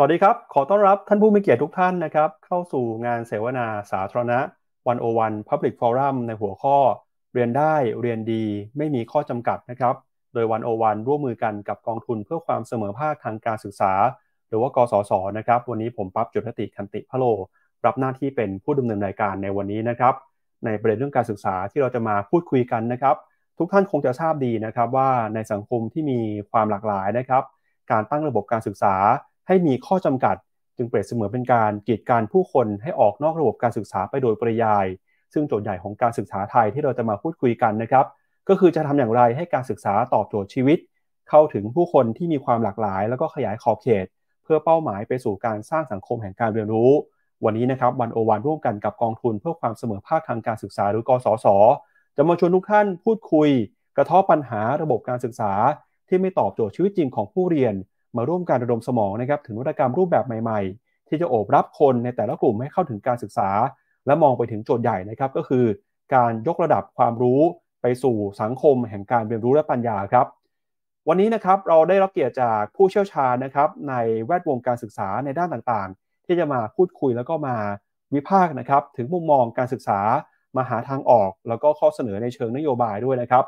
สวัสดีครับ ขอต้อนรับท่านผู้มีเกียรติทุกท่านนะครับ เข้าสู่งานเสวนาสาธารณะวันโอวันพับลิกฟอรัมในหัวข้อ เรียนได้เรียนดีไม่มีข้อจำกัดนะครับ โดยวันโอวันร่วมมือกันกับกองทุนเพื่อความเสมอภาคทางการศึกษา หรือว่ากสศนะครับ วันนี้ผมปั๊บจุทติคันติพะโล รับหน้าที่เป็นผู้ดำเนินรายการในวันนี้นะครับ ในประเด็นเรื่องการศึกษาที่เราจะมาพูดคุยกันนะครับ ทุกท่านคงจะทราบดีนะครับว่าในสังคมที่มีความหลากหลายนะครับ การตั้งระบบการศึกษา ให้มีข้อจำกัด จึงเปรียบเสมือนเป็นการกีดการผู้คนให้ออกนอกระบบการศึกษาไปโดยปริยาย ซึ่งโจทย์ใหญ่ของการศึกษาไทยที่เราจะมาพูดคุยกันนะครับ ก็คือจะทำอย่างไรให้การศึกษาตอบโจทย์ชีวิต เข้าถึงผู้คนที่มีความหลากหลาย แล้วก็ขยายขอบเขต เพื่อเป้าหมายไปสู่การสร้างสังคมแห่งการเรียนรู้ วันนี้นะครับวันโอวันร่วมกันกับกองทุนเพื่อความเสมอภาคทางการศึกษาหรือกสศจะมาชวนทุกท่านพูดคุย กระทบปัญหาระบบการศึกษาที่ไม่ตอบโจทย์ชีวิตจริงของผู้เรียน มาร่วมการระดมสมองนะครับถึงนวัตกรรมรูปแบบใหม่ ๆ ที่จะโอบรับคนในแต่ละกลุ่มให้เข้าถึงการศึกษา และมองไปถึงโจทย์ใหญ่นะครับก็คือ การยกระดับความรู้ไปสู่สังคมแห่งการเรียนรู้และปัญญาครับ วันนี้นะครับเราได้รับเกียรติจากผู้เชี่ยวชาญนะครับในแวดวงการศึกษาในด้านต่างๆ ที่จะมาพูดคุยแล้วก็มาวิพากษ์นะครับถึงมุมมองการศึกษามาหาทางออก แล้วก็ข้อเสนอในเชิงนโยบายด้วยนะครับ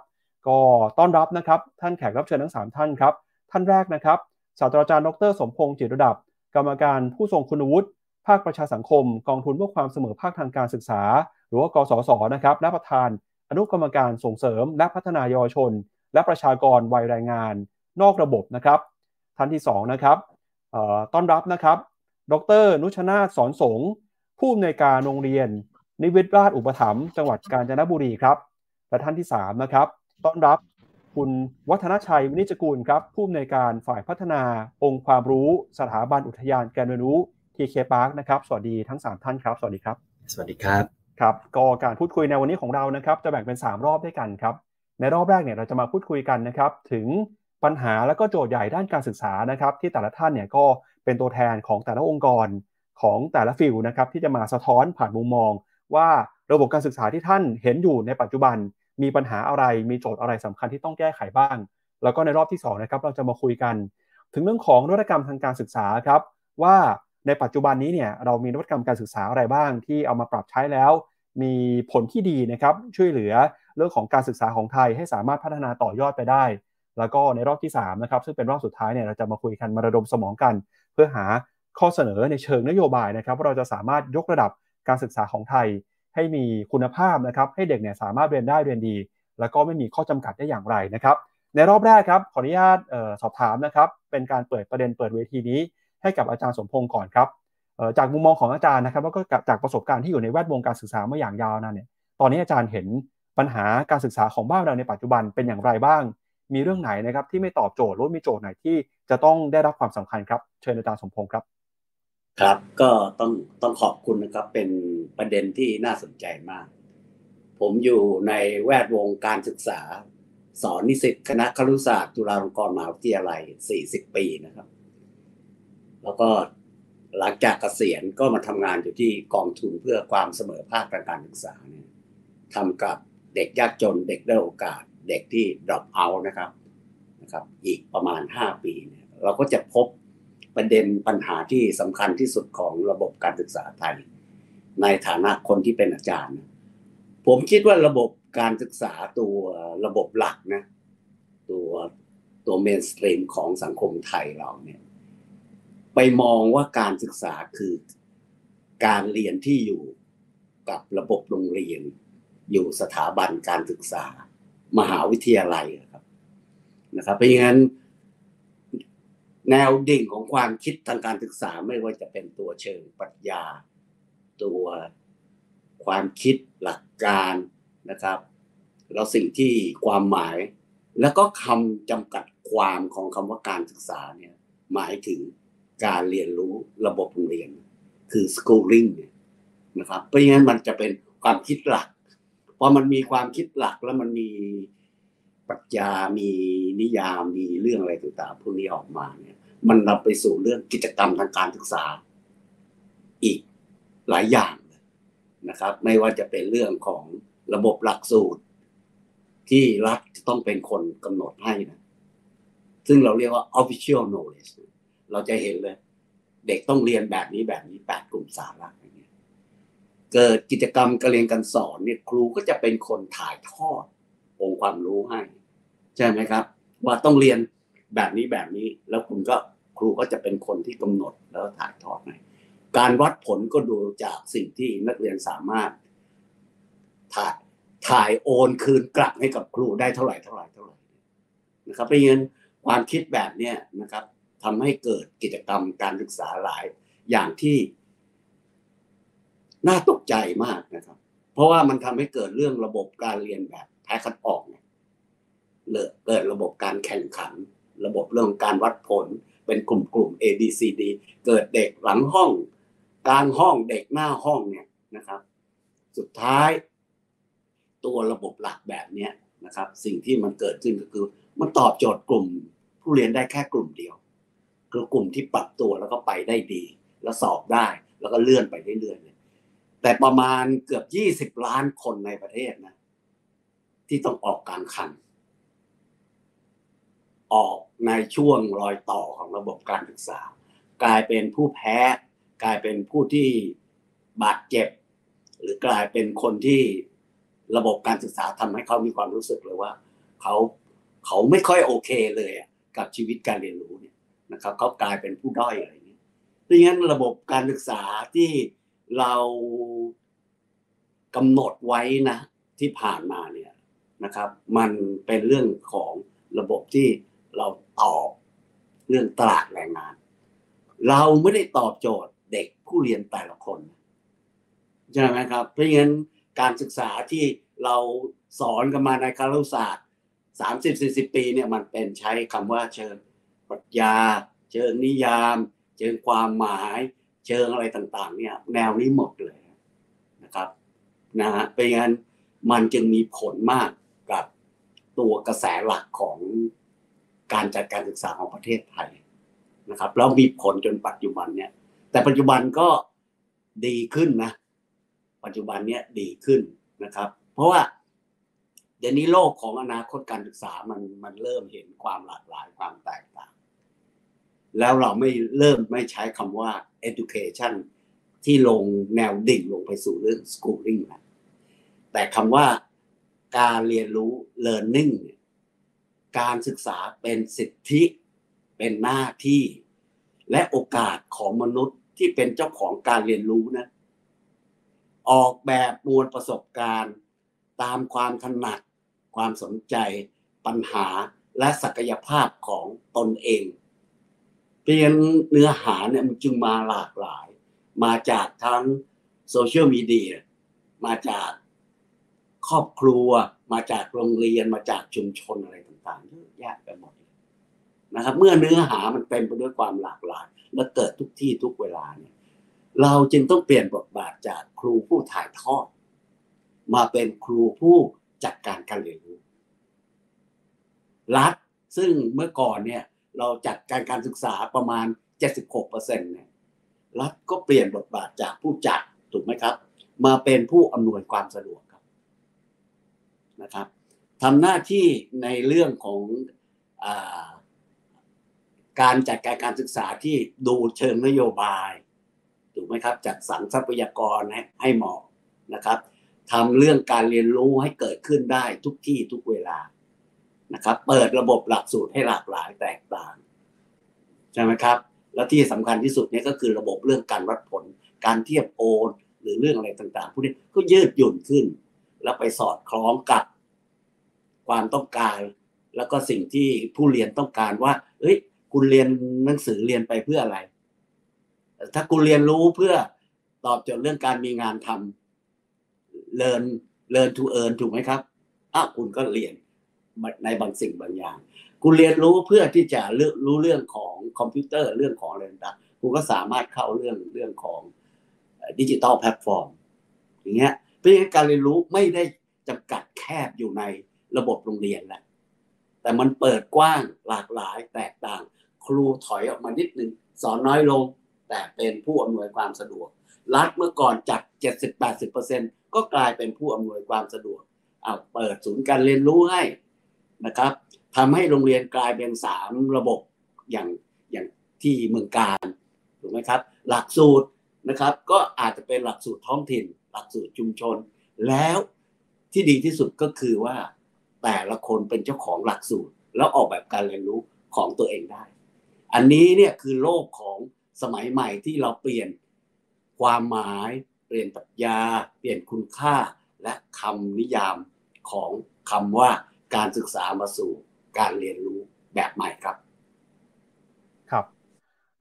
ก็ต้อนรับนะครับท่านแขกรับเชิญทั้ง 3 ท่านครับ ท่านแรกนะครับ ศาสตราจารย์ดรสมพงษ์จิตระดับ กรรมการผู้ทรงคุณวุฒิภาคประชาสังคม กองทุนเพื่อความเสมอภาคทางการศึกษา หรือว่ากสศนะครับและประธาน อนุกรรมการส่งเสริม และพัฒนายาวชน และประชากรวัยแรงงาน นอกระบบนะครับท่านที่2นะครับต้อนรับนะครับ ดร นุชนาธสอนสงผู้อำนวยการโรงเรียน นิวิทราชอุปถัมภ์จังหวัดกาญจนบุรีครับและท่านที่3นะครับต้อนรับ คุณวัฒนชัยวินิจกูลครับผู้อำนวยการฝ่ายพัฒนาองค์ความรู้สถาบันอุทยานการเรียนรู้ทีเคพาร์คนะครับสวัสดีทั้ง 3 ท่านครับ สวัสดีครับ สวัสดีครับครับก็การพูดคุยในวันนี้ของเรานะครับ จะแบ่งเป็น 3 รอบด้วยกันครับ ในรอบแรกเนี่ยเราจะมาพูดคุยกันนะครับ ถึงปัญหาและก็โจทย์ใหญ่ด้านการศึกษานะครับ ที่แต่ละท่านเนี่ยก็เป็นตัวแทนของแต่ละองค์กรของแต่ละฟิลนะครับที่จะมาสะท้อนผ่านมุมมอง ว่าระบบการศึกษาที่ท่านเห็นอยู่ในปัจจุบัน มีปัญหาอะไรมีโจทย์อะไรสำคัญที่ต้องแก้ไขบ้าง แล้วก็ในรอบที่2นะครับเราจะมาคุยกัน ถึงเรื่องของนวัตกรรมทางการศึกษาครับว่าในปัจจุบันนี้เนี่ยเรามีนวัตกรรมการศึกษาอะไรบ้าง ที่เอามาปรับใช้แล้ว มีผลที่ดีนะครับช่วยเหลือเรื่องของการศึกษาของไทยให้สามารถพัฒนาต่อยอดไปได้ แล้วก็ในรอบที่3นะครับซึ่งเป็นรอบสุดท้ายเนี่ยเราจะมาคุยกันมาระดมสมองกัน เพื่อหาข้อเสนอในเชิงนโยบายนะครับว่าเราจะสามารถยกระดับการศึกษาของไทย ให้มีคุณภาพนะครับ ให้เด็กเนี่ยสามารถเรียนได้เรียนดี แล้วก็ไม่มีข้อจำกัดได้อย่างไรนะครับ ในรอบแรกครับขออนุญาตออสอบถามนะครับ เป็นการเปิดประเด็นเปิดเวทีนี้ ให้กับอาจารย์สมพงศ์ก่อนครับจากมุมมองของอาจารย์นะครับแล้วก็จากประสบการณ์ที่อยู่ในแวดวงการศึกษามาอย่างยาวนานเนี่ย ตอนนี้อาจารย์เห็นปัญหาการศึกษาของบ้านเราในปัจจุบันเป็นอย่างไรบ้าง มีเรื่องไหนนะครับที่ไม่ตอบโจทย์หรือมีโจทย์ไหนที่จะต้องได้รับความสำคัญครับ เชิญอาจารย์สมพงศ์ครับ ครับก็ต้องต้องขอบคุณนะครับเป็นประเด็นที่น่าสนใจมาก ผมอยู่ในแวดวงการศึกษา สอนนิสิตคณะครุศาสตร์จุฬาลงกรณ์มหาวิทยาลัย 40 ปีนะครับ แล้วก็หลังจากเกษียณก็มาทำงานอยู่ที่กองทุนเพื่อความเสมอภาคทางการศึกษาเนี่ยทำกับเด็กยากจนเด็กได้โอกาส เด็กที่ drop out นะครับนะครับ อีกประมาณ 5 ปีเนี่ยเราก็จะพบ ประเด็นปัญหาที่สำคัญที่สุดของระบบการศึกษาไทย ในฐานะคนที่เป็นอาจารย์ ผมคิดว่าระบบการศึกษาตัวระบบหลักนะตัวตัวเมนสตรีมของสังคมไทยเราเนี่ยไปมองว่าการศึกษาคือการเรียนที่อยู่กับระบบโรงเรียน อยู่สถาบันการศึกษามหาวิทยาลัยครับนะครับเพราะงั้น แนวดิ่งของความคิดทางการศึกษาไม่ว่าจะเป็นตัวเชิงปรัชญา ตัวความคิดหลักการนะครับ แล้วสิ่งที่ความหมาย แล้วก็คำจำกัดความของคำว่าการศึกษาเนี่ยหมายถึงการเรียนรู้ระบบโรงเรียน คือ schooling เนี่ยนะครับเพราะงั้นมันจะเป็นความคิดหลักพอมันมีความคิดหลักแล้วมันมีปรัชญา มีนิยาม มีเรื่องอะไรต่างๆพวกนี้ออกมาเนี่ย มันนำไปสู่เรื่องกิจกรรมทางการศึกษา อีกหลายอย่างนะครับ ไม่ว่าจะเป็นเรื่องของระบบหลักสูตร ที่รัฐจะต้องเป็นคนกำหนดให้นะ ซึ่งเราเรียกว่า official knowledge เราจะเห็นเลย เด็กต้องเรียนแบบนี้แบบนี้แปดกลุ่มสาระอย่างเงี้ยเกิดกิจกรรมการเรียนการสอนเนี่ยครูก็จะเป็นคนถ่ายทอดองค์ความรู้ให้ ใช่ไหมครับ ว่าต้องเรียน แบบนี้แบบนี้ แล้วคุณก็ครูก็จะเป็นคนที่กำหนดแล้วถ่ายทอดให้การวัดผลก็ดูจากสิ่งที่นักเรียนสามารถ ถ่ายถ่ายโอนคืนกลับให้กับครูได้เท่าไหร่เท่าไหร่เท่าไหร่นะครับเพราะงั้นความคิดแบบเนี้ยนะครับทำให้เกิดกิจกรรมการศึกษาหลาย อย่างที่ น่าตกใจมากนะครับ เพราะว่ามันทำให้เกิดเรื่องระบบการเรียนแบบแพ้คัดออกเนี่ยเกิดระบบการแข่งขัน ระบบเรื่องการวัดผล เป็นกลุ่มกลุ่ม A B C D เกิดเด็กหลังห้องกลางห้องเด็กหน้าห้องเนี่ยนะครับ สุดท้าย ตัวระบบหลักแบบเนี้ยนะครับ สิ่งที่มันเกิดขึ้นก็คือ มันตอบโจทย์กลุ่ม ผู้เรียนได้แค่กลุ่มเดียว คือกลุ่มที่ปรับตัวแล้วก็ไปได้ดี แล้วสอบได้ แล้วก็เลื่อนไปเรื่อยๆแต่ประมาณเกือบยี่สิบล้านคนในประเทศนะ ที่ต้องออกการคัน ออกในช่วงรอยต่อของระบบการศึกษา กลายเป็นผู้แพ้ กลายเป็นผู้ที่บาดเจ็บ หรือกลายเป็นคนที่ระบบการศึกษาทำให้เขามีความรู้สึกเลยว่าเขาเขาไม่ค่อยโอเคเลยกับชีวิตการเรียนรู้เนี่ยนะครับเขากลายเป็นผู้ด้อยอะไรอย่างนี้ดังนั้นระบบการศึกษาที่เรากำหนดไว้นะที่ผ่านมาเนี่ยนะครับ มันเป็นเรื่องของระบบที่ เราตอบเรื่องตลาดแรงงาน เราไม่ได้ตอบโจทย์เด็กผู้เรียนแต่ละคนใช่ไหมครับ เพราะงั้นการศึกษาที่เราสอนกันมาในคารุศาสตร์สามสิบสี่สิบปีเนี่ยมันเป็นใช้คำว่าเชิงปรัชญา เชิงนิยาม เชิงความหมาย เชิงอะไรต่างๆ เนี่ยแนวนี้หมดเลยนะครับนะฮะเป็นงั้นมันจึงมีผลมากกับตัวกระแสหลักของ การจัดการศึกษาของประเทศไทยนะครับแล้วมีผลจนปัจจุบันเนี่ย แต่ปัจจุบันก็ดีขึ้นนะ ปัจจุบันเนี้ยดีขึ้นนะครับ เพราะว่าเดี๋ยวนี้โลกของอนาคตการศึกษามันมันเริ่มเห็นความหลากหลายความแตกต่าง แล้วเราไม่เริ่มไม่ใช้คำว่า education ที่ลงแนวดิ่งลงไปสู่เรื่อง schooling แล้วแต่คำว่าการเรียนรู้ learning การศึกษาเป็นสิทธิ เป็นหน้าที่ และโอกาสของมนุษย์ที่เป็นเจ้าของการเรียนรู้นะ ออกแบบมวลประสบการณ์ ตามความถนัด ความสนใจ ปัญหาและศักยภาพของตนเองเพียงเนื้อหาเนี่ยมันจึงมาหลากหลาย มาจากทั้งโซเชียลมีเดียมาจากครอบครัว มาจากโรงเรียนมาจากชุมชนอะไร ต่างๆเยอะแยะไปหมดนะครับ เมื่อเนื้อหามันเต็มไปด้วยความหลากหลาย และเกิดทุกที่ทุกเวลาเนี่ย เราจึงต้องเปลี่ยนบทบาทจากครูผู้ถ่ายทอด มาเป็นครูผู้จัดการการเรียนรู้รัฐซึ่งเมื่อก่อนเนี่ย เราจัดการการศึกษาประมาณ 76%เนี่ยรัฐก็เปลี่ยนบทบาทจากผู้จัดถูกไหมครับ มาเป็นผู้อำนวยความสะดวกครับนะครับ ทำหน้าที่ในเรื่องของอการจัดการการศึกษาที่ดูเชิงนโยบายถูกไหมครับจัดสรรทรัพยากรให้ให้เหมาะนะครับทำเรื่องการเรียนรู้ให้เกิดขึ้นได้ทุกที่ทุกเวลานะครับ เปิดระบบหลักสูตรให้หลากหลายแตกต่างใช่ไหมครับ แล้วที่สำคัญที่สุดเนี่ยก็คือระบบเรื่องการวัดผล การเทียบโอนหรือเรื่องอะไรต่างๆพวกนี้ก็ยืดหยุ่นขึ้น แล้วไปสอดคล้องกับ ความต้องการ แล้วก็สิ่งที่ผู้เรียนต้องการว่า เอ้ย คุณเรียนหนังสือเรียนไปเพื่ออะไร ถ้าคุณเรียนรู้เพื่อตอบโจทย์เรื่องการมีงานทำ learn learn to earn ถูกไหมครับอ้าวคุณก็เรียนในบางสิ่งบางอย่าง คุณเรียนรู้เพื่อที่จะรู้เรื่องของคอมพิวเตอร์เรื่องของอะไรต่างคุณก็สามารถเข้าเรื่องเรื่องของ digital platform อย่างเงี้ยเพราะฉะนั้นการเรียนรู้ไม่ได้จำกัดแคบอยู่ใน ระบบโรงเรียนแหละแต่มันเปิดกว้างหลากหลายแตกต่าง ครูถอยออกมานิดนึงสอนน้อยลง แต่เป็นผู้อำนวยความสะดวก รัฐเมื่อก่อนจัด70-80%ก็กลายเป็นผู้อำนวยความสะดวกเอาเปิดศูนย์การเรียนรู้ให้นะครับทำให้โรงเรียนกลายเป็นสามระบบอย่างอย่างที่เมืองการถูกไหมครับ หลักสูตรนะครับ ก็อาจจะเป็นหลักสูตรท้องถิ่น หลักสูตรชุมชน แล้วที่ดีที่สุดก็คือว่า แต่ละคนเป็นเจ้าของหลักสูตร แล้วออกแบบการเรียนรู้ของตัวเองได้ อันนี้เนี่ยคือโลกของสมัยใหม่ที่เราเปลี่ยนความหมาย เปลี่ยนปรัชญา เปลี่ยนคุณค่า และคำนิยามของคำว่าการศึกษามาสู่การเรียนรู้แบบใหม่ครับ ครับ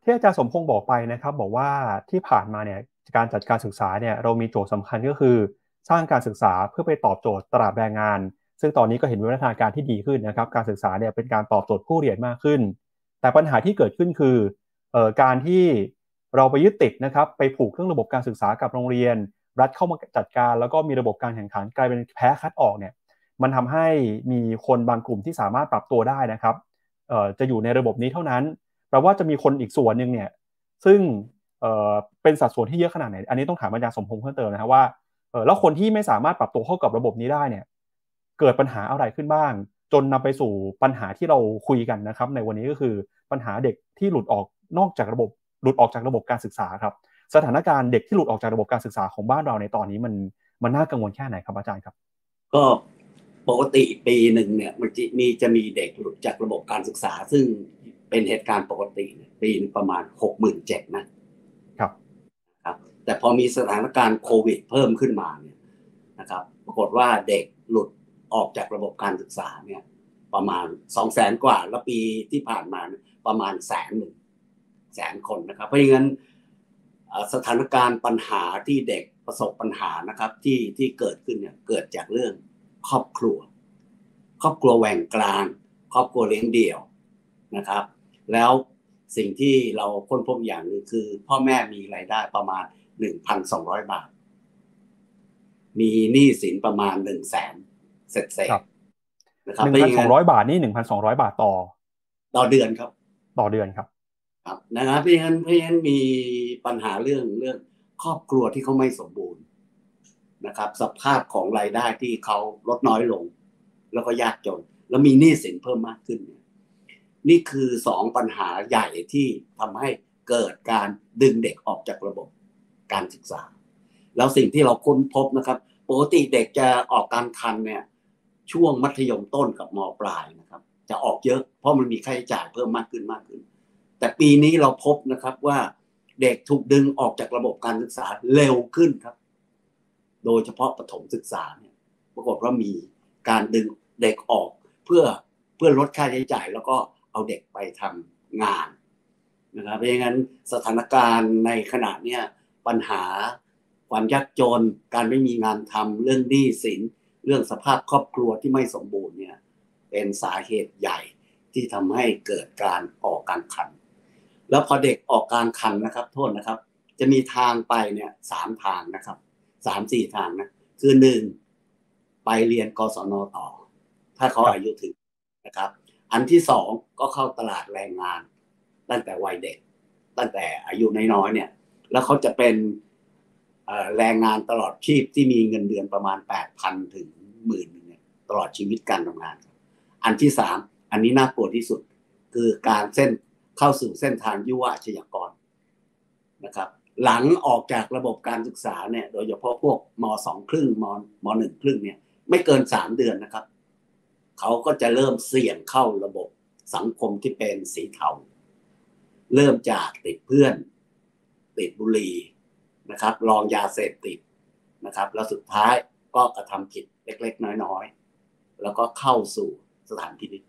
ที่อาจารย์สมพงศ์บอกไปนะครับ บอกว่าที่ผ่านมาเนี่ยการจัดการศึกษาเนี่ยเรามีโจทย์สำคัญก็คือ สร้างการศึกษาเพื่อไปตอบโจทย์ตลาดแรงงาน ซึ่งตอนนี้ก็เห็นวิวัฒนาการที่ดีขึ้นนะครับ การศึกษาเนี่ยเป็นการตอบโจทย์ผู้เรียนมากขึ้น แต่ปัญหาที่เกิดขึ้นคือออการที่เราไปยึดติดนะครับ ไปผูกเครื่องระบบการศึกษากับโรงเรียน รัฐเข้ามาจัดการ แล้วก็มีระบบการแข่งขันกลายเป็นแพ้คัดออกเนี่ย มันทำให้มีคนบางกลุ่มที่สามารถปรับตัวได้นะครับจะอยู่ในระบบนี้เท่านั้นแปลว่าจะมีคนอีกส่วนหนึ่งเนี่ย ซึ่งเป็นสัดส่วนที่เยอะขนาดไหน อันนี้ต้องถามอาจารย์สมพงษ์เพิ่มเติมนะครับว่าแล้วคนที่ไม่สามารถปรับตัวเข้ากับระบบนี้ได้เนี่ย เกิดปัญหาอะไรขึ้นบ้าง จนนำไปสู่ปัญหาที่เราคุยกันนะครับ ในวันนี้ก็คือปัญหาเด็กที่หลุดออกนอกจากระบบหลุดออกจากระบบการศึกษาครับ สถานการณ์เด็กที่หลุดออกจากระบบการศึกษาของบ้านเราในตอนนี้มันมันน่ากังวลแค่ไหนครับอาจารย์ครับ ก็ปกติปีหนึ่งเนี่ยมันจะมีจะมีเด็กหลุดจากระบบการศึกษา ซึ่งเป็นเหตุการณ์ปกติเนี่ยปีนึงประมาณหกหมื่นเจ็ดนะครับครับ แต่พอมีสถานการณ์โควิดเพิ่มขึ้นมาเนี่ยนะครับ ปรากฏว่าเด็กหลุด ออกจากระบบการศึกษาเนี่ยประมาณสองแสนกว่า แล้วปีที่ผ่านมาประมาณแสนหนึ่งแสนคนนะครับ เพราะงั้นสถานการณ์ปัญหาที่เด็กประสบปัญหานะครับที่ที่เกิดขึ้นเนี่ยเกิดจากเรื่องครอบครัว ครอบครัวแหว่งกลาง ครอบครัวเลี้ยงเดี่ยวนะครับ แล้วสิ่งที่เราค้นพบอย่างหนึ่งคือ พ่อแม่มีรายได้ประมาณ 1,200 บาท มีหนี้สินประมาณ 1 0 0 0 0แสน เสร็จเสร็จครับนะครับหนึ่งพันสองร้อยบาทนี่หนึ่งพันสองร้อยบาทต่อ ต่อเดือนครับ ต่อเดือนครับ ครับนะครับเพราะฉะนั้นเพราะฉะนั้นมีปัญหาเรื่องเรื่องครอบครัวที่เขาไม่สมบูรณ์นะครับ สภาพของรายได้ที่เขาลดน้อยลง แล้วก็ยากจน แล้วมีหนี้สินเพิ่มมากขึ้นเนี่ยนี่คือสองปัญหาใหญ่ที่ทำให้เกิดการดึงเด็กออกจากระบบการศึกษา แล้วสิ่งที่เราค้นพบนะครับ ปกติเด็กจะออกการคันเนี่ย ช่วงมัธยมต้นกับมปลายนะครับ จะออกเยอะเพราะมันมีค่าใช้จ่ายเพิ่มมากขึ้นมากขึ้น แต่ปีนี้เราพบนะครับว่าเด็กถูกดึงออกจากระบบการศึกษาเร็วขึ้นครับ โดยเฉพาะประถมศึกษาเนี่ยปรากฏว่ามีการดึงเด็กออกเพื่อเพื่อลดค่าใช้จ่าย แล้วก็เอาเด็กไปทำงานนะครับเพราะงั้นสถานการณ์ในขณะเนี้ยปัญหาความยากจน การไม่มีงานทำเรื่องหนี้สิน เรื่องสภาพครอบครัวที่ไม่สมบูรณ์เนี่ยเป็นสาเหตุใหญ่ที่ทำให้เกิดการออกการขัน แล้วพอเด็กออกกลารคันนะครับ โทษนะครับ จะมีทางไปเนี่ยสามทางนะครับสามสี่ทางนะคือหนึ่งไปเรียนกศนต่อ ถ้าเขาอายุถึงนะครับ อันที่สองก็เข้าตลาดแรงงาน ตั้งแต่วัยเด็ก ตั้งแต่อายุน้อยๆเนี่ย แล้วเขาจะเป็น แรงงานตลอดชีพที่มีเงินเดือนประมาณแปดพันถึงหมื่นเนี่ยตลอดชีวิตการทำงาน อันที่สามอันนี้น่ากลัวที่สุดคือการเส้นเข้าสู่เส้นทางยุวอาชญากรนะครับ หลังออกจากระบบการศึกษาเนี่ยโดยเฉพาะพวกมสองครึ่งมมหนึ่งครึ่งเนี่ยไม่เกินสามเดือนนะครับ เขาก็จะเริ่มเสี่ยงเข้าระบบสังคมที่เป็นสีเทาเริ่มจากติดเพื่อน ติดบุหรี่ นะครับลองยาเสพติดนะครับ แล้วสุดท้ายก็กระทำผิดเล็กๆ น้อยๆ แล้วก็เข้าสู่สถานพินิจ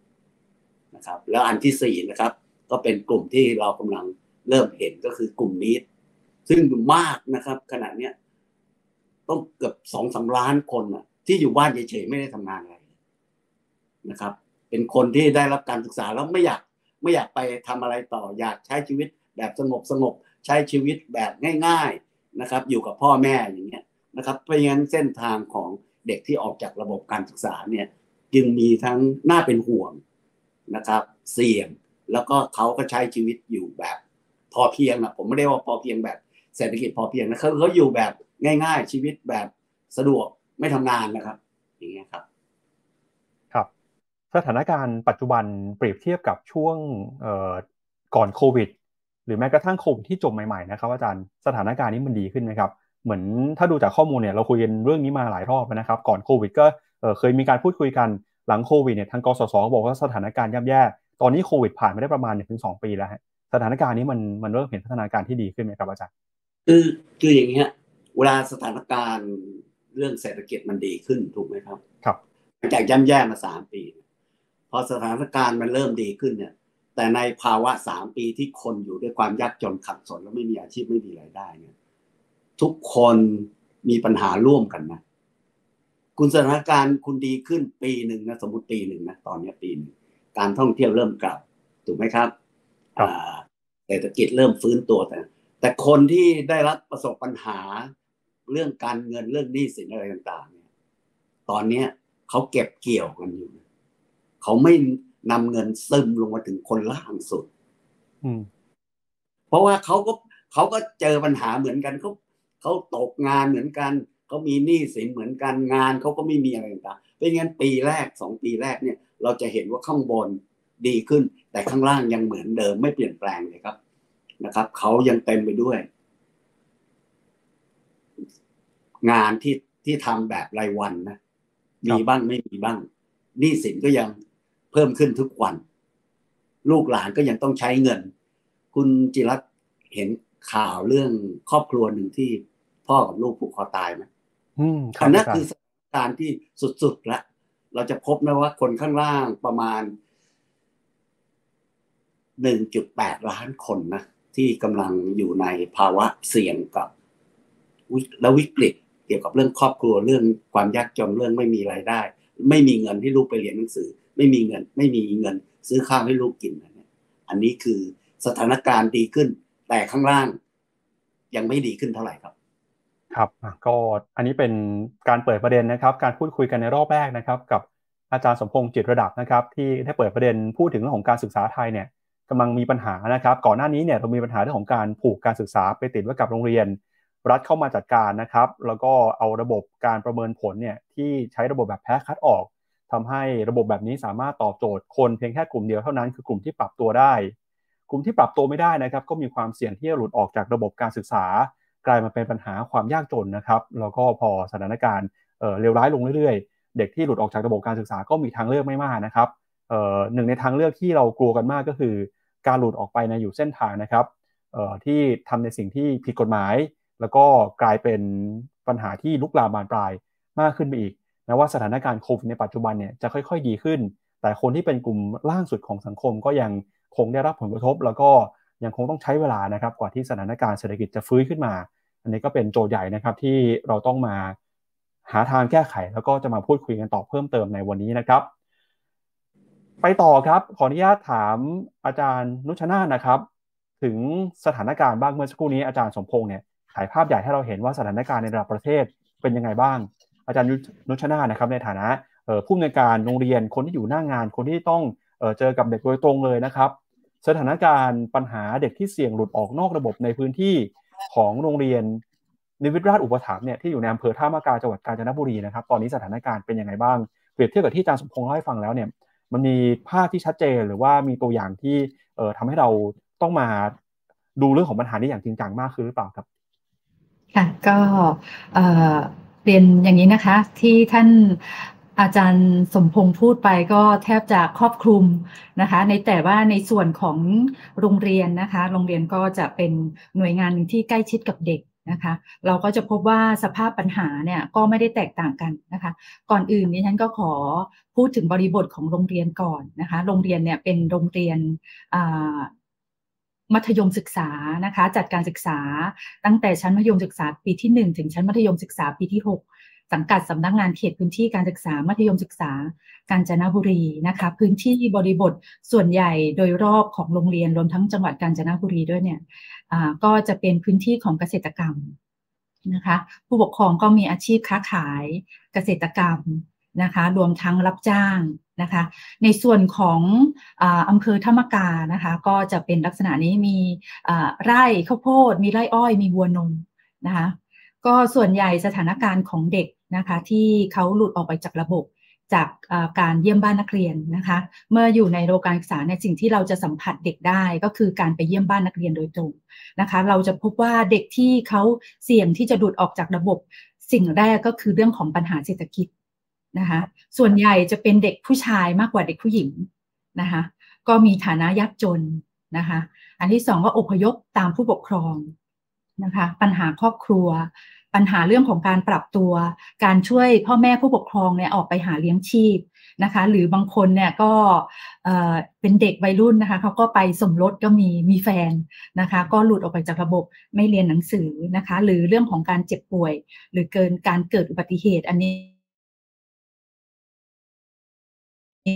นะครับ แล้วอันที่สี่นะครับ ก็เป็นกลุ่มที่เรากำลังเริ่มเห็นก็คือกลุ่มนี้ ซึ่งมากนะครับ ขณะเนี้ยต้องเกือบสองสาล้านคนน่ะ ที่อยู่บ้านเฉยๆไม่ได้ทำงานอะไรนะครับ เป็นคนที่ได้รับการศึกษาแล้วไม่อยากไม่อยากไปทำอะไรต่ออยากใช้ชีวิตแบบสงบสงบใช้ชีวิตแบบง่าย ๆ นะครับอยู่กับพ่อแม่อย่างเงี้ยนะครับเพราะงั้นเส้นทางของเด็กที่ออกจากระบบการศึกษาเนี่ยจึงมีทั้งน่าเป็นห่วงนะครับเสี่ยงแล้วก็เขาก็ใช้ชีวิตอยู่แบบพอเพียงอะผมไม่ได้ว่าพอเพียงแบบเศรษฐกิจพอเพียงนะเขาเขาอยู่แบบง่าย ๆ ชีวิตแบบสะดวกไม่ทำงานนะครับ อย่างเงี้ยครับ ครับ สถานการณ์ปัจจุบันเปรียบเทียบกับช่วงก่อนโควิด รือแม้กระทั่งโควิดที่จบใหม่ๆนะครับอาจารย์สถานการณ์นี้มันดีขึ้นไหมครับ เหมือนถ้าดูจากข้อมูลเนี่ยเราคุยกันเรื่องนี้มาหลายรอบนะครับ ก่อนโควิดก็เคยมีการพูดคุยกันหลังโควิดเนี่ยทางกสศบอกว่าสถานการณ์ย่ำแย่ตอนนี้โควิดผ่านไปได้ประมาณหนึ่งถึงสองปีแล้วฮะสถานการณ์นี้มันมันเริ่มเห็นพัฒนาการที่ดีขึ้นไหมครับอาจารย์คือคืออย่างเงี้ยเวลาสถานการณ์เรื่องเศรษฐกิจมันดีขึ้นถูกไหมครับ ครับจากย่ำแย่มาสามปี พอสถานการณ์มันเริ่มดีขึ้นเนี่ย แต่ในภาวะสามปีที่คนอยู่ด้วยความยากจนขัดสนแล้วไม่มีอาชีพไม่มีรายได้เนี่ยทุกคนมีปัญหาร่วมกันนะคุณสถานการณ์คุณดีขึ้นปีหนึ่งนะสมมติปีหนึ่งนะตอนนี้ปีหนึ่งการท่องเที่ยวเริ่มกลับถูกไหมครับเศรษฐกิจเริ่มฟื้นตัวแต่ แต่คนที่ได้รับประสบปัญหาเรื่องการเงินเรื่องหนี้สินอะไรต่าง ๆ เนี่ย ตอนนี้เขาเก็บเกี่ยวกันอยู่เขาไม่ นำเงินซึมลงมาถึงคนล่างสุดเพราะว่าเขาก็เขาก็เจอปัญหาเหมือนกันเขาเขาตกงานเหมือนกันเขามีหนี้สินเหมือนกันงานเขาก็ไม่มีอะไรต่างเป็นงั้นปีแรกสองปีแรกเนี่ย เราจะเห็นว่าข้างบนดีขึ้น แต่ข้างล่างยังเหมือนเดิมไม่เปลี่ยนแปลงเลยครับ นะครับเขายังเต็มไปด้วย งานที่ที่ทำแบบรายวันนะมีบ้างไม่มีบ้างหนี้สินก็ยัง เพิ่มขึ้นทุกวัน ลูกหลานก็ยังต้องใช้เงิน คุณจิรัตเห็นข่าวเรื่องครอบครัวหนึ่งที่พ่อกับลูกผูกคอตายไหมอันนั้นคือสถานการณ์ที่สุดๆแล้วเราจะพบนะว่าคนข้างล่างประมาณหนึ่งจุดแปดล้านคนนะที่กำลังอยู่ในภาวะเสี่ยงกับและวิกฤตเกี่ยวกับเรื่องครอบครัวเรื่องความยากจนเรื่องไม่มีรายได้ ไม่มีเงินที่ลูกไปเรียนหนังสือ ไม่มีเงิน ไม่มีเงิน ซื้อข้าวให้ลูกกินนะอันนี้คือสถานการณ์ดีขึ้น แต่ข้างล่าง ยังไม่ดีขึ้นเท่าไหร่ครับ ครับก็อันนี้เป็นการเปิดประเด็นนะครับ การพูดคุยกันในรอบแรกนะครับ กับอาจารย์สมพงษ์จิตระดับนะครับ ที่ได้เปิดประเด็นพูดถึงเรื่องของการศึกษาไทยเนี่ยกำลังมีปัญหานะครับ ก่อนหน้านี้เนี่ยเรามีปัญหาเรื่องของการผูกการศึกษาไปติดไว้กับโรงเรียน รัฐเข้ามาจัดการนะครับ แล้วก็เอาระบบการประเมินผลเนี่ยที่ใช้ระบบแบบแพ้คัดออก ทำให้ระบบแบบนี้สามารถตอบโจทย์คนเพียงแค่กลุ่มเดียวเท่านั้นคือกลุ่มที่ปรับตัวได้ กลุ่มที่ปรับตัวไม่ได้นะครับ ก็มีความเสี่ยงที่จะหลุดออกจากระบบการศึกษา กลายมาเป็นปัญหาความยากจนนะครับแล้วก็พอสถานการณ์เลวร้ายลงเรื่อยๆ เด็กที่หลุดออกจากระบบการศึกษาก็มีทางเลือกไม่มากนะครับหนึ่งในทางเลือกที่เรากลัวกันมากก็คือ การหลุดออกไปในอยู่เส้นทางนะครับที่ทำในสิ่งที่ผิดกฎหมาย แล้วก็กลายเป็นปัญหาที่ลุกลามบานปลายมากขึ้นไปอีก นะว่าสถานการณ์โควิดในปัจจุบันเนี่ยจะค่อย ๆ ดีขึ้น แต่คนที่เป็นกลุ่มล่างสุดของสังคมก็ยังคงได้รับผลกระทบ แล้วก็ยังคงต้องใช้เวลานะครับกว่าที่สถานการณ์เศรษฐกิจจะฟื้นขึ้นมา อันนี้ก็เป็นโจทย์ใหญ่นะครับที่เราต้องมาหาทางแก้ไขแล้วก็จะมาพูดคุยกันต่อเพิ่มเติมในวันนี้นะครับ ไปต่อครับขออนุญาตถามอาจารย์นุชนาธนะครับ ถึงสถานการณ์บ้างเมื่อสักครู่นี้อาจารย์สมพงษ์เนี่ยถ่ายภาพใหญ่ให้เราเห็นว่าสถานการณ์ในระดับประเทศเป็นยังไงบ้าง อาจารย์นุชนานะครับในฐานะผู้อำนวยการโรงเรียนคนที่อยู่หน้างงาน คนที่ต้องเจอกับเด็กโดยตรงเลยนะครับ สถานการณ์ปัญหาเด็กที่เสี่ยงหลุดออกนอกระบบในพื้นที่ของโรงเรียนนิวิทราชอุปถัมภ์เนี่ยที่อยู่ในอำเภอท่ามะกาจังหวัดกาญจนบุรีนะครับตอนนี้สถานการณ์เป็นยังไงบ้างเปรียบเทียบกับที่อาจารย์สมพงษ์เล่าให้ฟังแล้วเนี่ยมันมีภาพที่ชัดเจนหรือว่ามีตัวอย่างที่เอ่อทำให้เราต้องมาดูเรื่องของปัญหานี้อย่างจริงจังมากขึ้นหรือเปล่าครับ ค่ะก็เรียนอย่างนี้นะคะ ที่ท่านอาจารย์สมพงษ์พูดไปก็แทบจะครอบคลุมนะคะ ในแต่ว่าในส่วนของโรงเรียนนะคะ โรงเรียนก็จะเป็นหน่วยงานหนึ่งที่ใกล้ชิดกับเด็กนะคะ เราก็จะพบว่าสภาพปัญหาเนี่ยก็ไม่ได้แตกต่างกันนะคะ ก่อนอื่นนี้ฉันก็ขอพูดถึงบริบทของโรงเรียนก่อนนะคะ โรงเรียนเนี่ยเป็นโรงเรียน มัธยมศึกษานะคะ จัดการศึกษา ตั้งแต่ชั้นมัธยมศึกษาปีที่ 1 ถึงชั้นมัธยมศึกษาปีที่ 6 สังกัดสำนักงงานเขตพื้นที่การศึกษามัธยมศึกษากาญจนบุรีนะคะ พื้นที่บริบทส่วนใหญ่โดยรอบของโรงเรียนรวมทั้งจังหวัดกาญจนบุรีด้วยเนี่ยก็จะเป็นพื้นที่ของเกษตรกรรมนะคะ ผู้ปกครองก็มีอาชีพค้าขายเกษตรกรรม นะคะรวมทั้งรับจ้างนะคะในส่วนของอำเภอธรรมกานะคะก็จะเป็นลักษณะนี้มีไร่ข้าวโพด มีไร่อ้อย มีวัวนมนะคะก็ส่วนใหญ่สถานการณ์ของเด็กนะคะที่เขาหลุดออกไปจากระบบจากการเยี่ยมบ้านนักเรียนนะคะเมื่ออยู่ในโรงการศึกษาในสิ่งที่เราจะสัมผัสเด็กได้ก็คือการไปเยี่ยมบ้านนักเรียนโดยตรงนะคะเราจะพบว่าเด็กที่เขาเสี่ยงที่จะดูดออกจากระบบ สิ่งแรกก็คือเรื่องของปัญหาเศรษฐกิจ นะคะ ส่วนใหญ่จะเป็นเด็กผู้ชายมากกว่าเด็กผู้หญิงนะคะ ก็มีฐานะยากจนนะคะ อันที่สองก็อพยพตามผู้ปกครองนะคะ ปัญหาครอบครัว ปัญหาเรื่องของการปรับตัว การช่วยพ่อแม่ผู้ปกครองเนี่ยออกไปหาเลี้ยงชีพนะคะ หรือบางคนเนี่ยก็เป็นเด็กวัยรุ่นนะคะเขาก็ไปสมรสก็มีมีแฟนนะคะ ก็หลุดออกไปจากระบบไม่เรียนหนังสือนะคะ หรือเรื่องของการเจ็บป่วย หรือเกินการเกิดอุบัติเหตุอันนี้ มี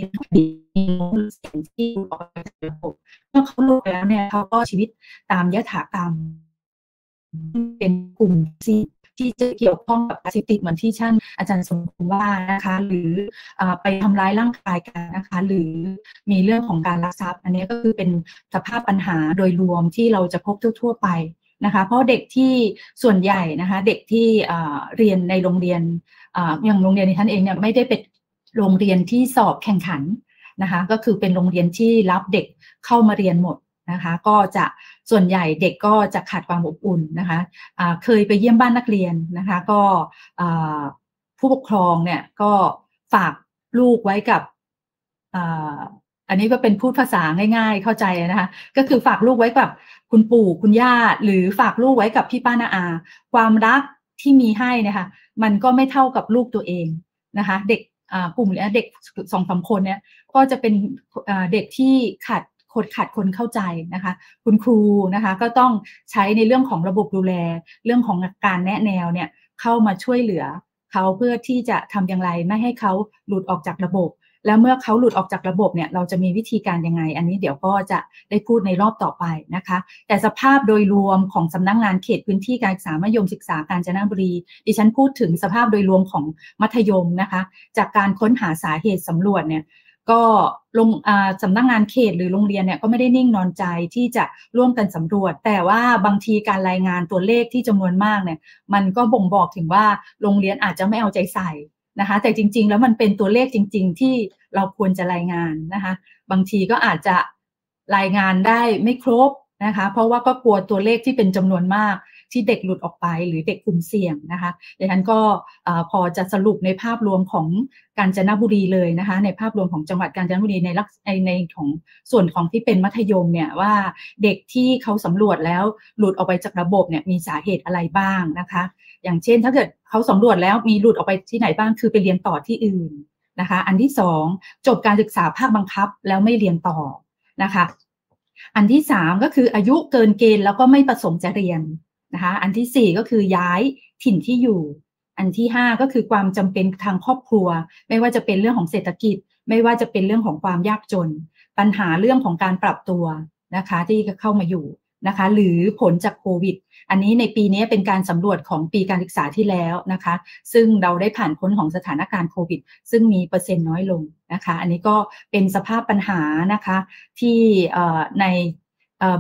เสียงที่ออกจากระบบเมื่อเขาลุกแล้วเนี่ยเขาก็ชีวิตตามยถากรรม เป็นกลุ่มซีที่จะเกี่ยวข้องกับยาเสพติดเหมือนที่ท่านอาจารย์สมภูมิว่านะคะ หรืออไปทำร้ายร่างกายกันนะคะ หรือมีเรื่องของการลักทรัพย์ อันนี้ก็คือเป็นสภาพปัญหาโดยรวมที่เราจะพบทั่ว ๆ ไปนะคะ เพราะเด็กที่ส่วนใหญ่นะคะ เด็กที่เรียนในโรงเรียนอย่างโรงเรียนในท่านเองเนี่ยไม่ได้เป็น โรงเรียนที่สอบแข่งขันนะคะ ก็คือเป็นโรงเรียนที่รับเด็กเข้ามาเรียนหมดนะคะ ก็จะส่วนใหญ่เด็กก็จะขาดความอบอุ่นนะคะะเคยไปเยี่ยมบ้านนักเรียนนะคะ ก็ผู้ปกครองเนี่ยก็ฝากลูกไว้กับอันนี้ก็เป็นพูดภาษาง่าย ๆ เข้าใจนะคะ ก็คือฝากลูกไว้กับคุณปู่คุณย่า หรือฝากลูกไว้กับพี่ป้านาอา ความรักที่มีให้นะคะ มันก็ไม่เท่ากับลูกตัวเองนะคะ เด็ก กลุ่มเด็กสองสาคนเนี่ยก็จะเป็นเด็กที่ขาดคนขาดคนเข้าใจนะคะ คุณครูนะคะก็ต้องใช้ในเรื่องของระบบดูแล เรื่องของการแนะแนวเนี่ยเข้ามาช่วยเหลือเขาเพื่อที่จะทำอย่างไรไม่ให้เขาหลุดออกจากระบบ แล้วเมื่อเขาหลุดออกจากระบบเนี่ยเราจะมีวิธีการยังไง อันนี้เดี๋ยวก็จะได้พูดในรอบต่อไปนะคะ แต่สภาพโดยรวมของสำนักงงานเขตพื้นที่การศึกษามัธยมศึกษาการจนบุรี ดิฉันพูดถึงสภาพโดยรวมของมัธยมนะคะ จากการค้นหาสาเหตุสำรวจเนี่ยก็ลงสำนักงงานเขตหรือโรงเรียนเนี่ยก็ไม่ได้นิ่งนอนใจที่จะร่วมกันสำรวจ แต่ว่าบางทีการรายงานตัวเลขที่จำนวนมากเนี่ยมันก็บ่งบอกถึงว่าโรงเรียนอาจจะไม่เอาใจใส่ นะคะแต่จริง ๆ แล้วมันเป็นตัวเลขจริง ๆ ที่เราควรจะรายงานนะคะ บางทีก็อาจจะรายงานได้ไม่ครบนะคะ เพราะว่าก็กลัวตัวเลขที่เป็นจำนวนมากที่เด็กหลุดออกไปหรือเด็กกลุ่มเสี่ยงนะคะดังนั้นก็พอจะสรุปในภาพรวมของกาญจนบุรีเลยนะคะ ในภาพรวมของจังหวัดกาญจนบุรีในลักในในของส่วนของที่เป็นมัธยมเนี่ยว่าเด็กที่เขาสำรวจแล้วหลุดออกไปจากระบบเนี่ยมีสาเหตุอะไรบ้างนะคะ อย่างเช่น ถ้าเกิดเขาสำรวจแล้วมีหลุดออกไปที่ไหนบ้างคือไปเรียนต่อที่อื่นนะคะ อันที่สองจบการศึกษาภาคบังคับแล้วไม่เรียนต่อนะคะ อันที่สามก็คืออายุเกินเกณฑ์แล้วก็ไม่ประสงค์จะเรียนนะคะ อันที่4ก็คือย้ายถิ่นที่อยู่ อันที่5ก็คือความจำเป็นทางครอบครัว ไม่ว่าจะเป็นเรื่องของเศรษฐกิจ ไม่ว่าจะเป็นเรื่องของความยากจน ปัญหาเรื่องของการปรับตัวนะคะ ที่เข้ามาอยู่ นะคะหรือผลจากโควิด อันนี้ในปีนี้เป็นการสำรวจของปีการศึกษาที่แล้วนะคะ ซึ่งเราได้ผ่านพ้นของสถานการณ์โควิด ซึ่งมีเปอร์เซ็นต์น้อยลงนะคะ อันนี้ก็เป็นสภาพปัญหานะคะที่ใน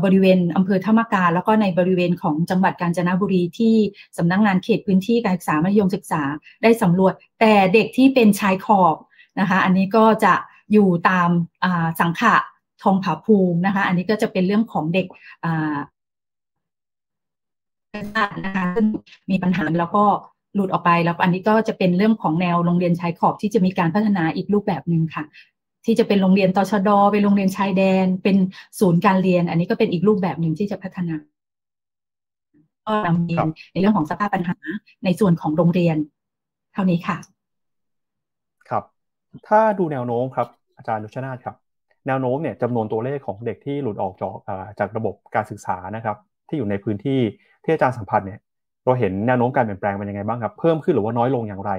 บริเวณอำเภอธรรมกา แล้วก็ในบริเวณของจังหวัดกาญจนบุรีที่สำนักงงานเขตพื้นที่การศึกษามัธยมศึกษาได้สำรวจ แต่เด็กที่เป็นชายขอบนะคะ อันนี้ก็จะอยู่ตามสังขะ ทองผาภูมินะคะ อันนี้ก็จะเป็นเรื่องของเด็กนะคะซึ่งมีปัญหาแล้วก็หลุดออกไปแล้วอันนี้ก็จะเป็นเรื่องของแนวโรงเรียนชายขอบที่จะมีการพัฒนาอีกรูปแบบหนึ่งค่ะ ที่จะเป็นโรงเรียนตชดเป็นโรงเรียนชายแดน เป็นศูนย์การเรียน อันนี้ก็เป็นอีกรูปแบบหนึ่งที่จะพัฒนาก็นำเรียนในเรื่องของสภาพปัญหาในส่วนของโรงเรียน เท่านี้ค่ะ ครับ ถ้าดูแนวโน้มครับ อาจารย์นุชนาธครับ แนวโน้มเนี่ยจำนวนตัวเลขของเด็กที่หลุดออกจากจากระบบการศึกษานะครับที่อยู่ในพื้นที่ที่อาจารย์สัมพันธ์เนี่ยเราเห็นแนวโน้มการเปลี่ยนแปลงเป็นยังไงบ้างครับเพิ่มขึ้นหรือว่าน้อยลงอย่างไร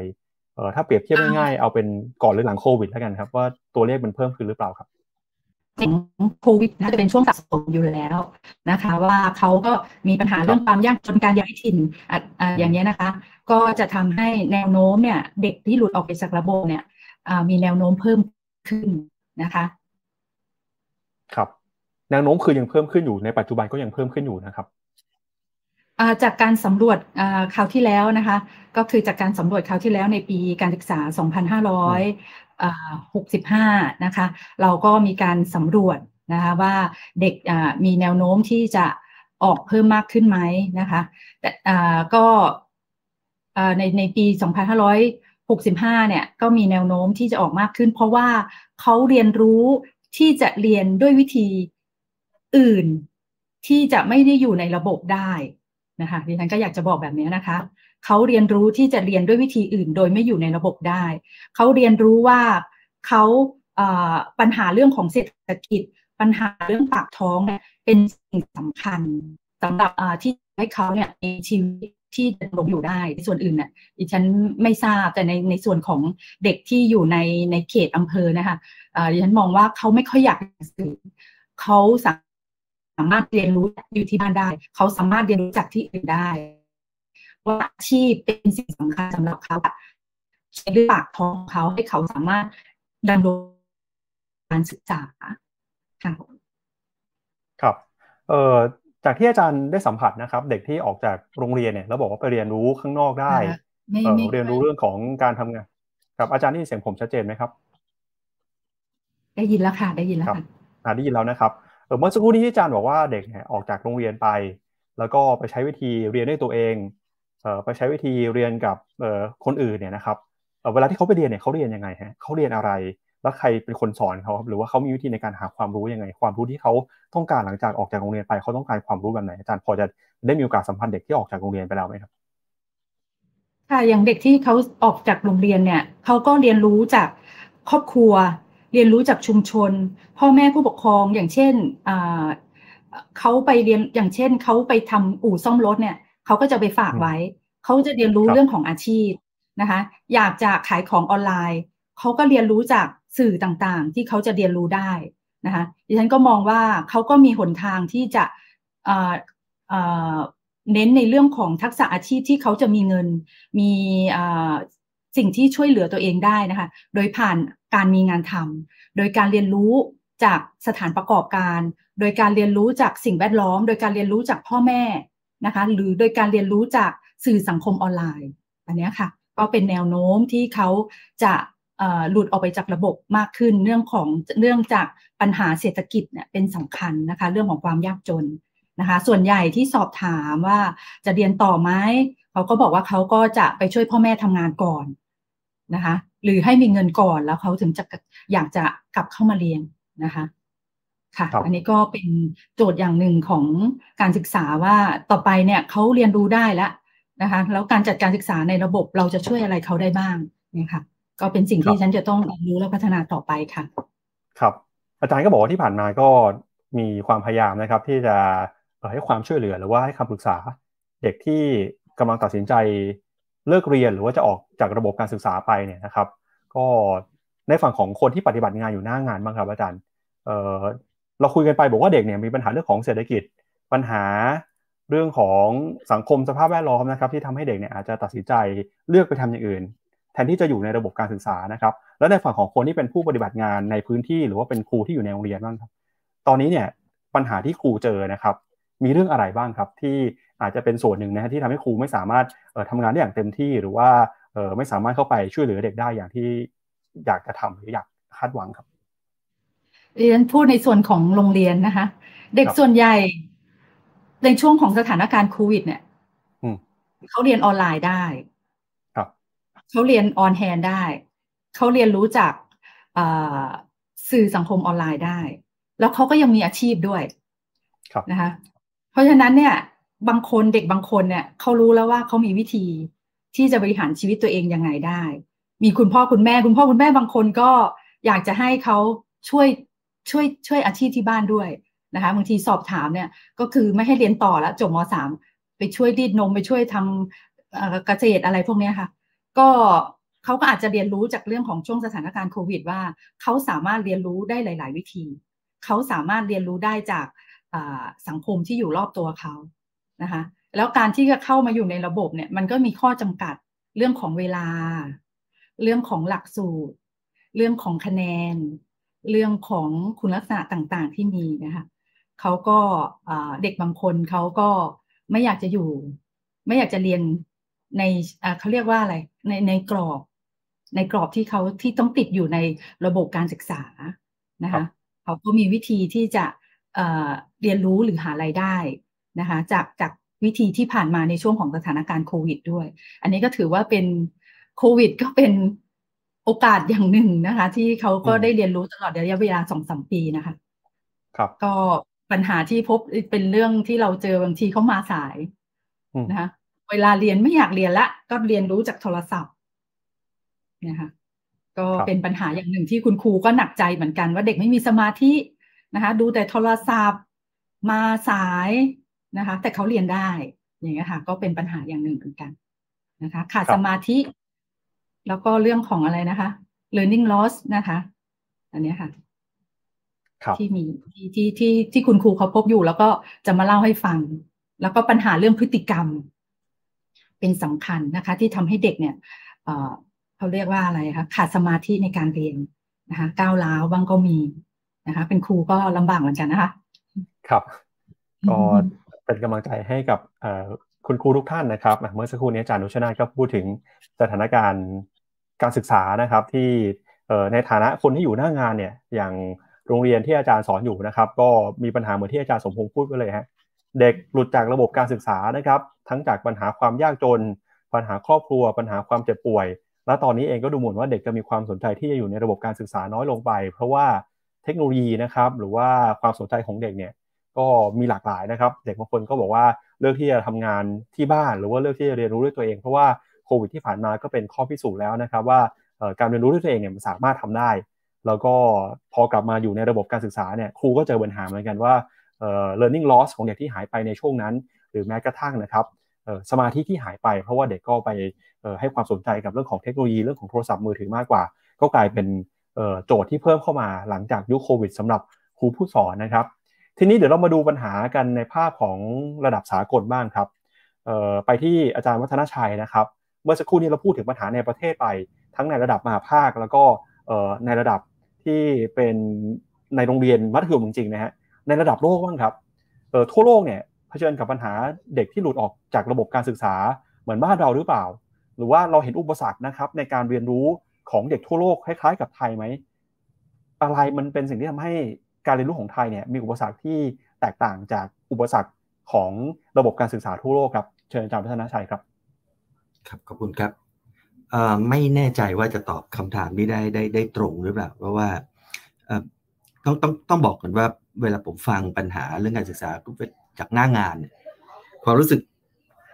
เออถ้าเปรียบเทียบง่ายๆเอาเป็นก่อนหรือหลังโควิดแล้วกันครับ ว่าตัวเลขมันเพิ่มขึ้นหรือเปล่าครับถึงโควิดน่าจะเป็นช่วงสะสมอยู่แล้วนะคะ ว่าเขาก็มีปัญหาเรื่องความยากจนการย้ายถิ่นอ่อย่างนี้นะคะ ก็จะทำให้แนวโน้มเนี่ย เด็กที่หลุดออกไปจากระบบเนี่ยมีแนวโน้มเพิ่มขึ้นนะคะ ครับแนวโน้มคือยังเพิ่มขึ้นอยู่ในปัจจุบันก็ยังเพิ่มขึ้นอยู่นะครับจากการสำรวจคราวที่แล้วนะคะ ก็คือจากการสำรวจคราวที่แล้วในปีการศึกษา 2565 นะคะ เราก็มีการสำรวจนะคะว่าเด็กมีแนวโน้มที่จะออกเพิ่มมากขึ้นไหมนะคะแต่ก็ในในปี 2565 เนี่ยก็มีแนวโน้มที่จะออกมากขึ้น เพราะว่าเขาเรียนรู้ ที่จะเรียนด้วยวิธีอื่นที่จะไม่ได้อยู่ในระบบได้นะคะดิฉันก็อยากจะบอกแบบนี้นะคะเขาเรียนรู้ที่จะเรียนด้วยวิธีอื่น โดยไม่อยู่ในระบบได้เขาเรียนรู้ว่าเขาปัญหาเรื่องของเศรษฐกิจ ปัญหาเรื่องปากท้องเป็นสิ่งสำคัญสำหรับที่ให้เขาเนี่ยมีชีวิต ที่จะลงอยู่ได้ ส่วนอื่นเนี่ยดิฉันไม่ทราบแต่ในในส่วนของเด็กที่อยู่ในในเขตอำเภอนะคะดิฉันมองว่าเขาไม่ค่อยอยากสื่อเขาสามารถเรียนรู้อยู่ที่บ้านได้ เขาสามารถเรียนรู้จากที่อื่นได้ ว่าอาชีพเป็นสิ่งสำคัญสำหรับเขาใช้ปากท้องเขาให้เขาสามารถดำรงการศึกษาค่ะครับ เอ่อ จากที่อาจารย์ได้สัมผัสนะครับ เด็กที่ออกจากโรงเรียนเนี่ยแล้วบอกว่าไปเรียนรู้ข้างนอกได้เออเรียนรู้เรื่องของการทำงานครับอาจารย์นี่เสียงผมชัดเจนไหมครับ ได้ยินแล้วค่ะ ได้ยินแล้วค่ะได้ยินแล้วนะครับเมื่อสักครู่นี้ที่อาจารย์บอกว่าเด็กเนี่ยออกจากโรงเรียนไป แล้วก็ไปใช้วิธีเรียนด้วยตัวเองเอ่อไปใช้วิธีเรียนกับเอ่อคนอื่นเนี่ยนะครับเวลาที่เขาไปเรียนเนี่ยเขาเรียนยังไงฮะเขาเรียนอะไร แล้วใครเป็นคนสอนเขาหรือว่าเขามีวิธีในการหาความรู้ยังไง ความรู้ที่เขาต้องการหลังจากออกจากโรงเรียนไปเขาต้องการความรู้แบบไหนอาจารย์พอจะได้มีโอกาสสัมพันธ์เด็กที่ออกจากโรงเรียนไปแล้วไหมครับค่ะอย่างเด็กที่เขาออกจากโรงเรียนเนี่ยเขาก็เรียนรู้จากครอบครัว เรียนรู้จากชุมชน พ่อแม่ผู้ปกครองอย่างเช่นเขาไปเรียนอย่างเช่นเขาไปทำอู่ซ่อมรถเนี่ยเขาก็จะไปฝากไว้เขาจะเรียนรู้เรื่องของอาชีพนะคะ อยากจะขายของออนไลน์เขาก็เรียนรู้จาก สื่อต่างๆ ที่เขาจะเรียนรู้ได้นะคะดิฉันก็มองว่าเขาก็มีหนทางที่จะเน้นในเรื่องของทักษะอาชีพที่เขาจะมีเงิน มีสิ่งที่ช่วยเหลือตัวเองได้นะคะ โดยผ่านการมีงานทำโดยการเรียนรู้จากสถานประกอบการ โดยการเรียนรู้จากสิ่งแวดล้อม โดยการเรียนรู้จากพ่อแม่นะคะ หรือโดยการเรียนรู้จากสื่อสังคมออนไลน์ อันนี้ค่ะ ก็เป็นแนวโน้มที่เขาจะ หลุดออกไปจากระบบมากขึ้น เรื่องของเรื่องจากปัญหาเศรษฐกิจเนี่ยเป็นสำคัญนะคะ เรื่องของความยากจนนะคะ ส่วนใหญ่ที่สอบถามว่าจะเรียนต่อไหมเขาก็บอกว่าเขาก็จะไปช่วยพ่อแม่ทำงานก่อนนะคะ หรือให้มีเงินก่อนแล้วเขาถึงจะอยากจะกลับเข้ามาเรียนนะคะค่ะ อันนี้ก็เป็นโจทย์อย่างหนึ่งของการศึกษาว่าต่อไปเนี่ยเขาเรียนรู้ได้แล้วนะคะ แล้วการจัดการศึกษาในระบบเราจะช่วยอะไรเขาได้บ้างเนี่ยค่ะ ก็เป็นสิ่งที่ฉันจะต้องเรียนรู้และพัฒนาต่อไปค่ะ ครับ อาจารย์ก็บอกว่าที่ผ่านมาก็มีความพยายามนะครับ ที่จะให้ความช่วยเหลือหรือว่าให้คำปรึกษา เด็กที่กำลังตัดสินใจเลิกเรียนหรือว่าจะออกจากระบบการศึกษาไปเนี่ยนะครับ ก็ในฝั่งของคนที่ปฏิบัติงานอยู่หน้างานบ้างครับอาจารย์เเราคุยกันไปบอกว่าเด็กเนี่ยมีปัญหาเรื่องของเศรษฐกิจ ปัญหาเรื่องของสังคมสภาพแวดล้อมนะครับ ที่ทำให้เด็กเนี่ยอาจจะตัดสินใจเลือกไปทำอย่างอื่น แทนที่จะอยู่ในระบบการศึกษานะครับ แล้วในฝั่งของคนที่เป็นผู้ปฏิบัติงานในพื้นที่หรือว่าเป็นครูที่อยู่ในโรงเรียนบ้างครับ ตอนนี้เนี่ยปัญหาที่ครูเจอนะครับ มีเรื่องอะไรบ้างครับ ที่อาจจะเป็นส่วนหนึ่งนะที่ทำให้ครูไม่สามารถทำงานได้อย่างเต็มที่ หรือว่าไม่สามารถเข้าไปช่วยเหลือเด็กได้อย่างที่อยากจะทำหรืออยากคาดหวังครับเรียนพูดในส่วนของโรงเรียนนะคะ เด็กส่วนใหญ่ในช่วงของสถานการณ์โควิดเนี่ยเขาเรียนออนไลน์ได้ครับ เขาเรียนออนแฮนได้ เขาเรียนรู้จากสื่อสังคมออนไลน์ได้ แล้วเขาก็ยังมีอาชีพด้วยนะคะ เพราะฉะนั้นเนี่ย บางคนเด็กบางคนเนี่ยเขารู้แล้วว่าเขามีวิธีที่จะบริหารชีวิตตัวเองยังไงได้ มีคุณพ่อคุณแม่ คุณพ่อคุณแม่บางคนก็อยากจะให้เขาช่วยช่วยช่วยอาชีพที่บ้านด้วยนะคะบางทีสอบถามเนี่ยก็คือไม่ให้เรียนต่อแล้วจบมสามไปช่วยดีดนมไปช่วยทำเกษตรอะไรพวกนี้ค่ะ ก็เขาก็อาจจะเรียนรู้จากเรื่องของช่วงสถานการณ์โควิด ว่าเขาสามารถเรียนรู้ได้หลาย ๆ วิธี เขาสามารถเรียนรู้ได้จากสังคมที่อยู่รอบตัวเขานะคะแล้วการที่จะเข้ามาอยู่ในระบบเนี่ยมันก็มีข้อจำกัดเรื่องของเวลา เรื่องของหลักสูตร เรื่องของคะแนน เรื่องของคุณลักษณะต่างๆ ที่มีนะคะเขาก็เด็กบางคนเขาก็ไม่อยากจะอยู่ ไม่อยากจะเรียน ในเขาเรียกว่าอะไรในในกรอบ ในกรอบที่เขาที่ต้องติดอยู่ในระบบการศึกษานะคะเขาก็มีวิธีที่จะเเรียนรู้หรือหารายได้นะคะจากจากวิธีที่ผ่านมาในช่วงของสถานการณ์โควิดด้วย อันนี้ก็ถือว่าเป็นโควิด ก็เป็นโอกาสอย่างหนึ่งนะคะ ที่เขาก็ได้เรียนรู้ตลอดระยะเวลาสองสามปีนะคะ ครับ ก็ปัญหาที่พบเป็นเรื่องที่เราเจอบางทีเขามาสายนะคะ เวลาเรียนไม่อยากเรียนละ ก็เรียนรู้จากโทรศัพท์นะคะก็เป็นปัญหาอย่างหนึ่งที่คุณครูก็หนักใจเหมือนกันว่าเด็กไม่มีสมาธินะคะ ดูแต่โทรศัพท์มาสายนะคะ แต่เขาเรียนได้อย่างเงี้ยค่ะ ก็เป็นปัญหาอย่างหนึ่งเหมือนกันนะคะ ขาดสมาธิ แล้วก็เรื่องของอะไรนะคะ learning loss นะคะ อันนี้ค่ะที่มีที่ที่ที่ที่คุณครูเขาพบอยู่ แล้วก็จะมาเล่าให้ฟัง แล้วก็ปัญหาเรื่องพฤติกรรม เป็นสำคัญนะคะ ที่ทำให้เด็กเนี่ยเเขาเรียกว่าอะไรคะขาดสมาธิในการเรียนนะคะก้าวร้าวบ้างก็มีนะคะ เป็นครูก็ลำบากเหมือนกันนะคะ ครับก็เป็นกำลังใจให้กับคุณครูทุกท่านนะครับ เมื่อสักครู่นี้อาจารย์นุชนาก็พูดถึงสถานการณ์การศึกษานะครับที่ในฐานะคนที่อยู่หน้างานเนี่ยอย่างโรงเรียนที่อาจารย์สอนอยู่นะครับ ก็มีปัญหาเหมือนที่อาจารย์สมพงษ์พูดไปเลยฮะเด็กหลุดจากระบบการศึกษานะครับ ทั้งจากปัญหาความยากจน ปัญหาครอบครัว ปัญหาความเจ็บป่วย และตอนนี้เองก็ดูเหมือนว่าเด็กจะมีความสนใจที่จะอยู่ในระบบการศึกษาน้อยลงไป เพราะว่าเทคโนโลยีนะครับ หรือว่าความสนใจของเด็กเนี่ยก็มีหลากหลายนะครับ เด็กบางคนก็บอกว่าเลือกที่จะทำงานที่บ้าน หรือว่าเลือกที่จะเรียนรู้ด้วยตัวเอง เพราะว่าโควิดที่ผ่านมาก็เป็นข้อพิสูจน์แล้วนะครับ ว่าการเรียนรู้ด้วยตัวเองเนี่ยมันสามารถทำได้ แล้วก็พอกลับมาอยู่ในระบบการศึกษาเนี่ยครูก็เจอปัญหาเหมือนกันว่า learning loss ของเด็กที่หายไปในช่วงนั้น รือแม้กระทั่งนะครับสมาธิที่หายไป เพราะว่าเด็กก็ไปให้ความสนใจกับเรื่องของเทคโนโลยีเรื่องของโทรศัพท์มือถือมากกว่า ก็กลายเป็นโจทย์ที่เพิ่มเข้ามาหลังจากยุคโควิดสำหรับครูผู้สอนนะครับ ทีนี้เดี๋ยวเรามาดูปัญหากันในภาพของระดับสากลบ้างครับไปที่อาจารย์วัฒนชัยนะครับ เมื่อสักครู่นี้เราพูดถึงปัญหาในประเทศไป ทั้งในระดับมหาภาค แล้วก็ในระดับที่เป็นในโรงเรียนมัธยมจริงๆนะฮะในระดับโลกบ้างครับทั่วโลกเนี่ย เผชิญกับปัญหาเด็กที่หลุดออกจากระบบการศึกษาเหมือนบ้านเราหรือเปล่า หรือว่าเราเห็นอุปสรรคนะครับ ในการเรียนรู้ของเด็กทั่วโลกคล้ายๆกับไทยไหมอะไรมันเป็นสิ่งที่ทำให้การเรียนรู้ของไทยเนี่ยมีอุปสรรคที่แตกต่างจากอุปสรรคของระบบการศึกษาทั่วโลกครับเชิญอาจารย์พัฒนาชัยครับ ครับขอบคุณครับไม่แน่ใจว่าจะตอบคำถามนี้ได้ได้ได้ตรงหรือเปล่าเพราะว่าต้องต้องต้องบอกก่อนว่าเวลาผมฟังปัญหาเรื่องการศึกษา จากหน้างานความรู้สึก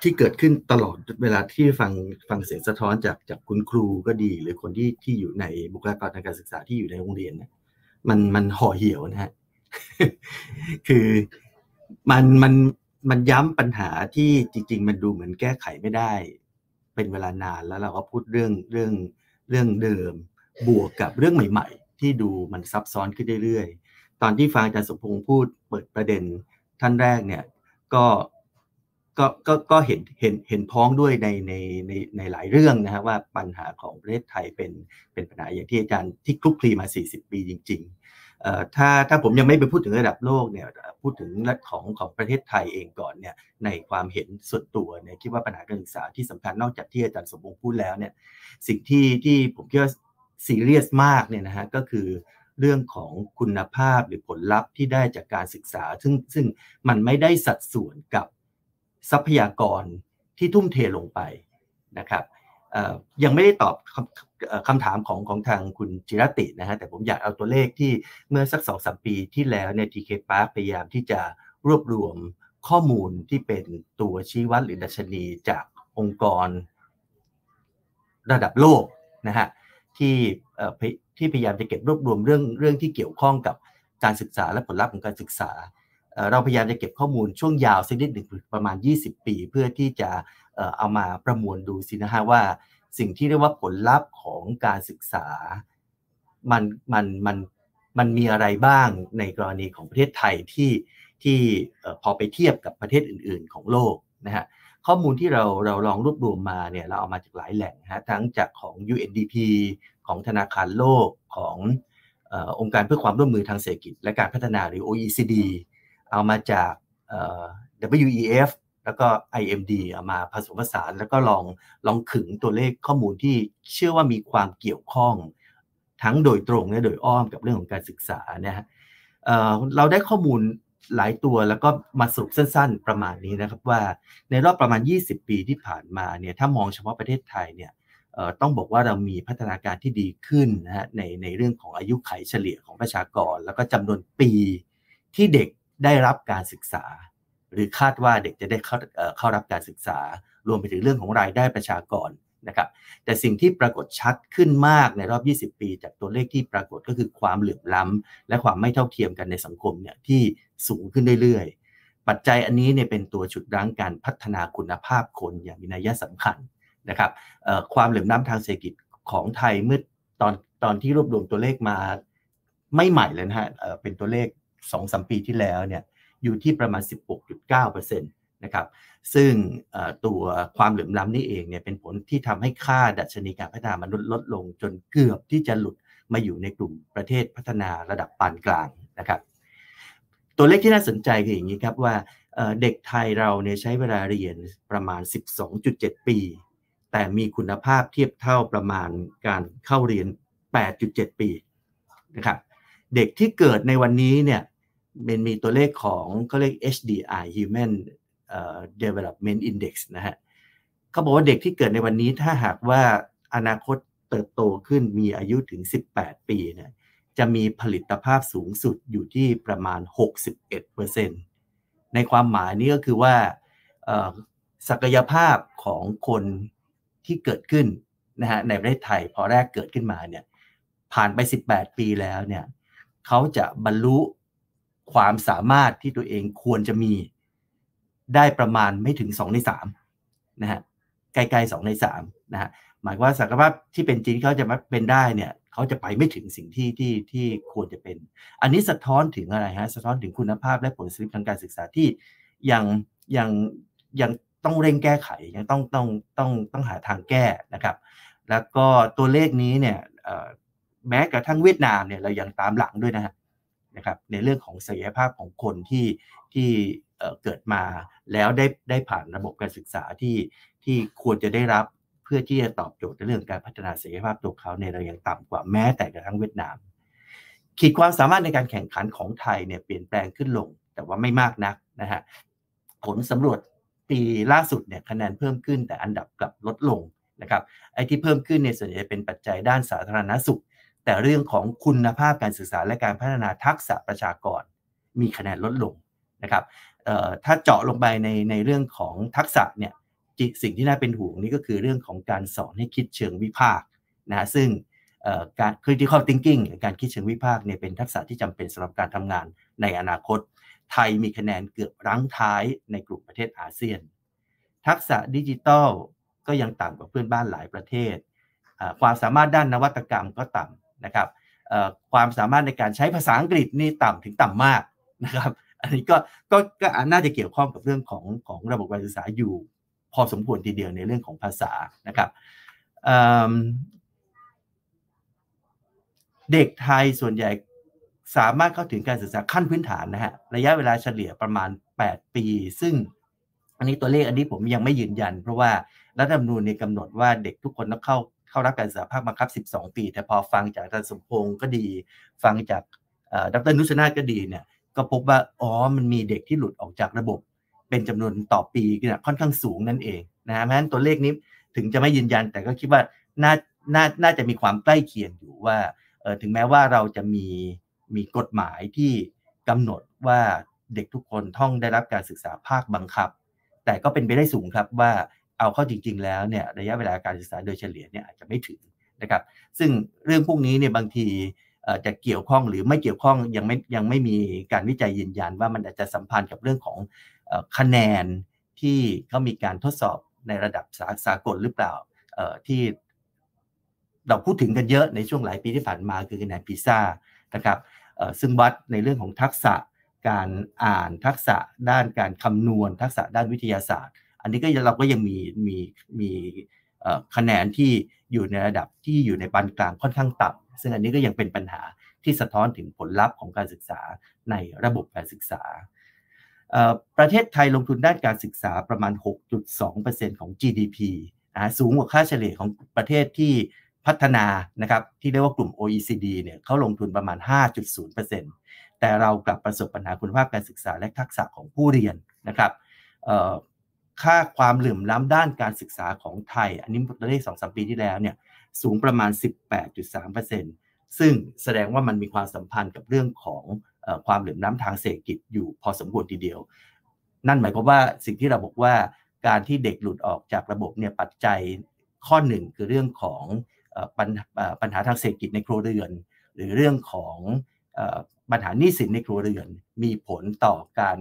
ที่เกิดขึ้นตลอดเวลาที่ฟังฟังเสียงสะท้อนจากจากคุณครูก็ดี หรือคนที่ที่อยู่ในบุคลากรทางการศึกษาที่อยู่ในโรงเรียนเนี่ยมันมันห่อเหี่ยวนะฮะคือมันมันมันย้ำปัญหาที่จริง ๆ มันดูเหมือนแก้ไขไม่ได้ เป็นเวลานานแล้วเราก็พูดเรื่องเรื่องเรื่องเดิม บวกกับเรื่องใหม่ ๆ ที่ดูมันซับซ้อนขึ้นเรื่อยๆตอนที่ฟังอาจารย์สมพงศ์พูดเปิดประเด็น ท่านแรกเนี่ยก็ก็ก็ก็เห็นเห็นเห็นพ้องด้วยในในในในหลายเรื่องนะฮะว่าปัญหาของประเทศไทยเป็นเป็นปัญหาอย่างที่อาจารย์ที่คลุกคลีมา 40 ปีจริงๆเอ่อถ้าถ้าผมยังไม่ไปพูดถึงระดับโลกเนี่ยพูดถึงของของประเทศไทยเองก่อนเนี่ยในความเห็นส่วนตัวเนี่ยคิดว่าปัญหาการศึกษาที่สำคัญนอกจากที่อาจารย์สมบูรณ์พูดแล้วเนี่ยสิ่งที่ที่ผมคิดว่าซีเรียสมากเนี่ยนะฮะก็คือ เรื่องของคุณภาพหรือผลลัพธ์ที่ได้จากการศึกษา ซึ่งซึ่งมันไม่ได้สัดส่วนกับทรัพยากรที่ทุ่มเทลงไปนะครับยังไม่ได้ตอบคำถามของของทางคุณจิรตินะฮะแต่ผมอยากเอาตัวเลขที่เมื่อสักสองสมปีที่แล้วเนี่ยทีเคพาร์คพยายามที่จะรวบรวมข้อมูลที่เป็นตัวชี้วัดหรือดัชนีจากองค์กรระดับโลกนะฮะ ที่ที่พยายามจะเก็บรวบรวมเรื่องเรื่องที่เกี่ยวข้องกับการศึกษาและผลลัพธ์ของการศึกษา เราพยายามจะเก็บข้อมูลช่วงยาวสักนิดหนึ่งประมาณ 20 ปี เพื่อที่จะเอามาประมวลดูสินะฮะว่าสิ่งที่เรียกว่าผลลัพธ์ของการศึกษา มันมันมันมันมีอะไรบ้างในกรณีของประเทศไทยที่ที่พอไปเทียบกับประเทศอื่น ๆ ของโลกนะฮะ ข้อมูลที่เราเราลองรวบรวมมาเนี่ยเราเอามาจากหลายแหล่งฮะทั้งจากของ UNDP ของธนาคารโลกขององค์การเพื่อความร่วมมือทางเศรษฐกิจ และการพัฒนาหรือ OECD เอามาจาก WEF แล้วก็ IMD เอามาผสมผสานแล้วก็ลองลองขึงตัวเลขข้อมูลที่เชื่อว่ามีความเกี่ยวข้องทั้งโดยตรงและโดยอ้อมกับเรื่องของการศึกษานะฮะเราได้ข้อมูล หลายตัวแล้วก็มาสรุปสั้นๆ ประมาณนี้นะครับว่าในรอบประมาณ 20 ปีที่ผ่านมาเนี่ยถ้ามองเฉพาะประเทศไทยเนี่ยต้องบอกว่าเรามีพัฒนาการที่ดีขึ้นนะฮะในในเรื่องของอายุไขเฉลี่ยของประชากร แล้วก็จำนวนปีที่เด็กได้รับการศึกษา หรือคาดว่าเด็กจะได้เข้าเข้ารับการศึกษารวมไปถึงเรื่องของรายได้ประชากร นะครับแต่สิ่งที่ปรากฏชัดขึ้นมากในรอบ 20 ปี จากตัวเลขที่ปรากฏก็คือความเหลื่อมล้ำและความไม่เท่าเทียมกันในสังคมเนี่ยที่สูงขึ้นเรื่อยๆ ปัจจัยอันนี้เนี่ยเป็นตัวฉุดรั้งการพัฒนาคุณภาพคนอย่างมีนัยสำคัญนะครับความเหลื่อมล้ำทางเศรษฐกิจของไทยเมื่อตอนตอนที่รวบรวมตัวเลขมาไม่ใหม่เลยนะฮะเป็นตัวเลข2สปีที่แล้วเนี่ยอยู่ที่ประมาณ 16.9%นะครับ ซึ่งตัวความเหลื่อมล้ำนี่เองเนี่ยเป็นผลที่ทำให้ค่าดัชนีการพัฒนามนุษย์ลดลง จนเกือบที่จะหลุดมาอยู่ในกลุ่มประเทศพัฒนาระดับปานกลางนะครับ ตัวเลขที่น่าสนใจคืออย่างนี้ครับว่าเด็กไทยเราเนี่ยใช้เวลาเรียนประมาณ 12.7 ปี แต่มีคุณภาพเทียบเท่าประมาณการเข้าเรียน 8.7 ปีนะครับเด็กที่เกิดในวันนี้เนี่ยเป็นมีตัวเลขของเขาเรียก HDI Human Development Index นะฮะเขาบอกว่าเด็กที่เกิดในวันนี้ถ้าหากว่าอนาคตเติบโตขึ้นมีอายุถึง 18 ปีเนี่ยจะมีผลิตภาพสูงสุดอยู่ที่ประมาณ 61%ในความหมายนี้ก็คือว่าศักยภาพของคนที่เกิดขึ้นนะฮะในประเทศไทยพอแรกเกิดขึ้นมาเนี่ยผ่านไป 18 ปีแล้วเนี่ยเขาจะบรรลุความสามารถที่ตัวเองควรจะมี ได้ประมาณไม่ถึง 2 ใน3นะฮะใกล้ๆ2ใน3นะฮะหมายว่าศักยภาพที่เป็นจริงเขาจะมาเป็นได้เนี่ยเขาจะไปไม่ถึงสิ่งที่ที่ที่ควรจะเป็น อันนี้สะท้อนถึงอะไรฮะสะท้อนถึงคุณภาพและผลสลิปทางการศึกษาที่ยังยังยังต้องเร่งแก้ไขยังต้องต้องต้องต้องหาทางแก้นะครับ แล้วก็ตัวเลขนี้เนี่ยแม้กระทั่งเวียดนามเนี่ยเรายังตามหลังด้วยนะฮะนะครับในเรื่องของศักยภาพของคนที่ที่ เกิดมาแล้วได้ได้ผ่านระบบการศึกษาที่ที่ควรจะได้รับเพื่อที่จะตอบโจทย์ในเรื่องการพัฒนาศักยภาพตัวเขาในระยะต่ำกว่าแม้แต่กระทั่งเวียดนาม ขีดความสามารถในการแข่งขันของไทยเนี่ยเปลี่ยนแปลงขึ้นลง แต่ว่าไม่มากนักนะฮะผลสำรวจปีล่าสุดเนี่ยคะแนนเพิ่มขึ้นแต่อันดับกลับลดลงนะครับไอ้ที่เพิ่มขึ้นเนี่ยส่วนใหญ่เป็นปัจจัยด้านสาธารณสุข แต่เรื่องของคุณภาพการศึกษาและการพัฒนาทักษะประชากร มีคะแนนลดลงนะครับ ถ้าเจาะลงไปในในเรื่องของทักษะเนี่ยสิ่งที่น่าเป็นห่วงนี่ก็คือเรื่องของการสอนให้คิดเชิงวิพากษ์นะซึ่งการ critical thinking การคิดเชิงวิพากษ์เนี่ยเป็นทักษะที่จำเป็นสำหรับการทำงานในอนาคต ไทยมีคะแนนเกือบรั้งท้ายในกลุ่มประเทศอาเซียน ทักษะดิจิทัลก็ยังต่ำกว่าเพื่อนบ้านหลายประเทศ ความสามารถด้านนวัตกรรมก็ต่ำนะครับความสามารถในการใช้ภาษาอังกฤษนี่ต่ำถึงต่ำมากนะครับ อันนี้ก็ก็ก็น่าจะเกี่ยวข้องกับเรื่องของของระบบการศึกษาอยู่พอสมควรทีเดียวในเรื่องของภาษานะครับเด็กไทยส่วนใหญ่สามารถเข้าถึงการศึกษาขั้นพื้นฐานนะฮะระยะเวลาเฉลี่ยประมาณ 8 ปี ซึ่งอันนี้ตัวเลขอันนี้ผมยังไม่ยืนยัน เพราะว่ารัฐธรรมนูญในกำหนดว่าเด็กทุกคนต้องเข้าเข้ารับการศึกษาภาคบังคับ 12 ปี แต่พอฟังจากอาจารย์สมพงศ์ก็ดี ฟังจากดรนุชนาก็ดีเนี่ย ก็พบว่าอ๋อมันมีเด็กที่หลุดออกจากระบบ เป็นจำนวนต่อปีเนี่ยค่อนข้างสูงนั่นเองนะฮะเพราะฉะนั้นตัวเลขนี้ถึงจะไม่ยืนยันแต่ก็คิดว่าน่าน่าน่าจะมีความใกล้เคียงอยู่ว่าเออถึงแม้ว่าเราจะมีมีกฎหมายที่กำหนดว่าเด็กทุกคนท่องได้รับการศึกษาภาคบังคับ แต่ก็เป็นไปได้สูงครับว่าเอาเข้าจริง ๆ แล้วเนี่ยระยะเวลาการศึกษาโดยเฉลี่ยเนี่ยอาจจะไม่ถึงนะครับ ซึ่งเรื่องพวกนี้เนี่ยบางที จะเกี่ยวข้องหรือไม่เกี่ยวข้องยังไม่ยังไม่มีการวิจัยยืนยันว่ามันอาจจะสัมพันธ์กับเรื่องของคะแนนที่เขามีการทดสอบในระดับสาสากลหรือเปล่าที่เราพูดถึงกันเยอะในช่วงหลายปีที่ผ่านมาคือคะแนนพิซ่านะครับซึ่งวัดในเรื่องของทักษะการอ่านทักษะด้านการคำนวณ ทักษะด้านวิทยาศาสตร์ อันนี้ก็เราก็ยังมีมีมีคะแนนที่อยู่ในระดับที่อยู่ในปานกลางค่อนข้างต่ำ ซึ่งอันนี้ก็ยังเป็นปัญหาที่สะท้อนถึงผลลัพธ์ของการศึกษาในระบบการศึกษา ประเทศไทยลงทุนด้านการศึกษาประมาณ 6.2%ของ GDP นะสูงกว่าค่าเฉลี่ยของประเทศที่พัฒนานะครับที่เรียกว่ากลุ่ม OECD เนี่ยเขาลงทุนประมาณ 5.0%แต่เรากลับประสบปัญหาคุณภาพการศึกษาและทักษะของผู้เรียนนะครับค่าความเหลื่อมล้ำด้านการศึกษาของไทย อันนี้ตัวเลขสองสามปีที่แล้วเนี่ย สูงประมาณ 18.3%ซึ่งแสดงว่ามันมีความสัมพันธ์กับเรื่องของความเหลื่อมล้ำทางเศรษฐกิจอยู่พอสมควรทีเดียว นั่นหมายความว่าสิ่งที่เราบอกว่าการที่เด็กหลุดออกจากระบบเนี่ยปัจจัยข้อหนึ่งคือเรื่องของปัญปัญหาทางเศรษฐกิจในครัวเรือน หรือเรื่องของปัญหาหนี้สินในครัวเรือน มีผลต่อการ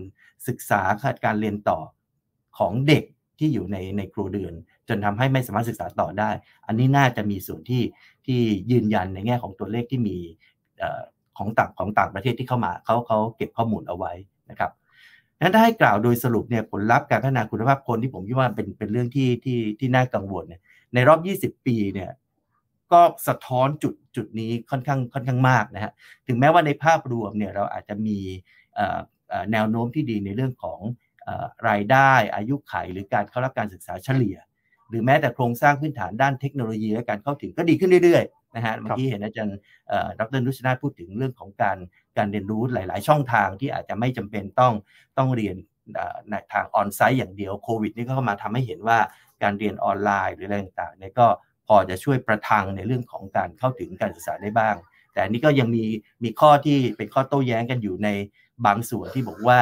ศึกษาการเรียนต่อของเด็กที่อยู่ในในครัวเรือน จนทำให้ไม่สามารถศึกษาต่อได้ อันนี้น่าจะมีส่วนที่ที่ยืนยันในแง่ของตัวเลขที่มีของต่างของต่างประเทศที่เข้ามาเขาเขาเก็บข้อมูลเอาไว้นะครับนั้นถ้าให้กล่าวโดยสรุปเนี่ยผลลัพธ์การพัฒนาคุณภาพคนที่ผมคิดว่าเป็นเป็นเรื่องที่ที่ที่น่ากังวลเนี่ยในรอบ 20 ปีเนี่ยก็สะท้อนจุดจุดนี้ค่อนข้างค่อนข้างมากนะฮะถึงแม้ว่าในภาพรวมเนี่ยเราอาจจะมีแนวโน้มที่ดีในเรื่องของรายได้อายุขัยหรือการเข้ารับการศึกษาเฉลี่ย หรือแม้แต่โครงสร้างพื้นฐานด้านเทคโนโลยีและการเข้าถึงก็ดีขึ้นเรื่อยๆนะฮะเมื่อกี้เห็นอาจารย์ดรนุชนาพูดถึงเรื่องของการการเรียนรู้หลาย ๆ ช่องทางที่อาจจะไม่จำเป็นต้องต้องเรียนในทางออนไซต์อย่างเดียวโควิดนี่ก็เข้ามาทำให้เห็นว่าการเรียนออนไลน์หรืออะไรต่างๆเนี่ยก็พอจะช่วยประทังในเรื่องของการเข้าถึงการศึกษาได้บ้าง แต่นี้ก็ยังมีมีข้อที่เป็นข้อโต้แย้งกันอยู่ในบางส่วนที่บอกว่า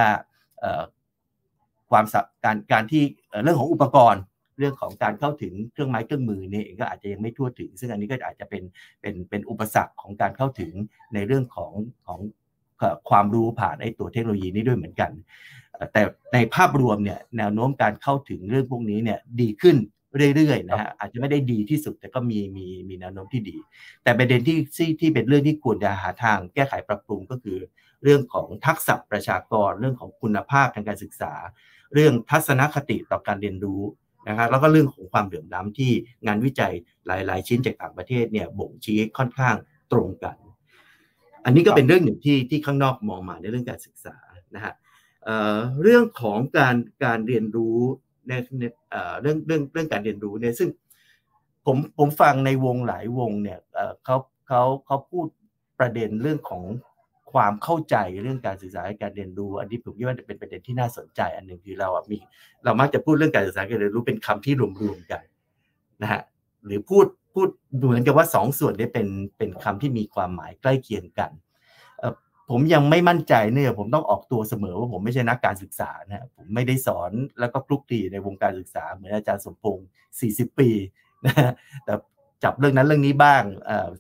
ความการการที่เรื่องของอุปกรณ์ เรื่องของการเข้าถึงเครื่องไม้เครื่องมือนี่เองก็อาจจะยังไม่ทั่วถึง ซึ่งอันนี้ก็อาจจะเป็นเป็นเป็นอุปสรรคของการเข้าถึงในเรื่องของของความรู้ผ่านไอ้ตัวเทคโนโลยีนี้ด้วยเหมือนกัน แต่ในภาพรวมเนี่ยแนวโน้มการเข้าถึงเรื่องพวกนี้เนี่ยดีขึ้นเรื่อยๆนะฮะอาจจะไม่ได้ดีที่สุดแต่ก็มีมีมีแนวโน้มที่ดี แต่ประเด็นที่ที่ที่เป็นเรื่องที่ควรจะหาทางแก้ไขปรับปรุงก็คือ เรื่องของทักษะประชากร เรื่องของคุณภาพทางการศึกษา เรื่องทัศนคติต่อการเรียนรู้ นะครับแล้วก็เรื่องของความเหลื่อมล้ำที่งานวิจัยหลาย ๆ ชิ้นจากต่างประเทศเนี่ยบ่งชี้ค่อนข้างตรงกัน อันนี้ก็เป็นเรื่องหนึ่งที่ที่ข้างนอกมองมาในเรื่องการศึกษานะฮะเรื่องของการการเรียนรู้ในเรื่องเรื่องเรื่องการเรียนรู้เนี่ยซึ่งผมผมฟังในวงหลายวงเนี่ยเขาเขาเขาพูดประเด็นเรื่องของ ความเข้าใจเรื่องการศึกษาการเรียนรู้ อันนี้ผมคิดว่าจะเป็นประเด็นที่น่าสนใจ อันหนึ่งคือเราอะมีเรามักจะพูดเรื่องการศึกษาการเรียนรู้เป็นคำที่รวมๆกันนะฮะหรือพูดพูดเหมือนกับว่าสองส่วนนี้เป็นเป็นคำที่มีความหมายใกล้เคียงกัน ผมยังไม่มั่นใจเนี่ยผมต้องออกตัวเสมอว่าผมไม่ใช่นักการศึกษานะผมไม่ได้สอนแล้วก็คลุกคลีในวงการศึกษา เหมือนอาจารย์สมพงศ์40 ปีนะแต่จับเรื่องนั้นเรื่องนี้บ้าง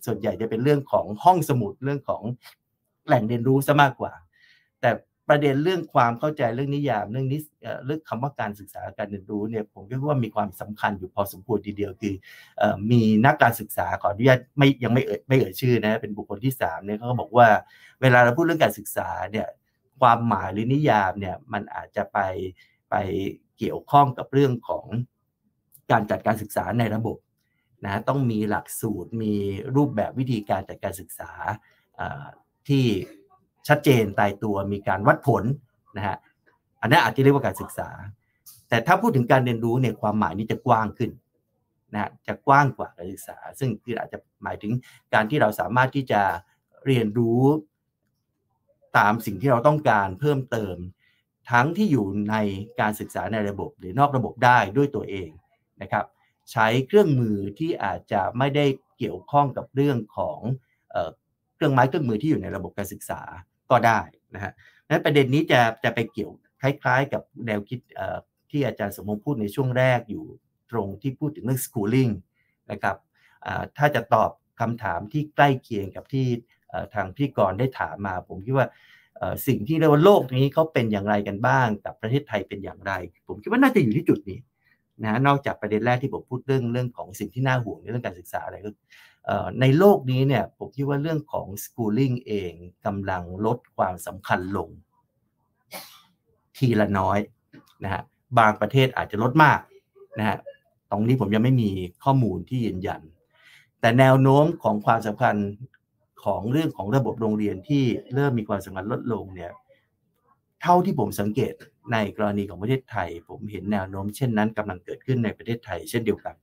ส่วนใหญ่จะเป็นเรื่องของห้องสมุดเรื่องของ แหล่งเรียนรู้ซะมากกว่า แต่ประเด็นเรื่องความเข้าใจเรื่องนิยามเรื่องนี้เรื่องคำว่าการศึกษาการเรียนรู้เนี่ยผมคิดว่ามีความสำคัญอยู่พอสมควรทีเดียวคือมีนักการศึกษาขออนุญาตไม่ยังไม่เอ่ยไม่เอ่ยชื่อนะเป็นบุคคลที่3เนี่ยเขาบอกว่าเวลาเราพูดเรื่องการศึกษาเนี่ยความหมายหรือนิยามเนี่ยมันอาจจะไปไปเกี่ยวข้องกับเรื่องของการจัดการศึกษาในระบบนะต้องมีหลักสูตรมีรูปแบบวิธีการจัดการศึกษา ที่ชัดเจนตายตัวมีการวัดผลนะฮะอันนั้นอาจจะเรียกว่าการศึกษา แต่ถ้าพูดถึงการเรียนรู้เนี่ยความหมายนี้จะกว้างขึ้นนะจะกว้างกว่าการศึกษา ซึ่งคืออาจจะหมายถึงการที่เราสามารถที่จะเรียนรู้ตามสิ่งที่เราต้องการเพิ่มเติม ทั้งที่อยู่ในการศึกษาในระบบหรือนอกระบบได้ด้วยตัวเองนะครับ ใช้เครื่องมือที่อาจจะไม่ได้เกี่ยวข้องกับเรื่องของ เครื่องไม้เครื่องมือที่อยู่ในระบบการศึกษาก็ได้นะฮะนั้นประเด็นนี้จะจะไปเกี่ยวคล้ายๆ กับแนวคิดที่อาจารย์สมมติพูดในช่วงแรกอยู่ตรงที่พูดถึงเรื่อง schooling นะครับถ้าจะตอบคำถามที่ใกล้เคียงกับที่ทางพี่กรได้ถามมา ผมคิดว่าสิ่งที่เรียกว่าโลกนี้เขาเป็นอย่างไรกันบ้าง กับประเทศไทยเป็นอย่างไร ผมคิดว่าน่าจะอยู่ที่จุดนี้นะนอกจากประเด็นแรกที่ผมพูดเรื่องเรื่องของสิ่งที่น่าห่วงในเรื่องการศึกษาอะไรก็ ในโลกนี้เนี่ยผมคิดว่าเรื่องของ schooling เองกำลังลดความสำคัญลง ทีละน้อยนะฮะบางประเทศอาจจะลดมากนะฮะตรงนี้ผมยังไม่มีข้อมูลที่ยืนยัน แต่แนวโน้มของความสำคัญของเรื่องของระบบโรงเรียนที่เริ่มมีความสำคัญลดลงเนี่ยเท่าที่ผมสังเกตในกรณีของประเทศไทย ผมเห็นแนวโน้มเช่นนั้นกำลังเกิดขึ้นในประเทศไทยเช่นเดียวกัน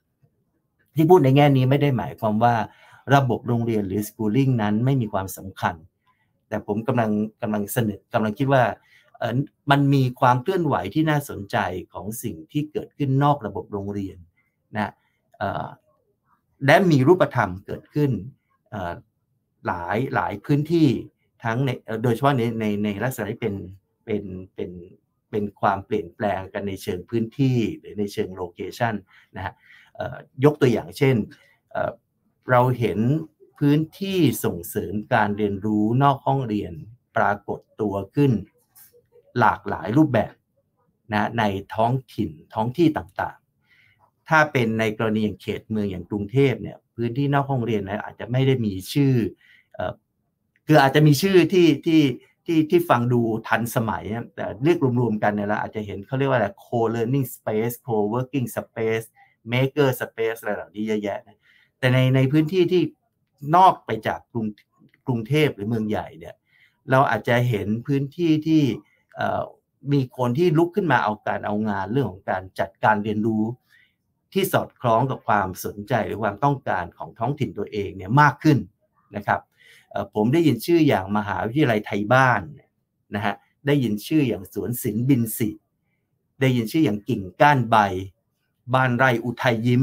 ที่พูดในแง่นี้ไม่ได้หมายความว่าระบบโรงเรียนหรือ schooling นั้นไม่มีความสำคัญ แต่ผมกำลังกำลังเสนอกำลังคิดว่ามันมีความเคลื่อนไหวที่น่าสนใจของสิ่งที่เกิดขึ้นนอกระบบโรงเรียนนะและมีรูปธรรมเกิดขึ้นหลายหลายพื้นที่ทั้งในโดยเฉพาะในในในลักษณะที่เป็นเป็นเป็นเป็นความเปลี่ยนแปลงกันในเชิงพื้นที่หรือในเชิงโลเคชันนะฮะ ยกตัวอย่างเช่น เราเห็นพื้นที่ส่งเสริมการเรียนรู้นอกห้องเรียนปรากฏตัวขึ้น หลากหลายรูปแบบนะในท้องถิ่นท้องที่ต่างๆ ถ้าเป็นในกรณีอย่างเขตเมืองอย่างกรุงเทพเนี่ยพื้นที่นอกห้องเรียนนะอาจจะไม่ได้มีชื่อคืออาจจะมีชื่อที่ที่ที่ที่ฟังดูทันสมัยแต่เรียกรวมๆกันเนี่ยเราอาจจะเห็นเขาเรียกว่าอะไร co-learning space co-working space maker space อะไรเหล่านี้เยอะแยะแต่ในในพื้นที่ที่นอกไปจากกรุงกรุงเทพหรือเมืองใหญ่เนี่ยเราอาจจะเห็นพื้นที่ที่มีคนที่ลุกขึ้นมาเอาการเอางานเรื่องของการจัดการเรียนรู้ที่สอดคล้องกับความสนใจหรือความต้องการของท้องถิ่นตัวเองเนี่ยมากขึ้นนะครับผมได้ยินชื่ออย่างมหาวิทยาลัยไทยบ้านนะฮะได้ยินชื่ออย่างสวนศิลป์บินสิได้ยินชื่ออย่างกิ่งก้านใบ บานไรอุทัยยิ้ม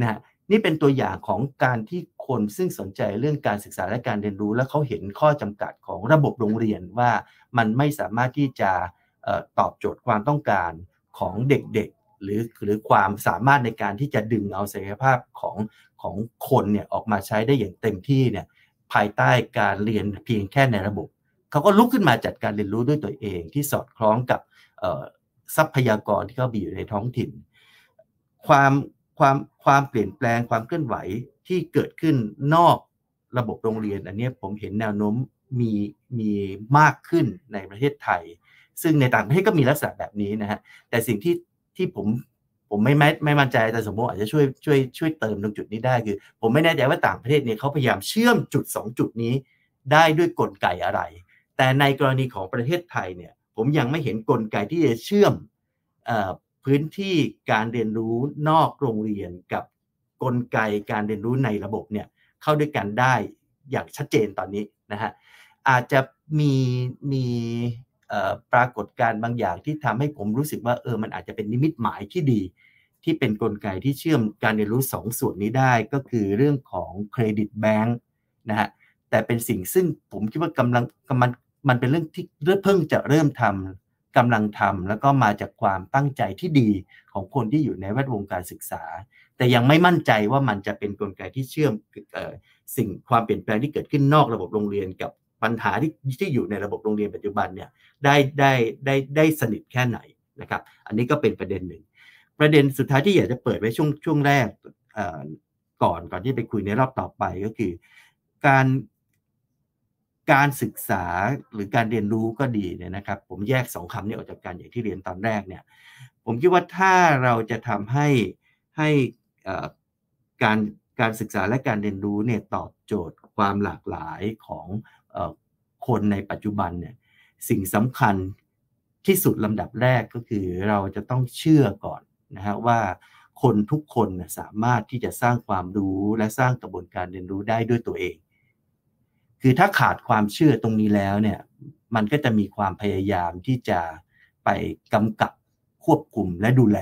นะฮะนี่เป็นตัวอย่างของการที่คนซึ่งสนใจเรื่องการศึกษาและการเรียนรู้ และเขาเห็นข้อจำกัดของระบบโรงเรียนว่ามันไม่สามารถที่จะตอบโจทย์ความต้องการของเด็กๆ หรือหรือความสามารถในการที่จะดึงเอาศักยภาพของของคนเนี่ยออกมาใช้ได้อย่างเต็มที่เนี่ยภายใต้การเรียนเพียงแค่ในระบบเขาก็ลุกขึ้นมาจัดการเรียนรู้ด้วยตัวเองที่สอดคล้องกับทรัพยากรที่เขาบีอยู่ในท้องถิ่น ความความความเปลี่ยนแปลงความเคลื่อนไหวที่เกิดขึ้นนอกระบบโรงเรียน อันนี้ผมเห็นแนวโน้มมีมีมากขึ้นในประเทศไทย ซึ่งในต่างประเทศก็มีลักษณะแบบนี้นะฮะแต่สิ่งที่ที่ผมผมไม่ไม่ไม่มั่นใจแต่สมมติอาจจะช่วยช่วยช่วยเติมตรงจุดนี้ได้คือ ผมไม่แน่ใจว่าต่างประเทศเนี่ยเขาพยายามเชื่อมจุด 2 จุดนี้ได้ด้วยกลไกอะไร แต่ในกรณีของประเทศไทยเนี่ยผมยังไม่เห็นกลไกที่จะเชื่อม พื้นที่การเรียนรู้นอกโรงเรียนกับกลไกการเรียนรู้ในระบบเนี่ยเข้าด้วยกันได้อย่างชัดเจนตอนนี้นะฮะอาจจะมีมีปรากฏการณ์บางอย่างที่ทำให้ผมรู้สึกว่าเออมันอาจจะเป็นนิมิตหมายที่ดี ที่เป็นนกลไกที่เชื่อมการเรียนรู้สองส่วนนี้ได้ก็คือเรื่องของเครดิตแบงค์นะฮะแต่เป็นสิ่งซึ่งผมคิดว่ากำลังมันมันเป็นเรื่องที่เพิ่งจะเริ่มทำ กำลังทำแล้วก็มาจากความตั้งใจที่ดีของคนที่อยู่ในแวดวงการศึกษา แต่ยังไม่มั่นใจว่ามันจะเป็นนกลไกที่เชื่อมสิ่งความเปลี่ยนแปลงที่เกิดขึ้นนอกระบบโรงเรียนกับปัญหาที่ที่อยู่ในระบบโรงเรียนปัจจุบันเนี่ยได้ได้ได้ได้สนิทแค่ไหนนะครับ อันนี้ก็เป็นประเด็นหนึ่ง ประเด็นสุดท้ายที่อยากจะเปิดไว้ช่วงช่วงแรกก่อนก่อนที่ไปคุยในรอบต่อไปก็คือ การ การศึกษาหรือการเรียนรู้ก็ดีเนี่ยนะครับ ผมแยกสองคำนี้ออกจากกันอย่างที่เรียนตอนแรกเนี่ย ผมคิดว่าถ้าเราจะทำให้ให้การการศึกษาและการเรียนรู้เนี่ยตอบโจทย์ความหลากหลายของคนในปัจจุบันเนี่ยสิ่งสำคัญที่สุดลำดับแรกก็คือเราจะต้องเชื่อก่อนนะฮะว่าคนทุกคนสามารถที่จะสร้างความรู้และสร้างกระบวนการเรียนรู้ได้ด้วยตัวเอง คือถ้าขาดความเชื่อตรงนี้แล้วเนี่ยมันก็จะมีความพยายามที่จะไปกำกับควบคุมและดูแล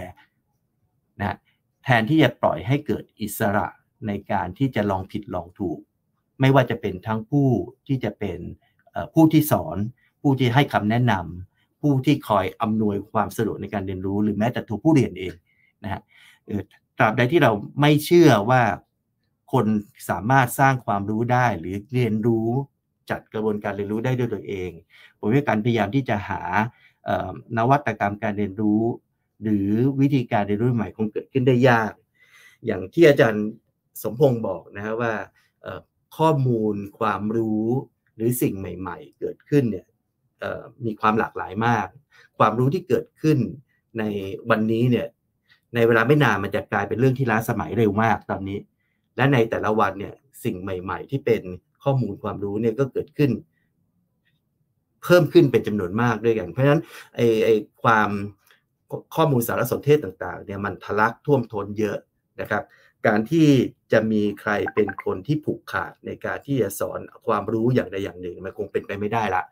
นะแทนที่จะปล่อยให้เกิดอิสระในการที่จะลองผิดลองถูก ไม่ว่าจะเป็นทั้งผู้ที่จะเป็นผู้ที่สอน ผู้ที่ให้คำแนะนำผู้ที่คอยอำนวยความสะดวกในการเรียนรู้ หรือแม้แต่ตัวผู้เรียนเองนะฮะตราบใดที่เราไม่เชื่อว่า คนสามารถสร้างความรู้ได้หรือเรียนรู้จัดกระบวนการเรียนรู้ได้ด้วยตัวเอง ผมว่าการพยายามที่จะหานวัตกรรมการเรียนรู้ หรือวิธีการเรียนรู้ใหม่คงเกิดขึ้นได้ยาก อย่างที่อาจารย์สมพงศ์บอกนะครับว่าข้อมูลความรู้หรือสิ่งใหม่ๆ เกิดขึ้นเนี่ยมีความหลากหลายมาก ความรู้ที่เกิดขึ้นในวันนี้เนี่ยในเวลาไม่นานมันจะกลายเป็นเรื่องที่ล้าสมัยเร็วมากตอนนี้ และในแต่ละวันเนี่ยสิ่งใหม่ๆ ที่เป็นข้อมูลความรู้เนี่ยก็เกิดขึ้น เพิ่มขึ้นเป็นจำนวนมากด้วยกัน เพราะฉะนั้นไอ้ไอ้ความข้อมูลสารสนเทศต่างๆเนี่ยมันทะลักท่วมท้นเยอะนะครับ การที่จะมีใครเป็นคนที่ผูกขาดในการที่จะสอนความรู้อย่างใดอย่างหนึ่งมันคงเป็นไปไม่ได้ละ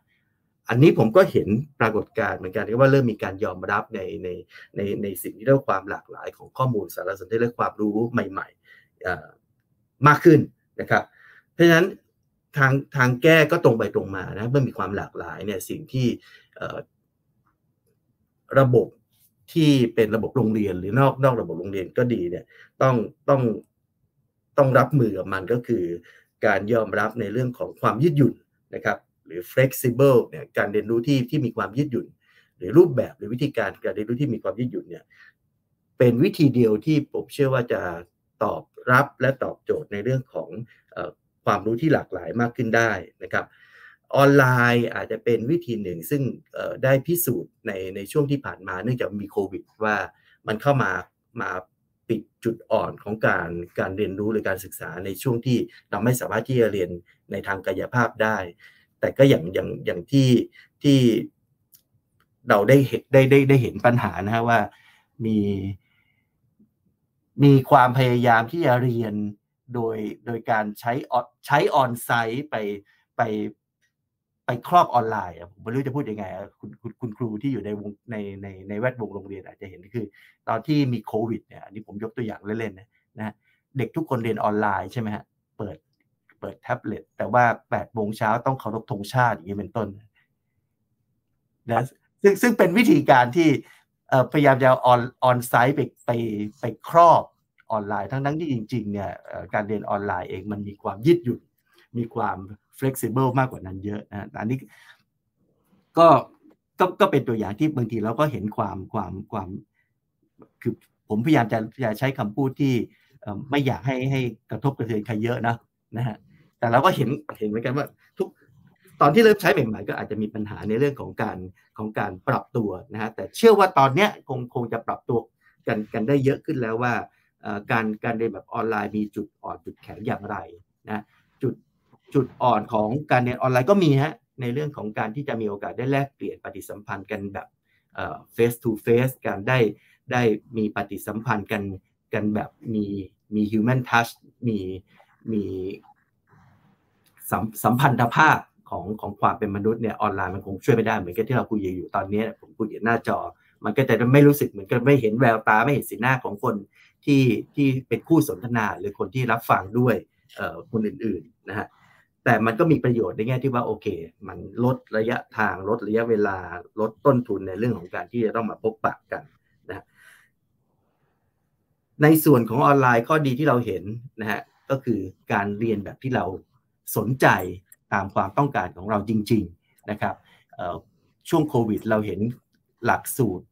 อันนี้ผมก็เห็นปรากฏการณ์เหมือนกันว่าเริ่มมีการยอมรับในในในในสิ่งที่เรียกว่าความหลากหลายของข้อมูลสารสนเทศและความรู้ใหม่ ๆ มากขึ้นนะครับ เพราะฉะนั้นทางทางแก้ก็ตรงไปตรงมานะเมื่อมีความหลากหลายเนี่ยสิ่งที่ระบบที่เป็นระบบโรงเรียนหรือนอกนอกระบบโรงเรียนก็ดีเนี่ยต้องต้องต้องรับมือกับมันก็คือ การยอมรับในเรื่องของความยืดหยุ่นนะครับ หรือ flexible เนี่ยการเรียนรู้ที่ที่มีความยืดหยุ่น หรือรูปแบบหรือวิธีการการเรียนรู้ที่มีความยืดหยุ่นเนี่ยเป็นวิธีเดียวที่ผมเชื่อว่าจะตอบ รับและตอบโจทย์ในเรื่องของความรู้ที่หลากหลายมากขึ้นได้นะครับออนไลน์อาจจะเป็นวิธีหนึ่งซึ่งได้พิสูจน์ในในช่วงที่ผ่านมาเนื่องจากมีโควิด ว่ามันเข้ามามาปิดจุดอ่อนของการการเรียนรู้หรือการศึกษาในช่วงที่เราไม่สามารถที่จะเรียนในทางกายภาพได้ แต่ก็อย่างอย่างอย่างที่ที่เราได้เห็นได้ได้ได้เห็นปัญหานะฮะว่ามี มีความพยายามที่จะเรียนโดยโดยการใช้ใช้ออนไซต์ไปไปไปครอบออนไลน์ผมไม่รู้จะพูดยังไงคุณคุณคุณครูที่อยู่ในวงในในในแวดวงโรงเรียนอาจจะเห็นคือ ตอนที่มีโควิดเนี่ยอันนี้ผมยกตัวอย่างเล่นๆนะนะเด็กทุกคนเรียนออนไลน์ใช่ไหมฮะเปิดเปิดแท็บเล็ตแต่ว่า8ปดโมงเช้าต้องเคารพธงชาติอย่างนี้เป็นต้นนะซึ่งซึ่งเป็นวิธีการที่ พยายามจะออนออนไซต์ไปไปไปครอบออนไลน์ ทั้งนั้นที่จริงๆเนี่ยการเรียนออนไลน์เองมันมีความยืดหยุ่นมีความ flexible มากกว่านั้นเยอะนะอันนี้ก็ก็ก็เป็นตัวอย่างที่บางทีเราก็เห็นความความความคือผมพยายามจะจะใช้คำพูดที่ไม่อยากให้ให้กระทบกระเทือนใครเยอะนะนะฮะแต่เราก็เห็นเห็นเหมือนกันว่าทุก ตอนที่เริ่มใช้ใหม่ๆ ก็อาจจะมีปัญหาในเรื่องของการของการปรับตัวนะฮะแต่เชื่อว่าตอนเนี้ยคงคงจะปรับตัวกันกันได้เยอะขึ้นแล้วว่าการการเรียนแบบออนไลน์มีจุดอ่อนจุดแข็งอย่างไรนะจุดจุดอ่อนของการเรียนออนไลน์ก็มีฮะในเรื่องของการที่จะมีโอกาสได้แลกเปลี่ยนปฏิสัมพันธ์กันแบบเฟสทูเฟสการได้ได้มีปฏิสัมพันธ์กันกันแบบมีมี human touch มีมีสัมสัมพันธภาพ ของของความเป็นมนุษย์เนี่ยออนไลน์มันคงช่วยไม่ได้เหมือนกับที่เราคุยอยู่ตอนนี้ผมคุยอยู่หน้าจอ มันก็จะไม่รู้สึกเหมือนกันไม่เห็นแววตาไม่เห็นสีหน้าของคนที่ที่เป็นคู่สนทนาหรือคนที่รับฟังด้วยคนอื่นๆนะฮะแต่มันก็มีประโยชน์ในแง่ที่ว่าโอเค มันลดระยะทางลดระยะเวลาลดต้นทุนในเรื่องของการที่จะต้องมาพบปะกันนะในส่วนของออนไลน์ข้อดีที่เราเห็นนะฮะก็คือการเรียนแบบที่เราสนใจ ตามความต้องการของเราจริง ๆนะครับช่วงโควิด เราเห็นหลักสูตร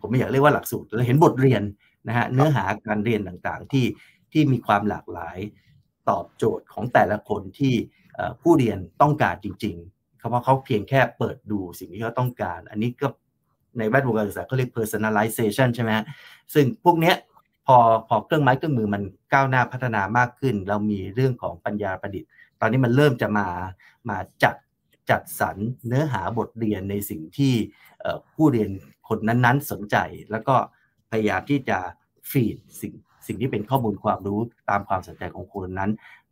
ผมไม่อยากเรียกว่าหลักสูตรเราเห็นบทเรียนนะฮะเนื้อหาการเรียนต่างๆที่ที่มีความหลากหลายตอบโจทย์ของแต่ละคนที่ผู้เรียนต้องการจริงๆเพราะเขาเพียงแค่เปิดดูสิ่งที่เขาต้องการ อันนี้ก็ในแวดวงการศึกษาเขาเรียก personalization ใช่ไหมซึ่งพวกเนี้ยพอพอเครื่องไม้เครื่องมือมันก้าวหน้าพัฒนามากขึ้น เรามีเรื่องของปัญญาประดิษฐ์ต อนนี้มันเริ่มจะมามาจัดจัดสรรเนื้อหาบทเรียนในสิ่งที่ผู้เรียนคนนั้นๆ สนใจ แล้วก็พยายามที่จะฟีดสิ่งสิ่งที่เป็นข้อมูลความรู้ตามความสนใจของคนนั้น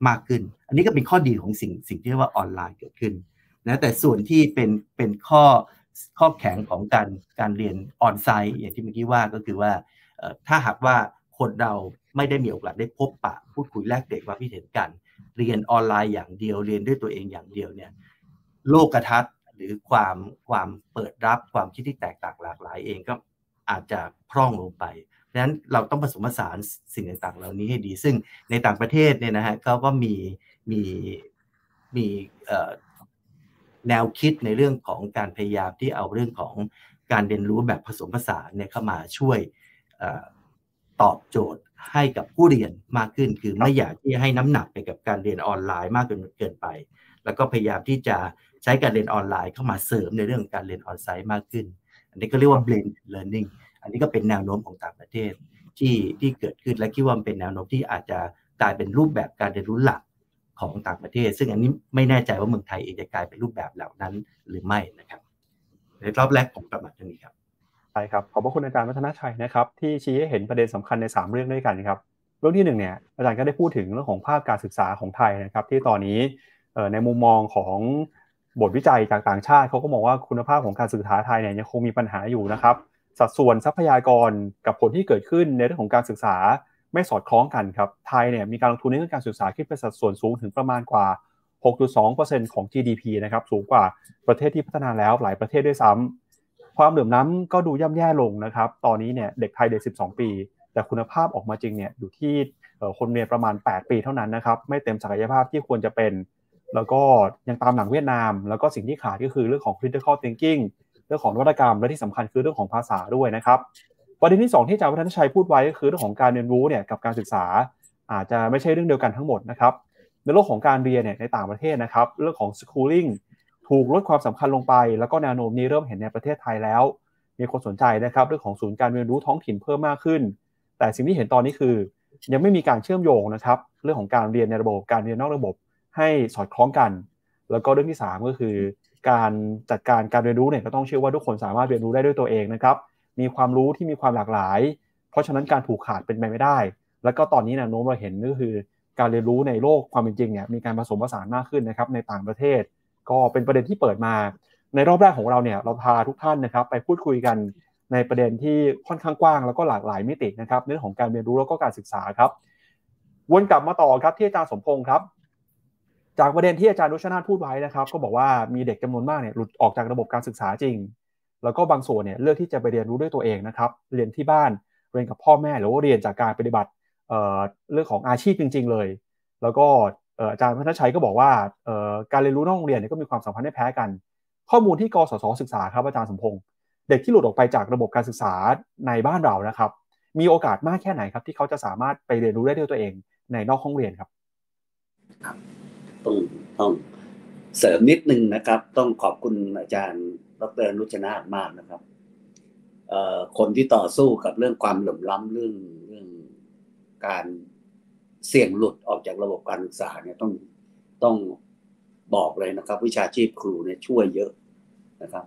มากขึ้น อันนี้ก็เป็นข้อดีของสิ่งสิ่งที่เรียกว่าออนไลน์เกิดขึ้นนะแต่ส่วนที่เป็นเป็นข้อข้อแข็งของการการเรียนออนไซต์อย่างที่เมื่อกี้ว่าก็คือว่าถ้าหากว่าคนเราไม่ได้มีโอกาสได้พบปะพูดคุยแลกเปลี่ยนความคิดเห็นกัน เรียนออนไลน์อย่างเดียวเรียนด้วยตัวเองอย่างเดียวเนี่ยโลกทัศน์หรือความความเปิดรับความคิดที่แตกต่างหลากหลายเองก็อาจจะพร่องลงไปดังนั้นเราต้องผสมผสานสิ่งต่างๆ เหล่านี้ให้ดี ซึ่งในต่างประเทศเนี่ยนะฮะเขาก็มีมีมีแนวคิดในเรื่องของการพยายามที่เอาเรื่องของการเรียนรู้แบบผสมผสานเนี่ยเข้ามาช่วย ตอบโจทย์ให้กับผู้เรียนมากขึ้น คือไม่อยากที่ให้น้ำหนักไปกับการเรียนออนไลน์มากเกินเกินไป แล้วก็พยายามที่จะใช้การเรียนออนไลน์เข้ามาเสริมในเรื่องการเรียนออนไซต์มากขึ้น อันนี้ก็เรียกว่า blend learning อันนี้ก็เป็นแนวโน้มของต่างประเทศที่ที่เกิดขึ้นและคิดว่าเป็นแนวโน้มที่อาจจะกลายเป็นรูปแบบการเรียนรู้หลักของต่างประเทศ ซึ่งอันนี้ไม่แน่ใจว่าเมืองไทยเองจะกลายเป็นรูปแบบเหล่านั้นหรือไม่นะครับในรอบแรกผมประมาณนี้ครับ ใช่ครับขอบพระคุณอาจารย์วัฒนชัยนะครับที่ชี้ให้เห็นประเด็นสำคัญใน 3 เรื่องด้วยกันครับเรื่องที่1เนี่ยอาจารย์ก็ได้พูดถึงเรื่องของภาพการศึกษาของไทยนะครับที่ตอนนี้ในมุมมองของบทวิจัยจากต่างชาติเขาก็มองว่าคุณภาพของการศึกษาไทยเนี่ยยังคงมีปัญหาอยู่นะครับสัดส่วนทรัพยากรกับผลที่เกิดขึ้นในเรื่องของการศึกษาไม่สอดคล้องกันครับไทยเนี่ยมีการลงทุนในเรื่องการศึกษาคิดเป็นสัดส่วนสูงถึงประมาณกว่า 6.2%ของ GDP นะครับสูงกว่าประเทศที่พัฒนาแล้วหลายประเทศด้วยซ้ำ ความเหลื่อมล้ำก็ดูย่ำแย่ลงนะครับ ตอนนี้เนี่ยเด็กไทยเด็ก 12 ปี แต่คุณภาพออกมาจริงเนี่ยอยู่ที่คนเรียนประมาณ 8 ปีเท่านั้นนะครับ ไม่เต็มศักยภาพที่ควรจะเป็น แล้วก็ยังตามหลังเวียดนาม แล้วก็สิ่งที่ขาดก็คือเรื่องของ critical thinking เรื่องของนวัตกรรมและที่สำคัญคือเรื่องของภาษาด้วยนะครับประเด็นที่ 2 ที่อาจารย์วัฒนชัยพูดไว้ก็คือเรื่องของการเรียนรู้เนี่ยกับการศึกษา อาจจะไม่ใช่เรื่องเดียวกันทั้งหมดนะครับในโลกของการเรียนเนี่ยในต่างประเทศนะครับ เรื่องของ schooling ถูกลดความสำคัญลงไป แล้วก็แนวโน้มนี้เริ่มเห็นในประเทศไทยแล้ว มีคนสนใจนะครับเรื่องของศูนย์การเรียนรู้ท้องถิ่นเพิ่มมากขึ้น แต่สิ่งที่เห็นตอนนี้คือ ยังไม่มีการเชื่อมโยงนะครับเรื่องของการเรียนในระบบการเรียนนอกระบบ ให้สอดคล้องกัน แล้วก็เรื่องที่ 3 ก็คือ การจัดการการเรียนรู้เนี่ยก็ต้องเชื่อว่าทุกคนสามารถเรียนรู้ได้ด้วยตัวเองนะครับมีความรู้ที่มีความหลากหลาย เพราะฉะนั้นการผูกขาดเป็นไปไม่ได้ แล้วก็ตอนนี้นะโน้มเราเห็นก็คือ การเรียนรู้ในโลกความเป็นจริงเนี่ยมีการผสมผสานมากขึ้นนะครับในต่างประเทศ ก็เป็นประเด็นที่เปิดมา ในรอบแรกของเราเนี่ยเราพาทุกท่านนะครับไปพูดคุยกันในประเด็นที่ค่อนข้างกว้างแล้วก็หลากหลายมิตินะครับเรื่องของการเรียนรู้แล้วก็การศึกษาครับวนกลับมาต่อครับที่อาจารย์สมพงศ์ครับ จากประเด็นที่อาจารย์นุชนาธพูดไว้นะครับ ก็บอกว่ามีเด็กจำนวนมากเนี่ยหลุดออกจากระบบการศึกษาจริง แล้วก็บางส่วนเนี่ยเลือกที่จะไปเรียนรู้ด้วยตัวเองนะครับ เรียนที่บ้านเรียนกับพ่อแม่หรือว่าเรียนจากการปฏิบัติเรื่องของอาชีพจริง ๆ เลย แล้วก็ อาจารย์พัฒชัยก็บอกว่าการเรียนรู้นอกโรงเรียนเนี่ยก็มีความสัมพันธ์ไม่แพ้กัน ข้อมูลที่กสศศึกษาครับอาจารย์สมพงศ์เด็กที่หลุดออกไปจากระบบการศึกษาในบ้านเรานะครับ มีโอกาสมากแค่ไหนครับ ที่เขาจะสามารถไปเรียนรู้ได้ด้วยตัวเองในนอกห้องเรียนครับต้องต้องเสริมนิดนึงนะครับ ต้องขอบคุณอาจารย์ดรนุชนาธมากนะครับคนที่ต่อสู้กับเรื่องความเหลื่อมล้ำเรื่องเรื่องการ เสี่ยงหลุดออกจากระบบการศึกษาเนี่ยต้องต้องบอกเลยนะครับ วิชาชีพครูเนี่ยช่วยเยอะนะครับ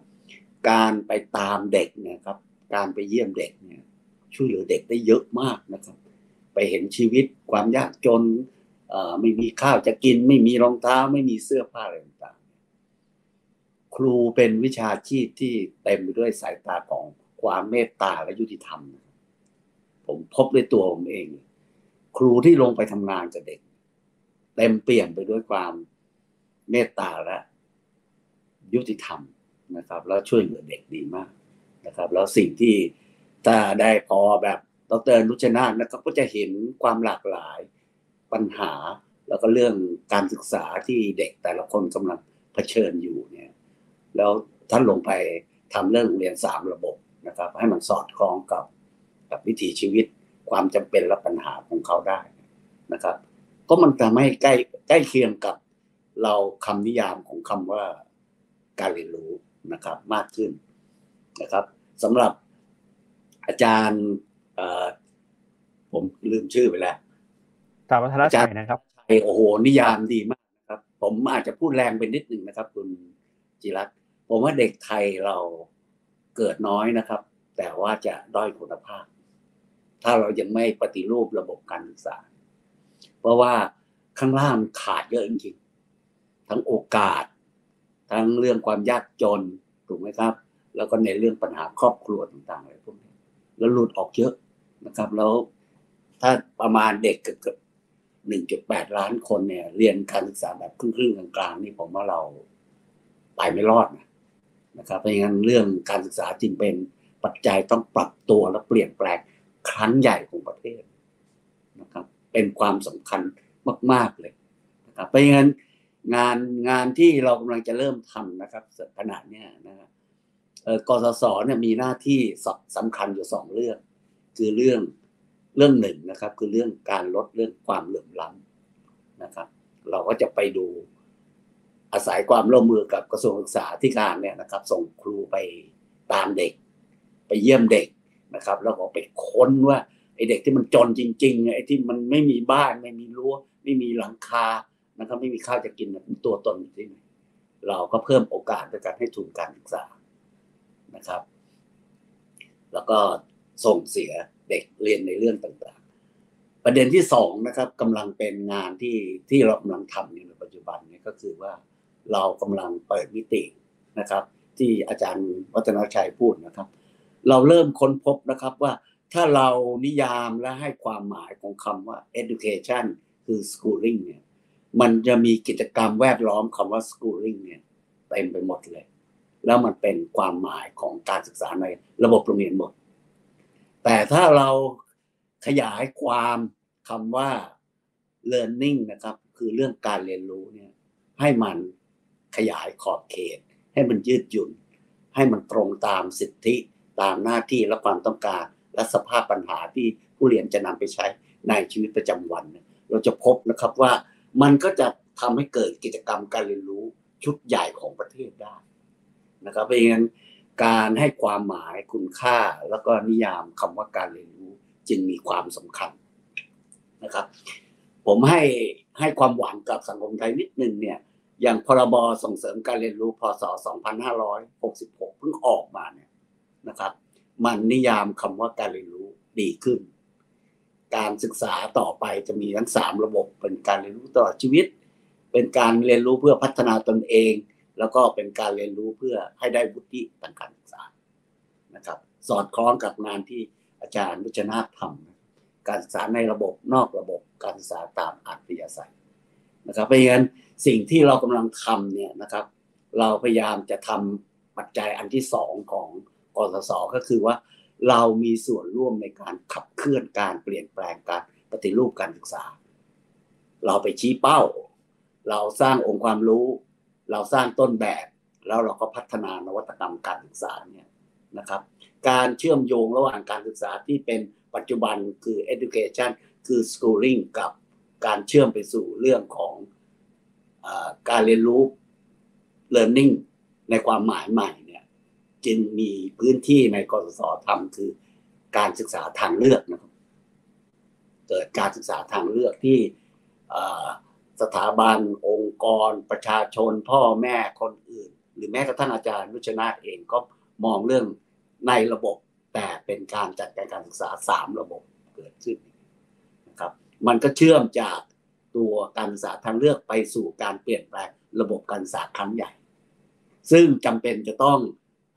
การไปตามเด็กนี่ยครับ การไปเยี่ยมเด็กเนี่ยช่วยเหลือเด็กได้เยอะมากนะครับ ไปเห็นชีวิตความยากจนไม่มีข้าวจะกิน ไม่มีรองเท้า ไม่มีเสื้อผ้าอะไรต่างครูเป็นวิชาชีพที่เต็มไปด้วยสายตาของความเมตตาและยุติธรรม ผมพบด้วยตัวผมเอง ครูที่ลงไปทำงานกับเด็ก เต็มเปลี่ยนไปด้วยความเมตตาและยุติธรรมนะครับ แล้วช่วยเหลือเด็กดีมากนะครับ แล้วสิ่งที่ถ้าได้พอแบบดรนุชนาธนะครับก็จะเห็นความหลากหลายปัญหา แล้วก็เรื่องการศึกษาที่เด็กแต่ละคนกำลังเผชิญอยู่เนี่ย แล้วท่านลงไปทำเรื่องโรงเรียนสามระบบนะครับ ให้มันสอดคล้องกับกับวิถีชีวิต ความจำเป็นและปัญหาของเขาได้นะครับ ก็มันจะไม่ใกล้ใกล้เคียงกับเราคำนิยามของคำว่าการเรียนรู้นะครับมากขึ้นนะครับสำหรับอาจารย์ผมลืมชื่อไปแล้วอาจารย์วัฒนชัยนะครับโอ้โหนิยามดีมากนะครับ ผมอาจจะพูดแรงไปนิดหนึ่งนะครับ คุณจิรัตผมว่าเด็กไทยเราเกิดน้อยนะครับ แต่ว่าจะด้อยคุณภาพ ถ้าเรายังไม่ปฏิรูประบบการศึกษา เพราะว่าข้างล่างขาดเยอะจริงๆ ทั้งโอกาส ทั้งเรื่องความยากจนถูกไหมครับ แล้วก็ในเรื่องปัญหาครอบครัวต่างๆอะไรพวกนี้แล้วหลุดออกเยอะนะครับ แล้วถ้าประมาณเด็กเกือบหนึ่งจุดแปดล้านคนเนี่ย เรียนการศึกษาแบบครึ่งๆกลางๆนี่ผมว่าเราไปไม่รอดนะนะครับเพราะงั้นเรื่องการศึกษาจึงเป็นปัจจัยต้องปรับตัวและเปลี่ยนแปลง ครั้งใหญ่ของประเทศนะครับ เป็นความสำคัญมาก ๆเลยนะครับเพราะงั้นงานงานที่เรากำลังจะเริ่มทำนะครับขณะนี้นะครับกสศเนี่ยมีหน้าที่สำคัญอยู่สองเรื่อง คือเรื่องเรื่องหนึ่งนะครับ คือเรื่องการลดเรื่องความเหลื่อมล้ำนะครับ เราก็จะไปดูอาศัยความร่วมมือกับกระทรวงศึกษาธิการเนี่ยนะครับ ส่งครูไปตามเด็ก ไปเยี่ยมเด็ก นะครับแล้วก็ไปค้นว่าไอเด็กที่มันจนจริงๆไอที่มันไม่มีบ้านไม่มีรั้วไม่มีหลังคานะครับไม่มีข้าวจะกินตัวตนอยู่ที่ไหนเราก็เพิ่มโอกาสในการให้ทุนการศึกษานะครับ แล้วก็ส่งเสียเด็กเรียนในเรื่องต่างๆ ประเด็นที่สองนะครับกำลังเป็นงานที่ที่เรากำลังทำในปัจจุบันนี้ก็คือว่าเรากำลังเปิดมิตินะครับ ที่อาจารย์วัฒนชัยพูดนะครับ เราเริ่มค้นพบนะครับว่าถ้าเรานิยามและให้ความหมายของคำว่า education คือ schooling เนี่ยมันจะมีกิจกรรมแวดล้อมคำว่า schooling เนี่ยเต็มไปหมดเลย แล้วมันเป็นความหมายของการศึกษาในระบบโรงเรียนหมด แต่ถ้าเราขยายความคำว่า learning นะครับ คือเรื่องการเรียนรู้เนี่ยให้มันขยายขอบเขต ให้มันยืดหยุ่น ให้มันตรงตามสิทธิ ตามหน้าที่และความต้องการ และสภาพปัญหาที่ผู้เรียนจะนำไปใช้ในชีวิตประจำวัน เราจะพบนะครับว่ามันก็จะทำให้เกิดกิจกรรมการเรียนรู้ชุดใหญ่ของประเทศได้นะครับเพราะงั้นการให้ความหมายคุณค่าแล้วก็นิยามคำว่าการเรียนรู้จึงมีความสำคัญนะครับ ผมให้ให้ความหวังกับสังคมไทยนิดนึงเนี่ยอย่างพรบส่งเสริมการเรียนรู้พศ 2566 เพิ่งออกมาเนี่ย นะครับ มันนิยามคำว่าการเรียนรู้ดีขึ้น การศึกษาต่อไปจะมีทั้งสามระบบเป็นการเรียนรู้ตลอดชีวิต เป็นการเรียนรู้เพื่อพัฒนาตนเอง แล้วก็เป็นการเรียนรู้เพื่อให้ได้วุฒิทางการศึกษานะครับ สอดคล้องกับงานที่อาจารย์วิชนาทำการศึกษาในระบบนอกระบบการศึกษาตามอัธยาศัยนะครับเพราะฉะนั้นสิ่งที่เรากำลังทำเนี่ยนะครับ เราพยายามจะทำปัจจัยอันที่สองของ กสศก็คือว่า เรามีส่วนร่วมในการขับเคลื่อนการเปลี่ยนแปลงการปฏิรูปการศึกษา เราไปชี้เป้า เราสร้างองค์ความรู้ เราสร้างต้นแบบ แล้วเราก็พัฒนานวัตกรรมการศึกษาเนี่ยนะครับ การเชื่อมโยงระหว่างการศึกษาที่เป็นปัจจุบันคือ education คือ schooling กับการเชื่อมไปสู่เรื่องของอการเรียนรู้ learning ในความหมายใหม่ จึงมีพื้นที่ในกสศทำคือการศึกษาทางเลือกนะครับ เกิดการศึกษาทางเลือกที่สถาบันองค์กร ประชาชน พ่อแม่คนอื่น หรือแม้กระทั่งอาจารย์นุชนาเองก็มองเรื่องในระบบแต่เป็นการจัดการการศึกษาสามระบบเกิดขึ้นนะครับ มันก็เชื่อมจากตัวการศึกษาทางเลือกไปสู่การเปลี่ยนแปลงระบบการศึกษาครั้งใหญ่ ซึ่งจำเป็นจะต้อง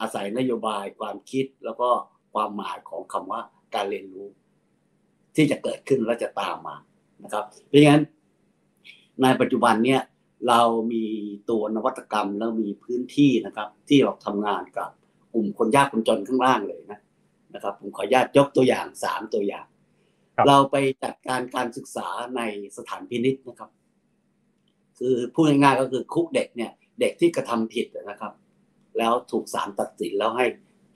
อาศัยนโยบายความคิดแล้วก็ความหมายของคำว่าการเรียนรู้ ที่จะเกิดขึ้นและจะตามมานะครับ เพราะงั้นในปัจจุบันเนี่ยเรามีตัวนวัตกรรมแล้วมีพื้นที่นะครับ ที่เราทำงานกับกลุ่มคนยากคนจนข้างล่างเลยนะนะครับ ผมขออนุญาตยกตัวอย่างสามตัวอย่างเราไปจัดการการศึกษาในสถานพินิษนะครับ คือพูดง่ายๆก็คือคุกเด็กเนี่ย เด็กที่กระทำผิดนะครับ แล้วถูกศาลตัดสินแล้วให้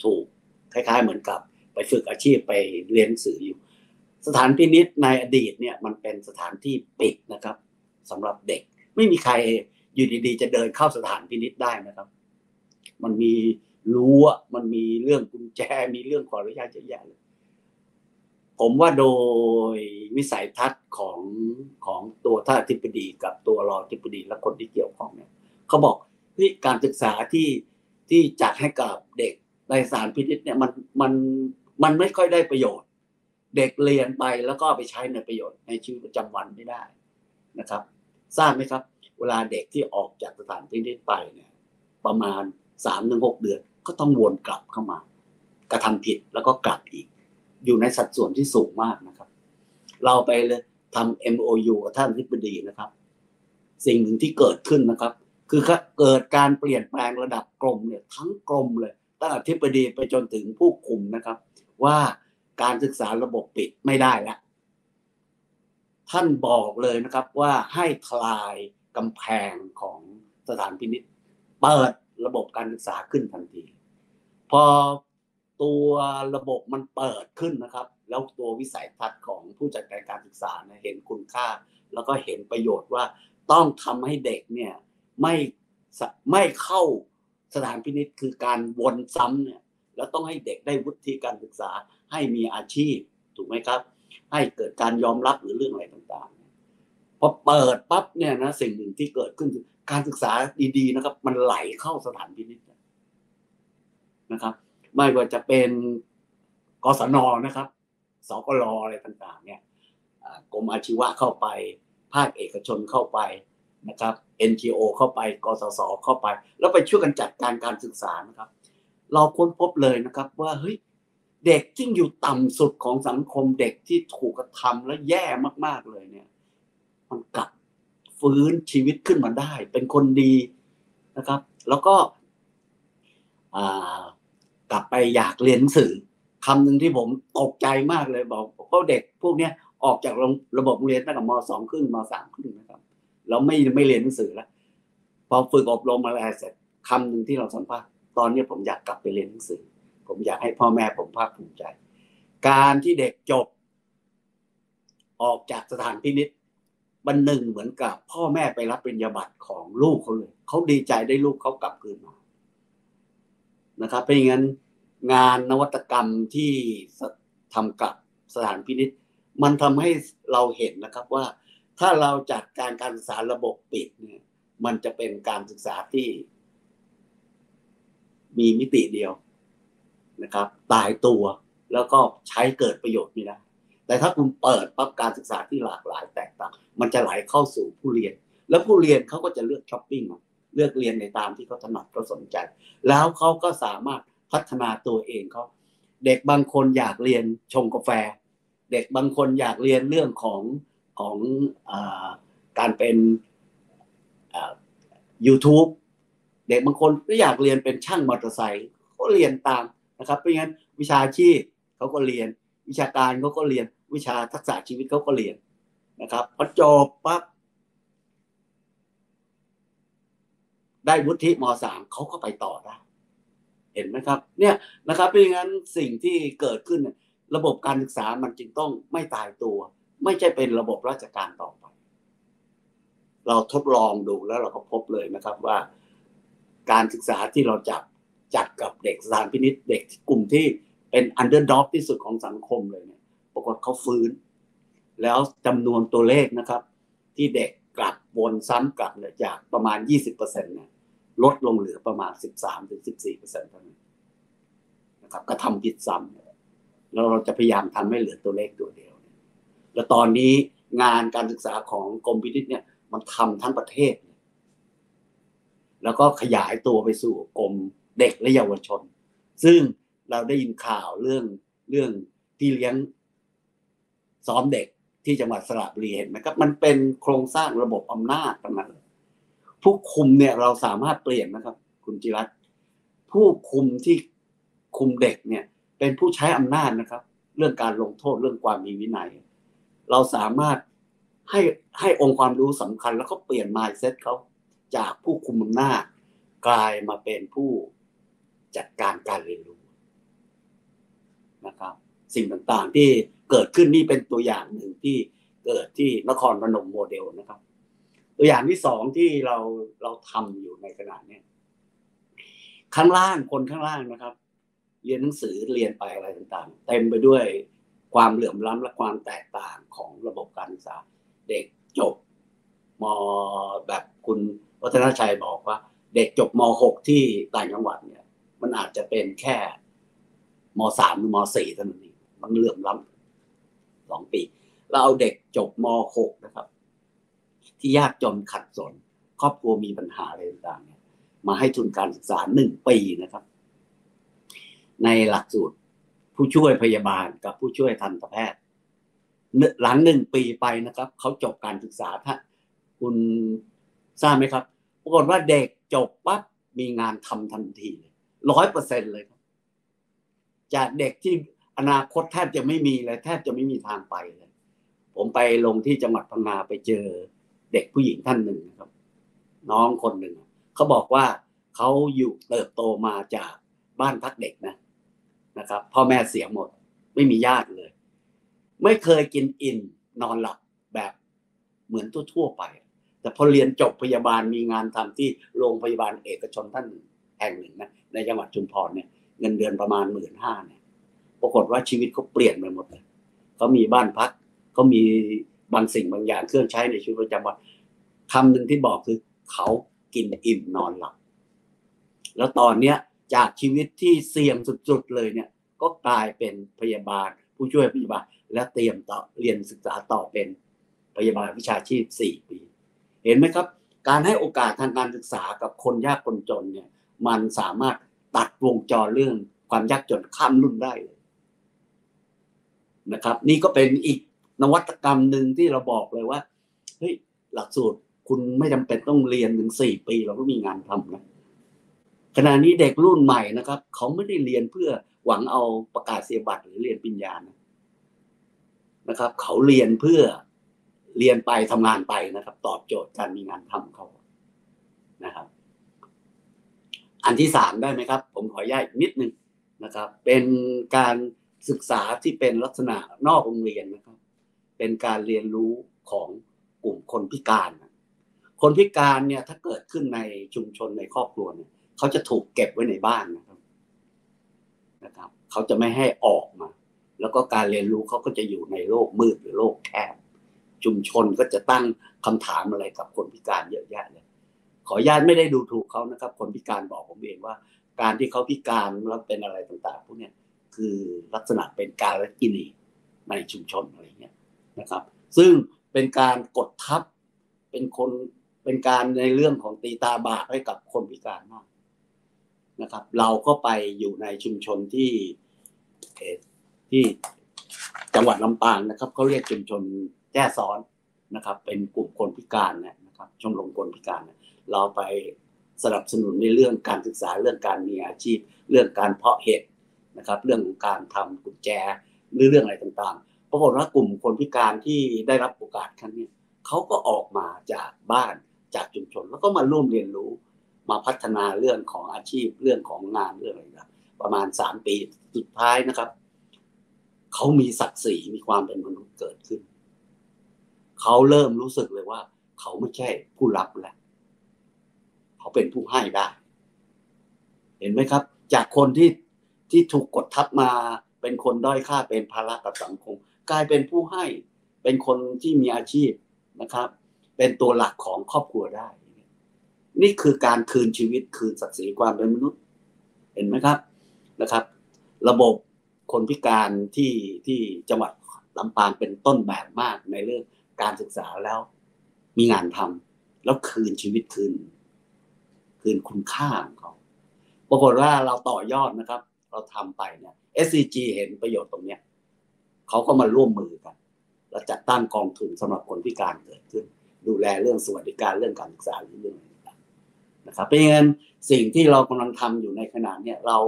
ถูกคล้าย ๆ เหมือนกับ ไปฝึกอาชีพไปเรียนสื่ออยู่ สถานพินิษในอดีตเนี่ยมันเป็นสถานที่ปิดนะครับสำหรับเด็ก ไม่มีใครอยู่ดีๆ จะเดินเข้าสถานพินิษได้นะครับ มันมีรั้วมันมีเรื่องกุญแจมีเรื่องขออนุญาตเยอะแยะเลยผมว่าโดยวิสัยทัศน์ของของตัวท่านอธิบดีกับตัวรองอธิบดีและคนที่เกี่ยวข้องเนี่ยเขาบอกที่การศึกษาที่ ที่จัดให้กับเด็กในสารพินิษเนี่ยมันมันมันไม่ค่อยได้ประโยชน์ เด็กเรียนไปแล้วก็ไปใช้ในประโยชน์ในชีวิตประจำวันไม่ได้นะครับ ทราบไหมครับ เวลาเด็กที่ออกจากสถานพินิษไปเนี่ย ประมาณสามถึงหกเดือน ก็ต้องวนกลับเข้ามา กระทำผิดแล้วก็กลับอีก อยู่ในสัดส่วนที่สูงมากนะครับ เราไปเลยทำ MOU กับท่านทิบดีนะครับ สิ่งหนึ่งที่เกิดขึ้นนะครับ คือเกิดการเปลี่ยนแปลงระดับกรมเนี่ยทั้งกรมเลยตั้งแต่ทิบดีไปจนถึงผู้คุมนะครับ ว่าการศึกษาระบบปิดไม่ได้แล้วท่านบอกเลยนะครับว่าให้คลายกำแพงของสถานพินิษเปิดระบบการศึกษาขึ้นทันที พอตัวระบบมันเปิดขึ้นนะครับ แล้วตัววิสัยทัศน์ของผู้จัดการการศึกษาเห็นคุณค่า แล้วก็เห็นประโยชน์ว่าต้องทำให้เด็กเนี่ย ไม่ไม่เข้าสถานพินิษคือการวนซ้ำเนี่ยแล้วต้องให้เด็กได้วุฒิการศึกษาให้มีอาชีพถูกไหมครับ ให้เกิดการยอมรับหรือเรื่องอะไรต่างๆพอเปิดปั๊บเนี่ยนะสิ่งหนึ่งที่เกิดขึ้นคือการศึกษาดีๆนะครับ มันไหลเข้าสถานพินิจนะครับ ไม่ว่าจะเป็นกศนนะครับสกลอะไรต่างๆ เนี่ยกรมอาชีวะเข้าไป ภาคเอกชนเข้าไป นะครับ NGO เข้าไปกสศเข้าไป แล้วไปช่วยกันจัดการการศึกษานะครับ เราค้นพบเลยนะครับว่าเฮ้ยเด็กที่อยู่ต่ำสุดของสังคมเด็กที่ถูกกระทำและแย่มากๆเลยเนี่ย มันกลับฟื้นชีวิตขึ้นมาได้ เป็นคนดีนะครับ แล้วก็กลับไปอยากเรียนหนังสือคำหนึ่งที่ผมตกใจมากเลยบอกเพราะเด็กพวกนี้ออกจากระบบเรียนตั้งแต่มสองครึ่งมสามครึ่งนะครับ เราไม่ไม่เรียนหนังสือแล้วพอฝึกอบรมอะไรเสร็จคำหนึ่งที่เราสัมภาษณ์ตอนนี้ผมอยากกลับไปเรียนหนังสือ ผมอยากให้พ่อแม่ผมภาคภูมิใจ การที่เด็กจบ ออกจากสถานพินิษบันหนึ่งเหมือนกับพ่อแม่ไปรับปริญญาบัตรของลูกเขาเลย เขาดีใจได้ลูกเขากลับคืนมานะครับเพราะงั้นงานนวัตกรรมที่ทำกับสถานพินิษมันทำให้เราเห็นนะครับว่า ถ้าเราจัดการการศึกษาระบบปิดเนี่ย มันจะเป็นการศึกษาที่ มีมิติเดียวนะครับ ตายตัวแล้วก็ใช้เกิดประโยชน์ไม่ได้แต่ถ้าคุณเปิดปั๊บการศึกษาที่หลากหลายแตกต่าง มันจะไหลเข้าสู่ผู้เรียน แล้วผู้เรียนเขาก็จะเลือกช้อปปิ้งเลือกเรียนในตามที่เขาถนัดเขาสนใจ แล้วเขาก็สามารถพัฒนาตัวเองเขาเด็กบางคนอยากเรียนชงกาแฟ เด็กบางคนอยากเรียนเรื่องของ ของอการเป็นยูทูบเด็กบางคนก็อยากเรียนเป็นช่างมอเตอร์ไซค์ก็เรียนตามนะครับเพราะงั้นวิชาชีพเขาก็เรียน วิชาการเขาก็เรียน วิชาทักษะชีวิตเขาก็เรียนนะครับพอจบปั๊บได้วุฒิมสามเขาก็ไปต่อได้เห็นไหมครับ เนี่ยนะครับเพราะงั้นสิ่งที่เกิดขึ้น ระบบการศึกษามันจึงต้องไม่ตายตัว ไม่ใช่เป็นระบบราชการต่อไป เราทดลองดูแล้วเราก็พบเลยนะครับว่า การศึกษาที่เราจัดจัดกับเด็กสถานพินิจเด็กกลุ่มที่เป็น underdog ที่สุดของสังคมเลยเนี่ย ปรากฏเขาฟื้น แล้วจำนวนตัวเลขนะครับ ที่เด็กกลับวนซ้ำกลับเนี่ยจากประมาณ 20%เนี่ยลดลงเหลือประมาณ 13-14%เท่านั้นนะครับก็ทำผิดซ้ำแล้วเราจะพยายามทำให้เหลือตัวเลขตัวเดียว แล้วตอนนี้งานการศึกษาของกรมพินิษเนี่ยมันทำทั้งประเทศ แล้วก็ขยายตัวไปสู่กรมเด็กและเยาวชน ซึ่งเราได้ยินข่าวเรื่องเรื่องที่เลี้ยงซ้อมเด็กที่จังหวัดสระบุรีเห็นไหมครับ มันเป็นโครงสร้างระบบอำนาจทั้งนั้นผู้คุมเนี่ยเราสามารถเปลี่ยนนะครับ คุณจิรัตผู้คุมที่คุมเด็กเนี่ย เป็นผู้ใช้อำนาจนะครับ เรื่องการลงโทษเรื่องความมีวินัย เราสามารถให้ให้องค์ความรู้สำคัญ แล้วก็เปลี่ยน mindset เขาจากผู้คุมอำนาจกลายมาเป็นผู้จัดการการเรียนรู้นะครับ สิ่งต่างๆที่เกิดขึ้นนี่เป็นตัวอย่างหนึ่งที่เกิดที่นครพนมโมเดลนะครับ ตัวอย่างที่สองที่เราเราทำอยู่ในขณะนี้ข้างล่างคนข้างล่างนะครับ เรียนหนังสือเรียนไปอะไรต่างๆ เต็มไปด้วย ความเหลื่อมล้ำและความแตกต่างของระบบการศึกษา เด็กจบมแบบคุณวัฒนชัยบอกว่า เด็กจบม .6 ที่ต่างจังหวัดเนี่ย มันอาจจะเป็นแค่ม .3 หรือม .4 เท่านั้นเองมันเหลื่อมล้ำสองปี เราเอาเด็กจบม .6 นะครับ ที่ยากจนขัดสน ครอบครัวมีปัญหาอะไรต่างๆเนี่ยมาให้ทุนการศึกษาหนึ่งปีนะครับ ในหลักสูตร ผู้ช่วยพยาบาลกับผู้ช่วยทันตแพทย์ หลังหนึ่งปีไปนะครับ เขาจบการศึกษาถ้าคุณทราบไหมครับปรากฏว่าเด็กจบปั๊บมีงานทำทันทีร้อยเปอร์เซ็นเลยครับ จากเด็กที่อนาคตแทบจะไม่มีเลยแทบจะไม่มีทางไปเลย ผมไปลงที่จังหวัดพังงาไปเจอเด็กผู้หญิงท่านหนึ่งนะครับ น้องคนหนึ่งเขาบอกว่าเขาอยู่เติบโตมาจากบ้านพักเด็กนะ นะครับ พ่อแม่เสียหมด ไม่มีญาติเลย ไม่เคยกินอิ่มนอนหลับแบบเหมือนทั่วๆไป แต่พอเรียนจบพยาบาลมีงานทำที่โรงพยาบาลเอกชนท่านแห่งหนึ่งนะในจังหวัดชุมพรเนี่ยเงินเดือนประมาณหมื่นห้าเนี่ยปรากฏว่าชีวิตเขาเปลี่ยนไปหมดเลยเขามีบ้านพักเขามีบางสิ่งบางอย่างเครื่องใช้ในชีวิตประจำวันคำหนึ่งที่บอกคือ เขากินอิ่มนอนหลับ แล้วตอนเนี้ย จากชีวิตที่เสี่ยงสุดๆเลยเนี่ย ก็กลายเป็นพยาบาล ผู้ช่วยพยาบาล และเตรียมต่อเรียนศึกษาต่อเป็นพยาบาลวิชาชีพ 4 ปี เห็นไหมครับ การให้โอกาสทางการศึกษากับคนยากคนจนเนี่ย มันสามารถตัดวงจรเรื่องความยากจนข้ามรุ่นได้เลยนะครับ นี่ก็เป็นอีกนวัตกรรมหนึ่งที่เราบอกเลยว่าเฮ้ยหลักสูตรคุณไม่จำเป็นต้องเรียนถึงสี่ปีเราก็มีงานทำนะ ขณะนี้เด็กรุ่นใหม่นะครับ เขาไม่ได้เรียนเพื่อหวังเอาประกาศเสียบัตรหรือเรียนปริญญานะนะครับ เขาเรียนเพื่อเรียนไปทำงานไปนะครับ ตอบโจทย์การมีงานทำเขานะครับ อันที่สามได้ไหมครับ ผมขอแยกนิดนึงนะครับ เป็นการศึกษาที่เป็นลักษณะนอกโรงเรียนนะครับ เป็นการเรียนรู้ของกลุ่มคนพิการ คนพิการเนี่ยถ้าเกิดขึ้นในชุมชนในครอบครัวเนี่ย เขาจะถูกเก็บไว้ในบ้านนะครับนะครับ เขาจะไม่ให้ออกมา แล้วก็การเรียนรู้เขาก็จะอยู่ในโลกมืดหรือโลกแคบชุมชนก็จะตั้งคำถามอะไรกับคนพิการเยอะแยะเลย ขออนุญาตไม่ได้ดูถูกเขานะครับ คนพิการบอกผมเองว่า การที่เขาพิการแล้วเป็นอะไรต่างๆพวกนี้คือลักษณะเป็นการละกินีในชุมชนอะไรเงี้ยนะครับ ซึ่งเป็นการกดทับเป็นคนเป็นการในเรื่องของตีตาบาปให้กับคนพิการมาก นะครับ เราก็ไปอยู่ในชุมชนที่ที่จังหวัดลำปางนะครับเขาเรียกชุมชนแจ้ซ้อนนะครับ เป็นกลุ่มคนพิการนะครับชมรมคนพิการ เราไปสนับสนุนในเรื่องการศึกษาเรื่องการมีอาชีพ เรื่องการเพาะเห็ดนะครับ เรื่องของการทำกุญแจหรือเรื่องอะไรต่างๆปรากฏว่ากลุ่มคนพิการที่ได้รับโอกาสครั้งนี้เขาก็ออกมาจากบ้านจากชุมชน แล้วก็มาร่วมเรียนรู้ มาพัฒนาเรื่องของอาชีพเรื่องของงานเรื่องอะไรนะประมาณสามปีสุดท้ายนะครับเขามีศักดิ์ศรีมีความเป็นมนุษย์เกิดขึ้นเขาเริ่มรู้สึกเลยว่า เขาไม่ใช่ผู้รับแล้วเขาเป็นผู้ให้ได้ เห็นไหมครับ จากคนที่ที่ถูกกดทับมาเป็นคนด้อยค่าเป็นภาระกับสังคม กลายเป็นผู้ให้ เป็นคนที่มีอาชีพนะครับ เป็นตัวหลักของครอบครัวได้ นี่คือการคืนชีวิตคืนศักดิ์ศรีความเป็นมนุษย์ เห็นไหมครับนะครับ ระบบคนพิการที่ที่จังหวัดลำปางเป็นต้นแบบมากในเรื่องการศึกษาแล้วมีงานทำแล้วคืนชีวิตคืน คืนคุณค่าของเขาปรากฏว่าเราต่อยอดนะครับ เราทำไปเนี่ย SCG เห็นประโยชน์ตรงเนี้ยเขาก็มาร่วมมือกันแล้วจัดตั้งกองทุนสำหรับคนพิการเกิดขึ้น ดูแลเรื่องสวัสดิการเรื่องการศึกษาเรื่อง นะครับ เพราะงั้นสิ่งที่เรากำลังทำอยู่ในขณะเนี้ยเรา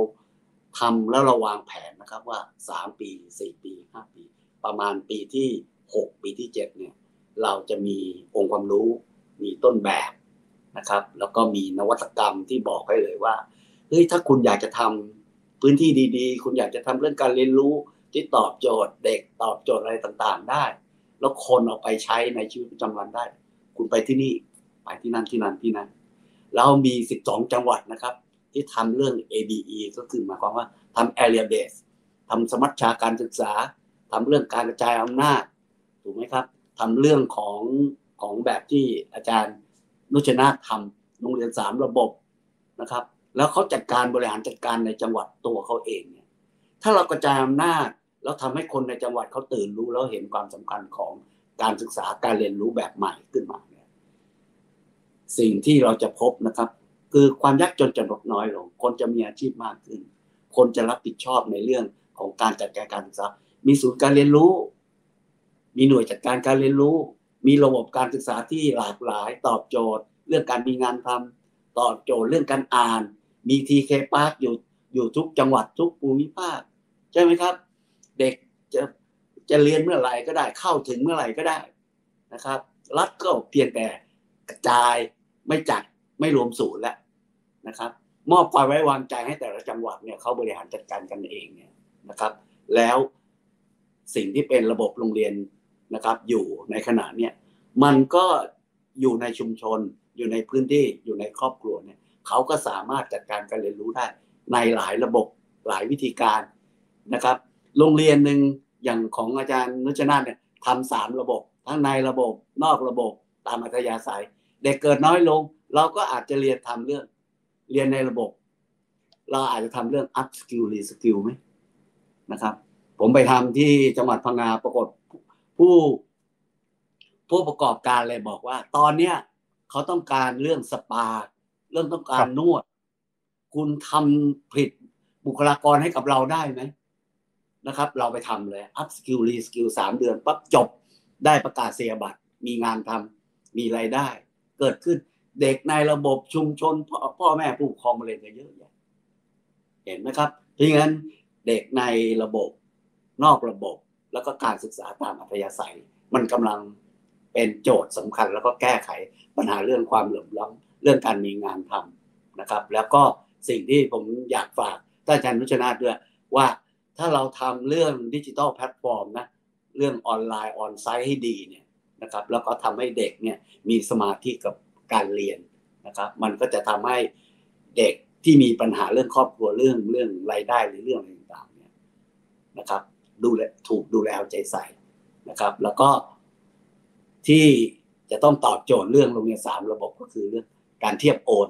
ทำแล้วเราวางแผนนะครับว่าสามปีสี่ปีห้าปี ประมาณปีที่หกปีที่เจ็ดเนี่ย เราจะมีองค์ความรู้ มีต้นแบบนะครับ แล้วก็มีนวัตกรรมที่บอกให้เลยว่าเฮ้ยถ้าคุณอยากจะทำพื้นที่ดีๆ คุณอยากจะทำเรื่องการเรียนรู้ที่ตอบโจทย์เด็กตอบโจทย์อะไรต่างๆ ได้ แล้วคนเอาไปใช้ในชีวิตประจำวันได้ คุณไปที่นี่ไปที่นั่นที่นั่นที่นั่น แล้วมี 12 จังหวัดนะครับ ที่ทำเรื่อง ABE ก็คือหมายความว่าทำ area base ทำสมัชชาการศึกษาทำเรื่องการกระจายอำนาจถูกไหมครับทำเรื่องของของแบบที่อาจารย์นุชนาทำโรงเรียนสามระบบนะครับ แล้วเขาจัดการบริหารจัดการในจังหวัดตัวเขาเองเนี่ยถ้าเรากระจายอำนาจแล้วทำให้คนในจังหวัดเขาตื่นรู้แล้วเห็นความสำคัญของการศึกษาการเรียนรู้แบบใหม่ขึ้นมา สิ่งที่เราจะพบนะครับ คือความยากจนจะลดน้อยลง คนจะมีอาชีพมากขึ้น คนจะรับผิดชอบในเรื่องของการจัดการการศึกษา มีศูนย์การเรียนรู้ มีหน่วยจัดการการเรียนรู้ มีระบบการศึกษาที่หลากหลาย ตอบโจทย์ เรื่องการมีงานทำตอบโจทย์เรื่องการอ่าน มีทีเคพาร์คอยู่อยู่ทุกจังหวัดทุกภูมิภาค ใช่ไหมครับ เด็กจะจะเรียนเมื่อไหร่ก็ได้เข้าถึงเมื่อไหร่ก็ได้นะครับรัฐก็เพียงแต่กระจาย ไม่จัดไม่รวมศูนย์แล้วนะครับ มอบความไว้วางใจให้แต่ละจังหวัดเนี่ยเขาบริหารจัดการกันเองเนี่ยนะครับ แล้วสิ่งที่เป็นระบบโรงเรียนนะครับ อยู่ในขณะเนี้ยมันก็อยู่ในชุมชน อยู่ในพื้นที่อยู่ในครอบครัวเนี่ยเขาก็สามารถจัดการการเรียนรู้ได้ ในหลายระบบหลายวิธีการนะครับ โรงเรียนหนึ่งอย่างของอาจารย์นุชนาเนี่ยทำสามระบบ ทั้งในระบบนอกระบบตามอัธยาศัย เด็กเกิดน้อยลง เราก็อาจจะเรียนทำเรื่อง เรียนในระบบ เราอาจจะทำเรื่อง up skill re skill ไหมนะครับ ผมไปทำที่จังหวัดพังงาปรากฏผู้ผู้ประกอบการเลยบอกว่า ตอนเนี้ยเขาต้องการเรื่องสปา เรื่องต้องการนวด คุณทำผลิตบุคลากรให้กับเราได้ไหมนะครับ เราไปทำเลย up skill re skill สามเดือนปั๊บจบได้ประกาศเสียบัตรมีงานทำมีไรายได้ เกิดขึ้น เด็กในระบบชุมชนพ่อพ่อแม่ผู้ปกครองมาเรียนกันเยอะแยะเห็นไหมครับเพราะงั้นเด็กในระบบนอกระบบ แล้วก็การศึกษาตามอัธยาศัย มันกำลังเป็นโจทย์สำคัญ แล้วก็แก้ไขปัญหาเรื่องความเหลื่อมล้ำเรื่องการมีงานทำนะครับ แล้วก็สิ่งที่ผมอยากฝากท่านอาจารย์นุชนาธด้วยว่าถ้าเราทำเรื่องดิจิทัลแพลตฟอร์มนะเรื่องออนไลน์ออนไซต์ให้ดีเนี่ย นะครับแล้วก็ทำให้เด็กเนี่ยมีสมาธิกับการเรียนนะครับ มันก็จะทำให้เด็กที่มีปัญหาเรื่องครอบครัวเรื่องเรื่องรายได้หรือเรื่องอะไรต่างๆเนี่ยนะครับ ดูแลถูกดูแลเอาใจใส่นะครับ แล้วก็ที่จะต้องตอบโจทย์เรื่องโรงเรียนสามระบบก็คือเรื่องการเทียบโอน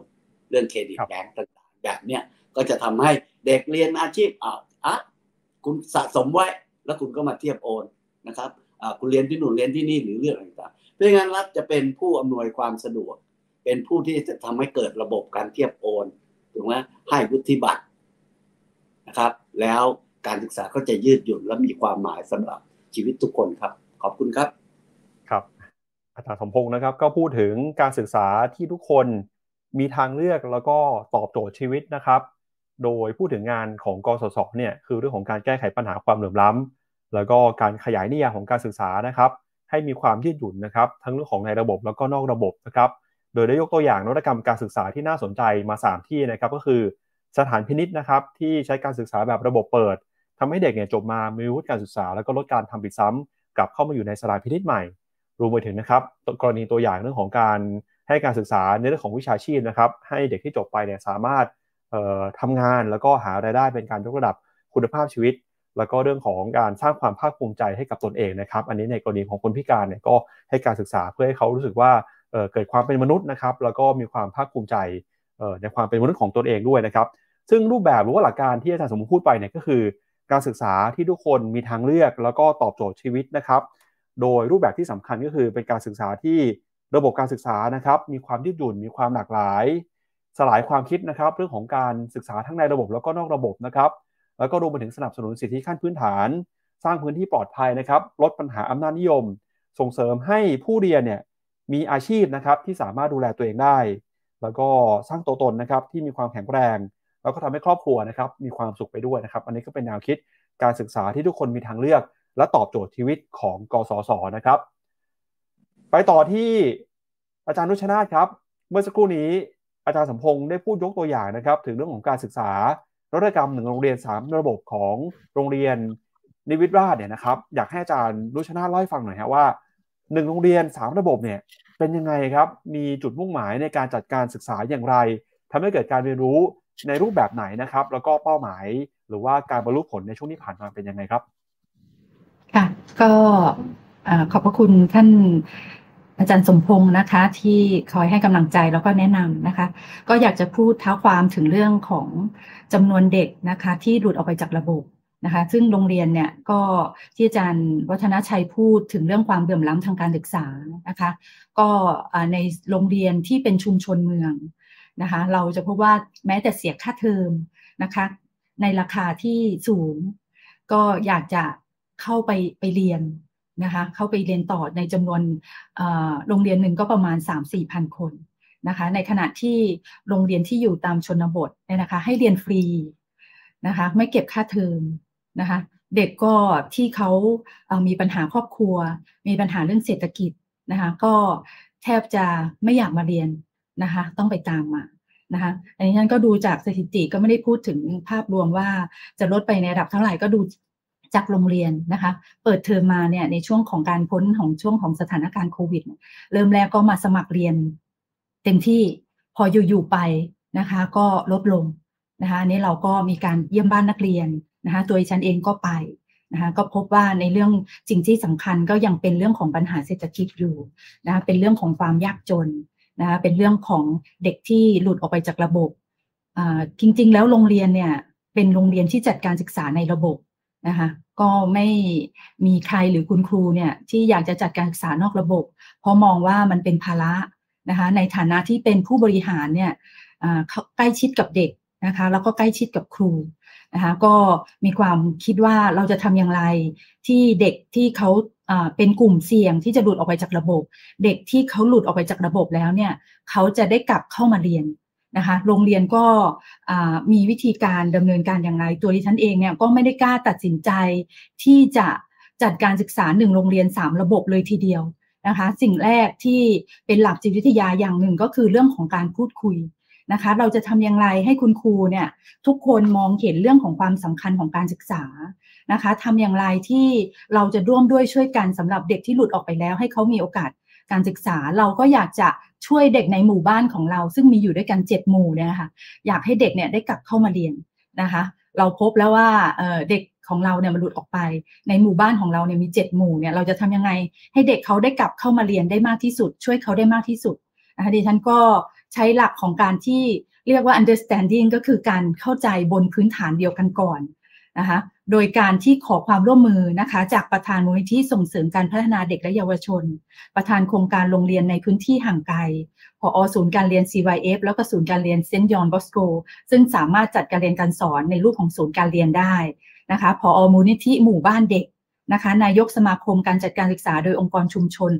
เรื่องเครดิตแบงก์ต่างๆ แบบเนี้ยก็จะทำให้เด็กเรียนอาชีพอ่าอะคุณสะสมไว้ แล้วคุณก็มาเทียบโอนนะครับ คุณเรียนที่หนู่นเรียนที่นี่หรือเรื่องต่างๆเพราะงั้นรัฐจะเป็นผู้อำนวยความสะดวก เป็นผู้ที่จะทำให้เกิดระบบการเทียบโอนถูกไหมให้วุฒิบัตรนะครับ แล้วการศึกษาก็จะยืดหยุ่นและมีความหมายสำหรับชีวิตทุกคนครับ ขอบคุณครับ ครับ อาจารย์สมพงศ์นะครับ ก็พูดถึงการศึกษาที่ทุกคนมีทางเลือกแล้วก็ตอบโจทย์ชีวิตนะครับ โดยพูดถึงงานของกสศเนี่ยคือเรื่องของการแก้ไขปัญหาความเหลื่อมล้ำ แล้วก็การขยายนิยามของการศึกษานะครับ ให้มีความยืดหยุ่นนะครับ ทั้งเรื่องของในระบบแล้วก็นอกระบบนะครับ โดยได้ยกตัวอย่างนวัตกรรมการศึกษาที่น่าสนใจมา 3 ที่นะครับ ก็คือสถานพินิษนะครับที่ใช้การศึกษาแบบระบบเปิดทำให้เด็กเนี่ยจบมามีวุฒิการศึกษา แล้วก็ลดการทำผิดซ้ำกลับเข้ามาอยู่ในสถานพินิษใหม่ รวมไปถึงนะครับกรณีตัวอย่างเรื่องของการให้การศึกษาในเรื่องของวิชาชีพนะครับ ให้เด็กที่จบไปเนี่ยสามารถทำงานแล้วก็หารายได้เป็นการยกระดับคุณภาพชีวิต แล้วก็เรื่องของการสร้างความภาคภูมิใจให้กับตนเองนะครับ อันนี้ในกรณีของคนพิการเนี่ยก็ให้การศึกษาเพื่อให้เขารู้สึกว่าเเกิดความเป็นมนุษย์นะครับ แล้วก็มีความภาคภูมิใจในความเป็นมนุษย์ของตนเองด้วยนะครับ ซึ่งรูปแบบหรือว่าหลักการที่อาจารย์สมมติพูดไปเนี่ยก็คือ การศึกษาที่ทุกคนมีทางเลือก แล้วก็ตอบโจทย์ชีวิตนะครับ โดยรูปแบบที่สำคัญก็คือเป็นการศึกษาที่ระบบการศึกษานะครับ มีความยืดหยุ่นมีความหลากหลาย สลายความคิดนะครับ เรื่องของการศึกษาทั้งในระบบแล้วก็นอกระบบนะครับ แล้วก็รวมไปถึงสนับสนุนสิทธิขั้นพื้นฐาน สร้างพื้นที่ปลอดภัยนะครับ ลดปัญหาอำนาจนิยม ส่งเสริมให้ผู้เรียนเนี่ยมีอาชีพนะครับที่สามารถดูแลตัวเองได้ แล้วก็สร้างตัวตนนะครับที่มีความแข็งแรง แล้วก็ทำให้ครอบครัวนะครับมีความสุขไปด้วยนะครับ อันนี้ก็เป็นแนวคิดการศึกษาที่ทุกคนมีทางเลือก และตอบโจทย์ชีวิตของกสศนะครับ ไปต่อที่อาจารย์นุชนาธครับ เมื่อสักครู่นี้อาจารย์สมพงศ์ได้พูดยกตัวอย่างนะครับ ถึงเรื่องของการศึกษา นวัตกรรมหนึ่งโรงเรียน 3 ระบบของโรงเรียนนิวิตราชเนี่ยนะครับอยากให้อาจารย์นุชนาเล่าให้ฟังหน่อยครับว่าหนึ่งโรงเรียน 3 ระบบเนี่ยเป็นยังไงครับ มีจุดมุ่งหมายในการจัดการศึกษาอย่างไรทำให้เกิดการเรียนรู้ในรูปแบบไหนนะครับ แล้วก็เป้าหมาย หรือว่าการบรรลุผลในช่วงที่ผ่านมาเป็นยังไงครับ ค่ะ ก็ขอบพระคุณท่าน อาจารย์สมพงศ์นะคะ ที่คอยให้กำลังใจแล้วก็แนะนำนะคะ ก็อยากจะพูดเท้าความถึงเรื่องของจำนวนเด็กนะคะ ที่หลุดออกไปจากระบบนะคะ ซึ่งโรงเรียนเนี่ยก็ที่อาจารย์วัฒนชัยพูดถึงเรื่องความเบื่อมล้ำทางการศึกษานะคะ ก็ในโรงเรียนที่เป็นชุมชนเมืองนะคะ เราจะพบว่าแม้แต่เสียค่าเทอมนะคะ ในราคาที่สูง ก็อยากจะเข้าไปไปเรียน นะคะเข้าไปเรียนต่อในจำนวนโรงเรียนหนึ่งก็ประมาณ 3-4พันคนนะคะในขณะที่โรงเรียนที่อยู่ตามชนบทเนี่ยนะคะให้เรียนฟรีนะคะไม่เก็บค่าเทอมนะคะเด็กก็ที่เขามีปัญหาครอบครัว มีปัญหาเรื่องเศรษฐกิจนะคะก็แทบจะไม่อยากมาเรียนนะคะต้องไปตามมานะคะอันนี้ฉันก็ดูจากสถิติก็ไม่ได้พูดถึงภาพรวมว่าจะลดไปในระดับเท่าไหร่ก็ดู จากโรงเรียนนะคะ เปิดเทอมมาเนี่ยในช่วงของการพ้นของช่วงของสถานการณ์โควิด เริ่มแรกก็มาสมัครเรียน เต็มที่พออยู่ๆไปนะคะ ก็ลดลงนะคะนี้เราก็มีการเยี่ยมบ้านนักเรียนนะคะตัวฉันเองก็ไปนะคะก็พบว่าในเรื่องสิ่งที่สำคัญก็ยังเป็นเรื่องของปัญหาเศรษฐกิจอยู่นะคะเป็นเรื่องของความยากจนนะคะเป็นเรื่องของเด็กที่หลุดออกไปจากระบบจริง ๆ แล้วโรงเรียนเนี่ยเป็นโรงเรียนที่จัดการศึกษาในระบบ นะคะก็ไม่มีใครหรือคุณครูเนี่ยที่อยากจะจัดการศึกษานอกระบบ เพราะมองว่ามันเป็นภาระนะคะในฐานะที่เป็นผู้บริหารเนี่ยใกล้ชิดกับเด็กนะคะแล้วก็ใกล้ชิดกับครูนะคะก็มีความคิดว่าเราจะทำอย่างไรที่เด็กที่เขาเป็นกลุ่มเสี่ยงที่จะหลุดออกไปจากระบบ เด็กที่เขาหลุดออกไปจากระบบแล้วเนี่ยเขาจะได้กลับเข้ามาเรียน นะคะโรงเรียนก็มีวิธีการดำเนินการอย่างไรตัวดิฉันเองเนี่ยก็ไม่ได้กล้าตัดสินใจที่จะจัดการศึกษาหนึ่งโรงเรียน 3 ระบบเลยทีเดียวนะคะสิ่งแรกที่เป็นหลักจิตวิทยาอย่างหนึ่งก็คือเรื่องของการพูดคุยนะคะเราจะทำอย่างไรให้คุณครูเนี่ยทุกคนมองเห็นเรื่องของความสำคัญของการศึกษานะคะทำอย่างไรที่เราจะร่วมด้วยช่วยกันสำหรับเด็กที่หลุดออกไปแล้ว ให้เขามีโอกาสการศึกษา เราก็อยากจะ ช่วยเด็กในหมู่บ้านของเรา ซึ่งมีอยู่ด้วยกันเจ็ดหมู่เนี่ยค่ะอยากให้เด็กเนี่ยได้กลับเข้ามาเรียนนะคะ เราพบแล้วว่าเด็กของเราเนี่ยมันหลุดออกไป ในหมู่บ้านของเราเนี่ยมีเจ็ดหมู่เนี่ยเราจะทำยังไงให้เด็กเขาได้กลับเข้ามาเรียนได้มากที่สุด ช่วยเขาได้มากที่สุดนะคะดิฉันก็ใช้หลักของการที่เรียกว่า understanding ก็คือการเข้าใจบนพื้นฐานเดียวกันก่อนนะคะ โดยการที่ขอความร่วมมือนะคะ จากประธานมูลนิธิส่งเสริมการพัฒนาเด็กและเยาวชน ประธานโครงการโรงเรียนในพื้นที่ห่างไกลผอศูนย์การเรียน CYF แล้วก็ศูนย์การเรียนเซนต์ยอห์นบอสโกซึ่งสามารถจัดการเรียนการสอนในรูปของศูนย์การเรียนได้นะคะผอมูลนิธิหมู่บ้านเด็กนะคะ นายกสมาคมการจัดการศึกษาโดยองค์กรชุมชน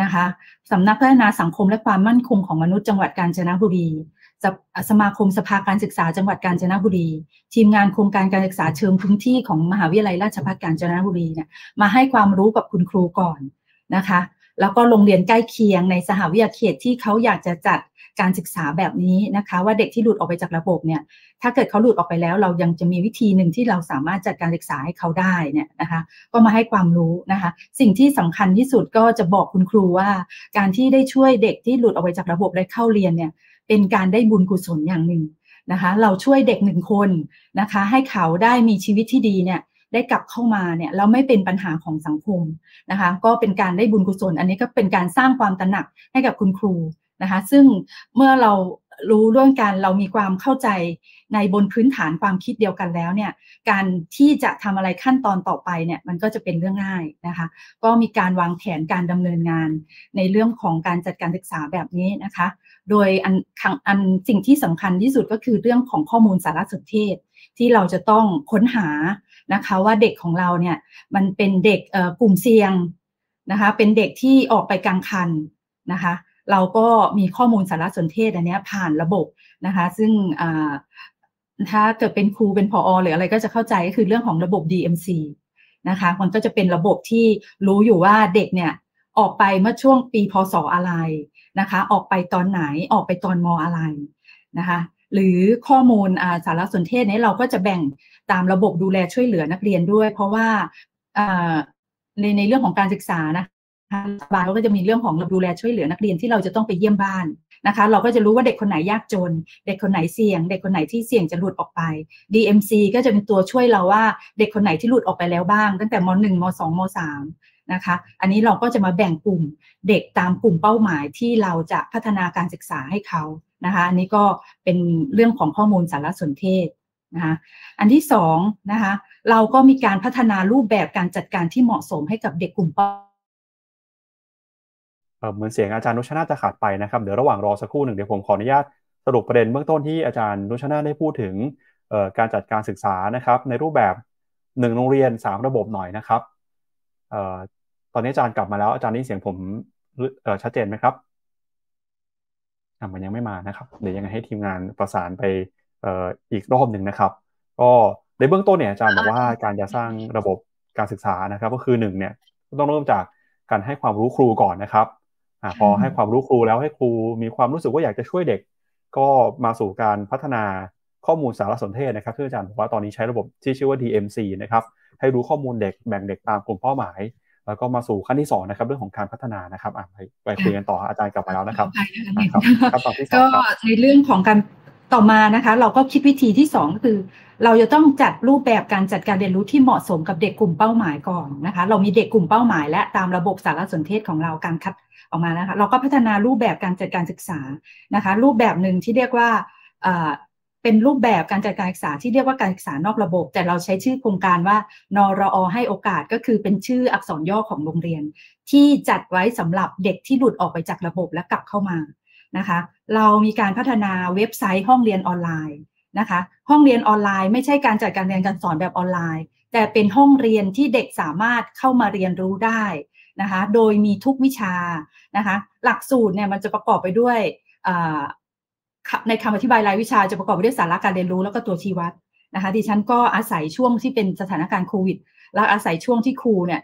นะคะสำนักพัฒนาสังคมและความมั่นคงของมนุษย์จังหวัดกาญจนบุรี สมาคมสภาการศึกษาจังหวัดกาญจนบุรี ทีมงานโครงการการศึกษาเชิงพื้นที่ของมหาวิทยาลัยราชภัฏกาญจนบุรีเนี่ยมาให้ความรู้กับคุณครูก่อนนะคะ แล้วก็โรงเรียนใกล้เคียงในสหวิทยาเขตที่เขาอยากจะจัดการศึกษาแบบนี้นะคะ ว่าเด็กที่หลุดออกไปจากระบบเนี่ยถ้าเกิดเขาหลุดออกไปแล้ว เรายังจะมีวิธีหนึ่งที่เราสามารถจัดการศึกษาให้เขาได้เนี่ยนะคะ ก็มาให้ความรู้นะคะ สิ่งที่สำคัญที่สุดก็จะบอกคุณครูว่า การที่ได้ช่วยเด็กที่หลุดออกไปจากระบบและเข้าเรียนเนี่ย เป็นการได้บุญกุศลอย่างหนึ่งนะคะ เราช่วยเด็กหนึ่งคนนะคะ ให้เขาได้มีชีวิตที่ดีเนี่ยได้กลับเข้ามาเนี่ยเราไม่เป็นปัญหาของสังคมนะคะ ก็เป็นการได้บุญกุศล อันนี้ก็เป็นการสร้างความตระหนักให้กับคุณครูนะคะ ซึ่งเมื่อเรารู้เรื่องการเรามีความเข้าใจในบนพื้นฐานความคิดเดียวกันแล้วเนี่ยการที่จะทำอะไรขั้นตอนต่อไปเนี่ยมันก็จะเป็นเรื่องง่ายนะคะ ก็มีการวางแผนการดำเนินงานในเรื่องของการจัดการศึกษาแบบนี้นะคะ โดยอันอันสิ่งที่สำคัญที่สุดก็คือเรื่องของข้อมูลสารสนเทศ ที่เราจะต้องค้นหานะคะว่าเด็กของเราเนี่ยมันเป็นเด็กกลุ่มเสี่ยงนะคะเป็นเด็กที่ออกไปกลางคันนะคะเราก็มีข้อมูลสารสนเทศอันนี้ผ่านระบบนะคะ ซึ่งถ้าเกิดเป็นครูเป็นพออหรืออะไรก็จะเข้าใจก็คือเรื่องของระบบ DMC นะคะ มันก็จะเป็นระบบที่รู้อยู่ว่าเด็กเนี่ย ออกไปเมื่อช่วงปีพศอะไรนะคะ ออกไปตอนไหนออกไปตอนมอะไรนะคะ หรือข้อมูลสารสนเทศนี้เราก็จะแบ่งตามระบบดูแลช่วยเหลือนักเรียนด้วย เพราะว่าในในเรื่องของการศึกษานะรัฐบาลก็จะมีเรื่องของดูแลช่วยเหลือนักเรียนที่เราจะต้องไปเยี่ยมบ้านนะคะ เราก็จะรู้ว่าเด็กคนไหนยากจน เด็กคนไหนเสี่ยง เด็กคนไหนที่เสี่ยงจะหลุดออกไป DMC ก็จะเป็นตัวช่วยเราว่าเด็กคนไหนที่หลุดออกไปแล้วบ้าง ตั้งแต่ม .1 ม .2 ม .3 นะคะ อันนี้เราก็จะมาแบ่งกลุ่มเด็กตามกลุ่มเป้าหมายที่เราจะพัฒนาการศึกษาให้เขานะคะอันนี้ก็เป็นเรื่องของข้อมูลสารสนเทศนะคะอันที่สองนะคะเราก็มีการพัฒนารูปแบบการจัดการที่เหมาะสมให้กับเด็กกลุ่มเป้าเหมือนเสียงอาจารย์นุชนาจะขาดไปนะครับเดี๋ยวระหว่างรอสักครู่หนึ่งเดี๋ยวผมขออนุญาตสรุปประเด็นเบื้องต้นที่อาจารย์นุชนาได้พูดถึงการจัดการศึกษานะครับ ในรูปแบบหนึ่งโรงเรียน 3 ระบบหน่อยนะครับ ตอนนี้อาจารย์กลับมาแล้วอาจารย์นี่เสียงผมชัดเจนไหมครับมันยังไม่มานะครับ เดี๋ยวยังไงให้ทีมงานประสานไปอีกรอบหนึ่งนะครับ ก็ในเบื้องต้นเนี่ยอาจารย์บอกว่าการจะสร้างระบบการศึกษานะครับ ก็คือหนึ่งเนี่ยต้องเริ่มจากการให้ความรู้ครูก่อนนะครับอพอให้ความรู้ครูแล้วให้ครูมีความรู้สึกว่าอยากจะช่วยเด็ก ก็มาสู่การพัฒนาข้อมูลสารสนเทศนะครับที่อาจารย์บอกว่าตอนนี้ใช้ระบบที่ชื่อว่า DMC นะครับให้รู้ข้อมูลเด็กแบ่งเด็กตามกลุ่มเป้าหมาย แล้วก็มาสู่ขั้นที่สองนะครับเรื่องของการพัฒนานะครับไปไปคุยกันต่ออาจารย์กลับมาแล้วนะครับก็ในเรื่องของการต่อมานะคะ เราก็คิดวิธีที่2ก็คือ เราจะต้องจัดรูปแบบการจัดการเรียนรู้ที่เหมาะสมกับเด็กกลุ่มเป้าหมายก่อนนะคะ เรามีเด็กกลุ่มเป้าหมาย และตามระบบสารสนเทศของเราการคัดออกมานะคะ เราก็พัฒนารูปแบบการจัดการศึกษานะคะ รูปแบบหนึ่งที่เรียกว่า เป็นรูปแบบการจัดการศึกษาที่เรียกว่าการศึกษานอกระบบ แต่เราใช้ชื่อโครงการว่านรอให้โอกาสก็คือเป็นชื่ออักษรย่อของโรงเรียน ที่จัดไว้สำหรับเด็กที่หลุดออกไปจากระบบและกลับเข้ามานะคะ เรามีการพัฒนาเว็บไซต์ห้องเรียนออนไลน์นะคะ ห้องเรียนออนไลน์ไม่ใช่การจัดการเรียนการสอนแบบออนไลน์ แต่เป็นห้องเรียนที่เด็กสามารถเข้ามาเรียนรู้ได้นะคะ โดยมีทุกวิชานะคะ หลักสูตรเนี่ยมันจะประกอบไปด้วย ในคำอธิบายรายวิชาจะประกอบไปด้วยสาระการเรียนรู้แล้วก็ตัวชี้วัดนะคะดิฉันก็อาศัยช่วงที่เป็นสถานการณ์โควิด แล้วอาศัยช่วงที่ครูเนี่ย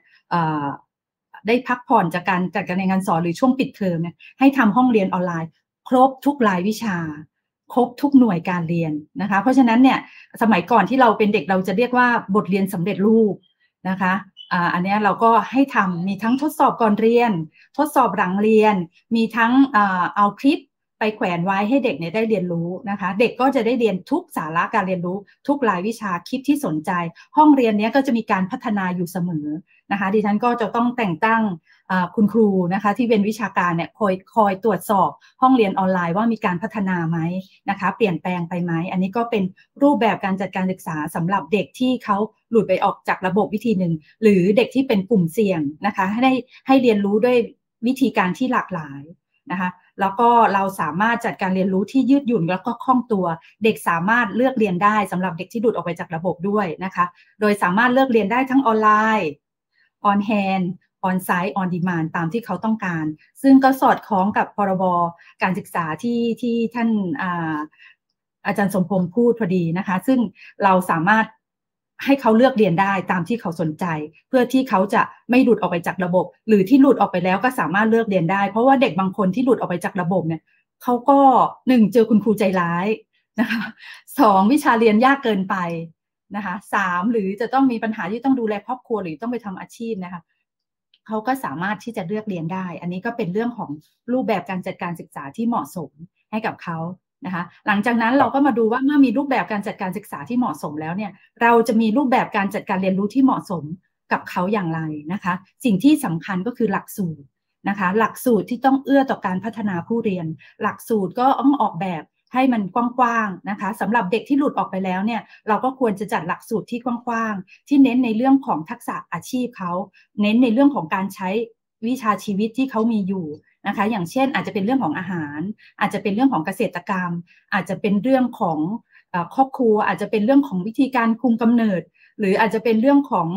ได้พักผ่อนจากการจัดการเรียนการสอนหรือช่วงปิดเทอมเนี่ยให้ทำห้องเรียนออนไลน์ ครบทุกรายวิชา ครบทุกหน่วยการเรียนนะคะ เพราะฉะนั้นเนี่ยสมัยก่อนที่เราเป็นเด็กเราจะเรียกว่าบทเรียนสำเร็จรูปนะคะอันนี้เราก็ให้ทำมีทั้งทดสอบก่อนเรียน ทดสอบหลังเรียน มีทั้งเอาคลิป ไปแขวนไว้ให้เด็กเนี่ยได้เรียนรู้นะคะ เด็กก็จะได้เรียนทุกสาระการเรียนรู้ ทุกรายวิชาคลิปที่สนใจ ห้องเรียนนี้ก็จะมีการพัฒนาอยู่เสมอนะคะ ดิฉันก็จะต้องแต่งตั้งคุณครูนะคะ ที่เป็นวิชาการเนี่ยคอยคอยตรวจสอบห้องเรียนออนไลน์ว่ามีการพัฒนาไหมนะคะ เปลี่ยนแปลงไปไหมอันนี้ก็เป็นรูปแบบการจัดการศึกษาสำหรับเด็กที่เขาหลุดไปออกจากระบบวิธีหนึ่งหรือเด็กที่เป็นกลุ่มเสี่ยงนะคะให้ได้ให้เรียนรู้ด้วยวิธีการที่หลากหลายนะคะ แล้วก็เราสามารถจัดการเรียนรู้ที่ยืดหยุ่นแล้วก็คล่องตัว เด็กสามารถเลือกเรียนได้สำหรับเด็กที่ดูดออกไปจากระบบด้วยนะคะ โดยสามารถเลือกเรียนได้ทั้งออนไลน์ on-hand on-site on-demand ตามที่เขาต้องการ ซึ่งก็สอดคล้องกับพรบการศึกษาที่ที่ท่านอาอาจารย์สมพงศ์พูดพอดีนะคะ ซึ่งเราสามารถ ให้เขาเลือกเรียนได้ตามที่เขาสนใจ เพื่อที่เขาจะไม่หลุดออกไปจากระบบ หรือที่หลุดออกไปแล้วก็สามารถเลือกเรียนได้ เพราะว่าเด็กบางคนที่หลุดออกไปจากระบบเนี่ยเขาก็หนึ่งเจอคุณครูใจร้ายนะคะสองวิชาเรียนยากเกินไปนะคะสามหรือจะต้องมีปัญหาที่ต้องดูแลครอบครัวหรือต้องไปทำอาชีพนะคะเขาก็สามารถที่จะเลือกเรียนได้ อันนี้ก็เป็นเรื่องของรูปแบบการจัดการศึกษาที่เหมาะสมให้กับเขา นะคะหลังจากนั้นเราก็มาดูว่าเมื่อมีรูปแบบการจัดการศึกษาที่เหมาะสมแล้วเนี่ยเราจะมีรูปแบบการจัดการเรียนรู้ที่เหมาะสมกับเขาอย่างไรนะคะ สิ่งที่สำคัญก็คือหลักสูตรนะคะหลักสูตรที่ต้องเอื้อต่อการพัฒนาผู้เรียน หลักสูตรก็ต้องออกแบบให้มันกว้างๆนะคะสำหรับเด็กที่หลุดออกไปแล้วเนี่ยเราก็ควรจะจัดหลักสูตรที่กว้างๆที่เน้นในเรื่องของทักษะอาชีพเขาเน้นในเรื่องของการใช้วิชาชีวิตที่เขามีอยู่ นะคะ อย่างเช่น อาจจะเป็นเรื่องของอาหาร อาจจะเป็นเรื่องของเกษตรกรรม อาจจะเป็นเรื่องของครอบครัว อาจจะเป็นเรื่องของวิธีการคุมกำเนิด หรืออาจจะเป็นเรื่องของ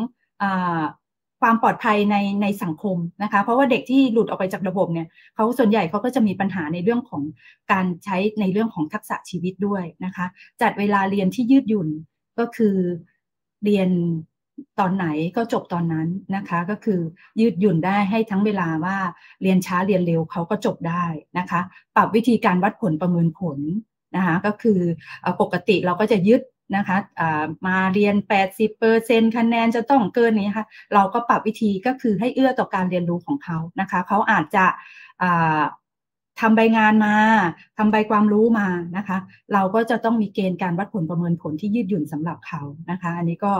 ความปลอดภัยในในสังคมนะคะ เพราะว่าเด็กที่หลุดออกไปจากระบบเนี่ยเขาส่วนใหญ่เขาก็จะมีปัญหาในเรื่องของการใช้ในเรื่องของทักษะชีวิตด้วยนะคะ จัดเวลาเรียนที่ยืดหยุ่นก็คือเรียน ตอนไหนก็จบตอนนั้นนะคะ ก็คือยืดหยุ่นได้ให้ทั้งเวลาว่าเรียนช้าเรียนเร็วเขาก็จบได้นะคะ ปรับวิธีการวัดผลประเมินผลนะคะก็คือปกติเราก็จะยึดนะคะมาเรียน 80%คะแนนจะต้องเกินนี้ค่ะเราก็ปรับวิธีก็คือให้เอื้อต่อการเรียนรู้ของเขานะคะเขาอาจจะ ทำใบงานมาทำใบความรู้มานะคะ เราก็จะต้องมีเกณฑ์การวัดผลประเมินผลที่ยืดหยุ่นสำหรับเขานะคะ อันนี้ก็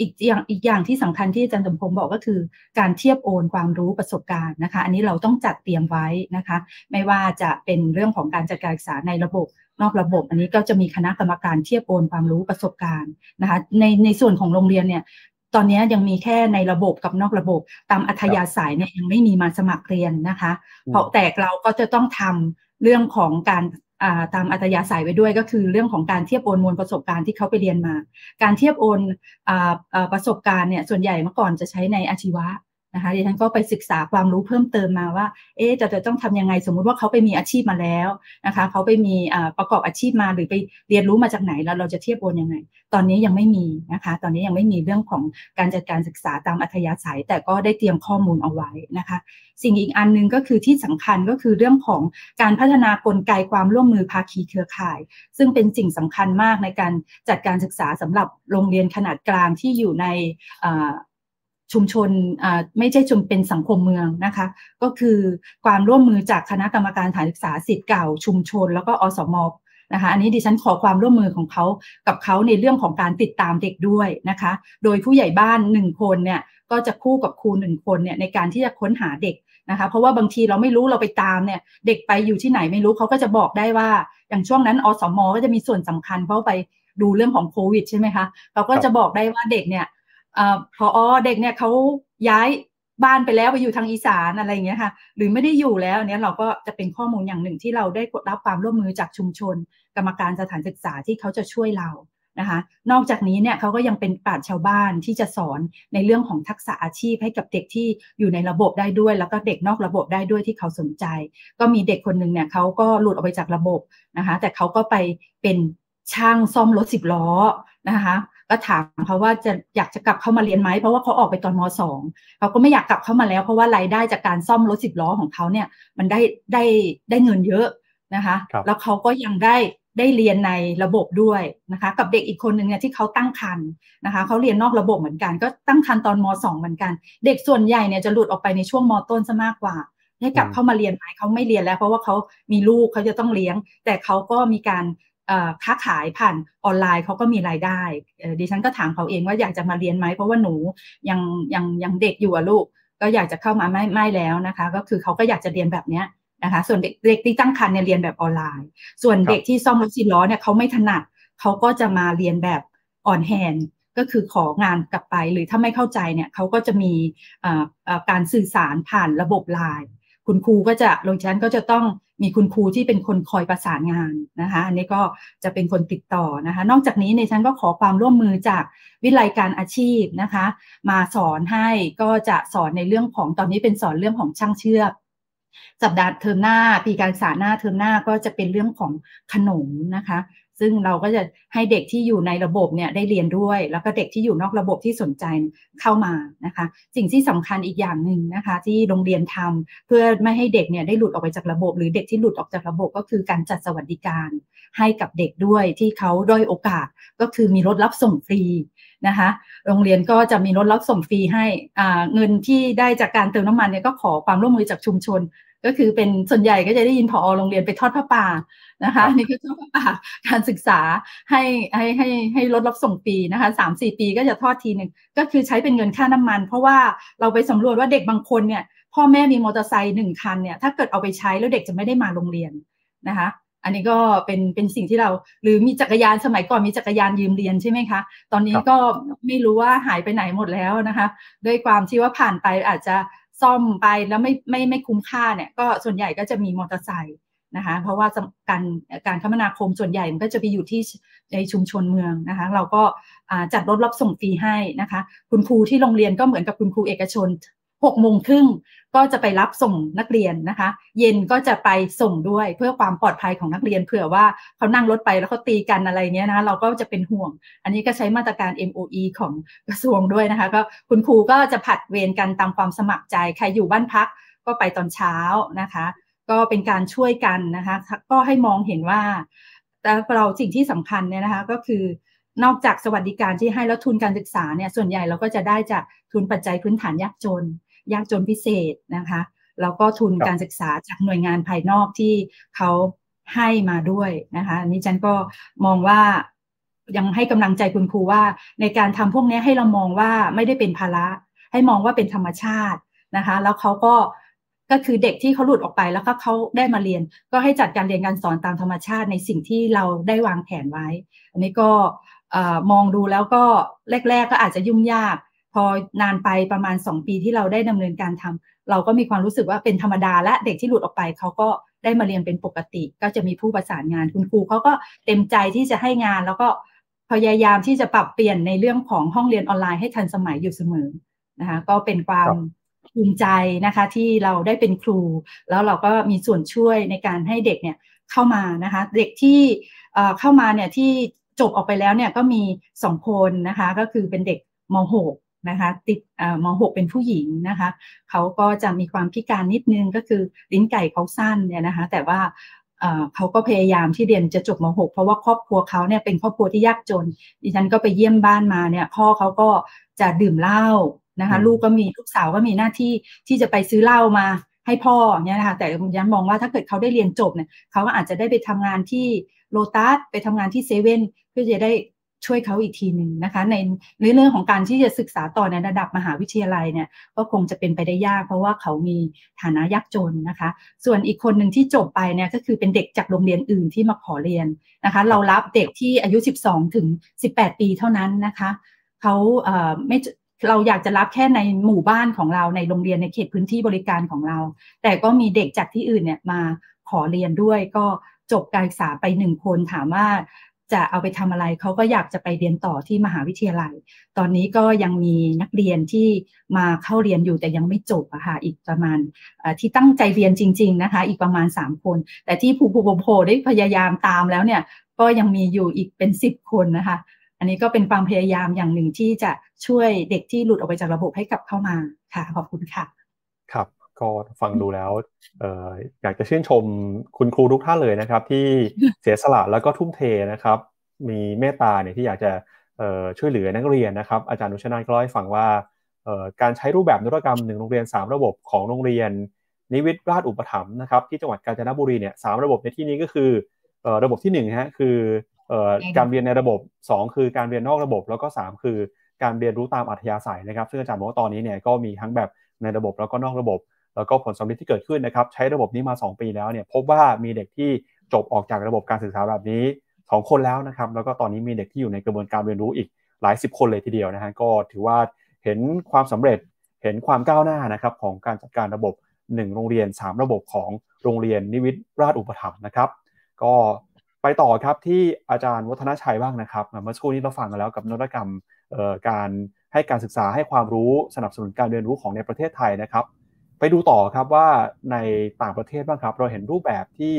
อีกอย่างอีกอย่างที่สำคัญที่อาจารย์สมพงศ์บอกก็คือ การเทียบโอนความรู้ประสบการณ์นะคะ อันนี้เราต้องจัดเตรียมไว้นะคะ ไม่ว่าจะเป็นเรื่องของการจัดการศึกษาในระบบ นอกระบบ อันนี้ก็จะมีคณะกรรมการเทียบโอนความรู้ประสบการณ์นะคะ ในในส่วนของโรงเรียนเนี่ย ตอนนี้ยังมีแค่ในระบบกับนอกระบบ ตามอัธยาศัยเนี่ยยังไม่มีมาสมัครเรียนนะคะ เพราะแต่เราก็จะต้องทำเรื่องของการตามอัตยาศัยไว้ด้วยก็คือเรื่องของการเทียบโอนมวลประสบการณ์ที่เขาไปเรียนมา การเทียบโอนประสบการณ์เนี่ยส่วนใหญ่เมื่อก่อนจะใช้ในอาชีวะ นะคะดิฉันก็ไปศึกษาความรู้เพิ่มเติมมาว่า เอ๊จะจะต้องทํำยังไงสมมุติว่าเขาไปมีอาชีพมาแล้วนะคะเขาไปมีประกอบอาชีพมาหรือไปเรียนรู้มาจากไหนแล้วเราจะเทียบโอนยังไง ตอนนี้ยังไม่มีนะคะ ตอนนี้ยังไม่มีเรื่องของการจัดการศึกษาตามอัธยาศัย แต่ก็ได้เตรียมข้อมูลเอาไว้นะคะ สิ่งอีกอันนึงก็คือที่สำคัญก็คือเรื่องของการพัฒนากลไกความร่วมมือภาคีเครือข่าย ซึ่งเป็นสิ่งสำคัญมากในการจัดการศึกษาสำหรับโรงเรียนขนาดกลางที่อยู่ใน ชุมชนไม่ใช่ชุมเป็นสังคมเมืองนะคะ ก็คือความร่วมมือจากคณะกรรมการฐานศึกษาสิทธิ์เก่า ชุมชน แล้วก็อสมนะคะอันนี้ดิฉันขอความร่วมมือของเขากับเขาในเรื่องของการติดตามเด็กด้วยนะคะ โดยผู้ใหญ่บ้านหนึ่งคนเนี่ยก็จะคู่กับครูหนึ่งคนเนี่ยในการที่จะค้นหาเด็กนะคะเพราะว่าบางทีเราไม่รู้เราไปตามเนี่ยเด็กไปอยู่ที่ไหนไม่รู้เขาก็จะบอกได้ว่า อย่างช่วงนั้นอสมก็จะมีส่วนสำคัญเพราะไปดูเรื่องของโควิดใช่ไหมคะเขาก็จะบอกได้ว่าเด็กเนี่ย พอเด็กเนี่ยเขาย้ายบ้านไปแล้วไปอยู่ทางอีสานอะไรอย่างเงี้ยค่ะ หรือไม่ได้อยู่แล้วเนี้ยเราก็จะเป็นข้อมูลอย่างหนึ่งที่เราได้รับความร่วมมือจากชุมชน กรรมการสถานศึกษาที่เขาจะช่วยเรานะคะ นอกจากนี้เนี่ยเขาก็ยังเป็นปราชญ์ชาวบ้านที่จะสอนในเรื่องของทักษะอาชีพให้กับเด็กที่อยู่ในระบบได้ด้วย แล้วก็เด็กนอกระบบได้ด้วยที่เขาสนใจ ก็มีเด็กคนหนึ่งเนี่ยเขาก็หลุดออกไปจากระบบนะคะ แต่เขาก็ไปเป็นช่างซ่อมรถสิบล้อนะคะ ก็ถามเขาว่าจะอยากจะกลับเข้ามาเรียนไหมเพราะว่าเขาออกไปตอนมสองเขาก็ไม่อยากกลับเข้ามาแล้ว เพราะว่ารายได้จากการซ่อมรถสิบล้อของเขาเนี่ย มันได้ได้ได้เงินเยอะนะคะแล้วเขาก็ยังได้ได้เรียนในระบบด้วยนะคะ กับเด็กอีกคนหนึ่งเนี่ยที่เขาตั้งคันนะคะเขาเรียนนอกระบบเหมือนกัน ก็ตั้งคันตอนมสองเหมือนกัน เด็กส่วนใหญ่เนี่ยจะหลุดออกไปในช่วงมต้นซะมากกว่าให้กลับเข้ามาเรียนไหมเขาไม่เรียนแล้ว เพราะว่าเขามีลูกเขาจะต้องเลี้ยง แต่เขาก็มีการ ค้าขายผ่านออนไลน์เขาก็มีรายได้ดิฉันก็ถามเขาเองว่าอยากจะมาเรียนไหมเพราะว่าหนูยังยังยังเด็กอยู่อะลูก ก็อยากจะเข้ามาไม่ไม่แล้วนะคะ ก็คือเขาก็อยากจะเรียนแบบเนี้ยนะคะส่วนเด็กเด็กที่ตั้งครรภ์เนี่ยเรียนแบบออนไลน์ ส่วนเด็กที่ซ่อมรถสี่ล้อเนี่ยเขาไม่ถนัดเขาก็จะมาเรียนแบบ on-hand ก็คือของานกลับไปหรือถ้าไม่เข้าใจเนี่ยเขาก็จะมีการสื่อสารผ่านระบบไลน์คุณครูก็จะโรงเรียนก็จะต้อง มีคุณครูที่เป็นคนคอยประสานงานนะคะอันนี้ก็จะเป็นคนติดต่อนะคะ นอกจากนี้ในชั้นก็ขอความร่วมมือจากวิไลการอาชีพนะคะ มาสอนให้ก็จะสอนในเรื่องของตอนนี้เป็นสอนเรื่องของช่างเชื่อมสัปดาห์เทอมหน้า ปีการศึกษาหน้าเทอมหน้าก็จะเป็นเรื่องของขนมนะคะ ซึ่งเราก็จะให้เด็กที่อยู่ในระบบเนี่ยได้เรียนด้วย แล้วก็เด็กที่อยู่นอกระบบที่สนใจเข้ามานะคะ สิ่งที่สำคัญอีกอย่างหนึ่งนะคะ ที่โรงเรียนทำเพื่อไม่ให้เด็กเนี่ยได้หลุดออกไปจากระบบ หรือเด็กที่หลุดออกจากระบบก็คือการจัดสวัสดิการ ให้กับเด็กด้วยที่เขาด้อยโอกาสก็คือมีรถรับส่งฟรีนะคะ โรงเรียนก็จะมีรถรับส่งฟรีให้เงินที่ได้จากการเติมน้ำมันเนี่ยก็ขอความร่วมมือจากชุมชน ก็คือเป็นส่วนใหญ่ก็จะได้ยินพอโรงเรียนไปทอดผ้าป่า นะคะนี่คือช่วงการศึกษาให้ให้ให้ให้ลดรับส่งปีนะคะสามสี่ปีก็จะทอดทีหนึ่งก็คือใช้เป็นเงินค่าน้ำมัน เพราะว่าเราไปสำรวจว่าเด็กบางคนเนี่ยพ่อแม่มีมอเตอร์ไซค์หนึ่งคันเนี่ยถ้าเกิดเอาไปใช้แล้วเด็กจะไม่ได้มาโรงเรียนนะคะอันนี้ก็เป็นเป็นสิ่งที่เราหรือมีจักรยานสมัยก่อนมีจักรยานยืมเรียนใช่ไหมคะตอนนี้ก็ไม่รู้ว่าหายไปไหนหมดแล้วนะคะ ด้วยความที่ว่าผ่านไปอาจจะซ่อมไปแล้วไม่ไม่ไม่คุ้มค่าเนี่ยก็ส่วนใหญ่ก็จะมีมอเตอร์ไซค์ นะคะเพราะว่าการการคมนาคมส่วนใหญ่มันก็จะไปอยู่ที่ในชุมชนเมืองนะคะ เราก็จัดรถรับส่งฟรีให้นะคะ คุณครูที่โรงเรียนก็เหมือนกับคุณครูเอกชนหกโมงครึ่งก็จะไปรับส่งนักเรียนนะคะ เย็นก็จะไปส่งด้วยเพื่อความปลอดภัยของนักเรียนเผื่อว่าเขานั่งรถไปแล้วเขาตีกันอะไรเงี้ยนะคะเราก็จะเป็นห่วง อันนี้ก็ใช้มาตรการ MOE ของกระทรวงด้วยนะคะก็คุณครูก็จะผัดเวรกันตามความสมัครใจใครอยู่บ้านพักก็ไปตอนเช้านะคะ ก็เป็นการช่วยกันนะคะ ก็ให้มองเห็นว่า แต่เราสิ่งที่สำคัญเนี่ยนะคะก็คือนอกจากสวัสดิการที่ให้แล้วทุนการศึกษาเนี่ยส่วนใหญ่เราก็จะได้จากทุนปัจจัยพื้นฐานยากจน ยากจนพิเศษนะคะแล้วก็ทุนการศึกษาจากหน่วยงานภายนอกที่เขาให้มาด้วยนะคะนี่ฉันก็มองว่ายังให้กำลังใจคุณครูว่า ในการทำพวกนี้ให้เรามองว่าไม่ได้เป็นภาระ ให้มองว่าเป็นธรรมชาตินะคะ แล้วเขาก็ ก็คือเด็กที่เขาหลุดออกไปแล้วก็เขาได้มาเรียน ก็ให้จัดการเรียนการสอนตามธรรมชาติในสิ่งที่เราได้วางแผนไว้ อันนี้ก็มองดูแล้วก็แรก ๆ ก็อาจจะยุ่งยาก พอนานไปประมาณ 2 ปีที่เราได้ดำเนินการทำเราก็มีความรู้สึกว่าเป็นธรรมดาและเด็กที่หลุดออกไปเขาก็ได้มาเรียนเป็นปกติ ก็จะมีผู้ประสานงานคุณครูเขาก็เต็มใจที่จะให้งานแล้วก็พยายามที่จะปรับเปลี่ยนในเรื่องของห้องเรียนออนไลน์ให้ทันสมัยอยู่เสมอนะคะก็เป็นความ ภูมิใจนะคะที่เราได้เป็นครู แล้วเราก็มีส่วนช่วยในการให้เด็กเนี่ยเข้ามานะคะเด็กที่เข้ามาเนี่ยที่จบออกไปแล้วเนี่ยก็มีสองคนนะคะก็คือเป็นเด็กม .6 นะคะติดม .6 เป็นผู้หญิงนะคะเขาก็จะมีความพิการนิดนึงก็คือลิ้นไก่เขาสั้นเนี่ยนะคะแต่ว่าเขาก็พยายามที่เรียนจะจบม .6 เพราะว่าครอบครัวเขาเนี่ยเป็นครอบครัวที่ยากจน ดิฉันก็ไปเยี่ยมบ้านมาเนี่ยพ่อเขาก็จะดื่มเหล้า นะคะลูกก็มีลูกสาวก็มีหน้าที่ที่จะไปซื้อเหล้ามาให้พ่อเนี่ยนะคะแต่ยันมองว่าถ้าเกิดเขาได้เรียนจบเนี่ยเขาก็อาจจะได้ไปทำงานที่โลตัสไปทำงานที่เซเว่นเพื่อจะได้ช่วยเขาอีกทีหนึ่งนะคะ ในเรื่องของการที่จะศึกษาต่อในระดับมหาวิทยาลัยเนี่ยก็คงจะเป็นไปได้ยาก เพราะว่าเขามีฐานะยากจนนะคะ ส่วนอีกคนหนึ่งที่จบไปเนี่ยก็คือเป็นเด็กจากโรงเรียนอื่นที่มาขอเรียนนะคะ เรารับเด็กที่อายุ 12 ถึง 18 ปีเท่านั้นนะคะเขาเอ่อไม่ เราอยากจะรับแค่ในหมู่บ้านของเราในโรงเรียนในเขตพื้นที่บริการของเรา แต่ก็มีเด็กจากที่อื่นเนี่ยมาขอเรียนด้วยก็จบการศึกษาไปหนึ่งคนถามว่าจะเอาไปทำอะไรเขาก็อยากจะไปเรียนต่อที่มหาวิทยาลัย ตอนนี้ก็ยังมีนักเรียนที่มาเข้าเรียนอยู่แต่ยังไม่จบอะค่ะอีกประมาณที่ตั้งใจเรียนจริง ๆนะคะ อีกประมาณ 3 คน แต่ที่ผูผูโผได้พยายามตามแล้วเนี่ยก็ยังมีอยู่อีกเป็น 10 คนนะคะ อันนี้ก็เป็นความพยายามอย่างหนึ่งที่จะช่วยเด็กที่หลุดออกไปจากระบบให้กลับเข้ามาค่ะ ขอบคุณค่ะ ครับก็ฟังดูแล้วอออยากจะชื่นชมคุณครูทุกท่านเลยนะครับ ที่เสียสละแล้วก็ทุ่มเทนะครับ มีเมตตาเนี่ยที่อยากจะช่วยเหลือนักเรียนนะครับ อาจารย์นุชนาก็เล่าให้ฟังว่าการใช้รูปแบบนวัตกรรมหนึ่งโรงเรียน 3 ระบบของโรงเรียน นิวิทราชอุปถัมภ์นะครับที่จังหวัดกาญจนบุรีเนี่ยสระบบในที่นี้ก็คือระบบที่1ฮะคือ การเรียนในระบบ 2 คือการเรียนนอกระบบ แล้วก็ 3 คือการเรียนรู้ตามอัธยาศัยนะครับ ซึ่งอาจารย์บอกว่าตอนนี้เนี่ยก็มีทั้งแบบในระบบแล้วก็นอกระบบ แล้วก็ผลสำเร็จที่เกิดขึ้นนะครับ ใช้ระบบนี้มา 2 ปีแล้วเนี่ยพบว่ามีเด็กที่จบออกจากระบบการศึกษาแบบนี้ 2 คนแล้วนะครับ แล้วก็ตอนนี้มีเด็กที่อยู่ในกระบวนการเรียนรู้อีกหลายสิบคนเลยทีเดียวนะฮะก็ถือว่าเห็นความสำเร็จเห็นความก้าวหน้านะครับของการจัดการระบบ 1 โรงเรียน 3 ระบบของโรงเรียนนิวิทราชอุปถัมภ์นะครับ ก็ ไปต่อครับที่อาจารย์วัฒนชัยบ้างนะครับเมื่อสักครู่นี้เราฟังกันแล้วกับนวัตกรรมการให้การศึกษาให้ความรู้สนับสนุนการเรียนรู้ของในประเทศไทยนะครับ ไปดูต่อครับว่าในต่างประเทศบ้างครับ เราเห็นรูปแบบที่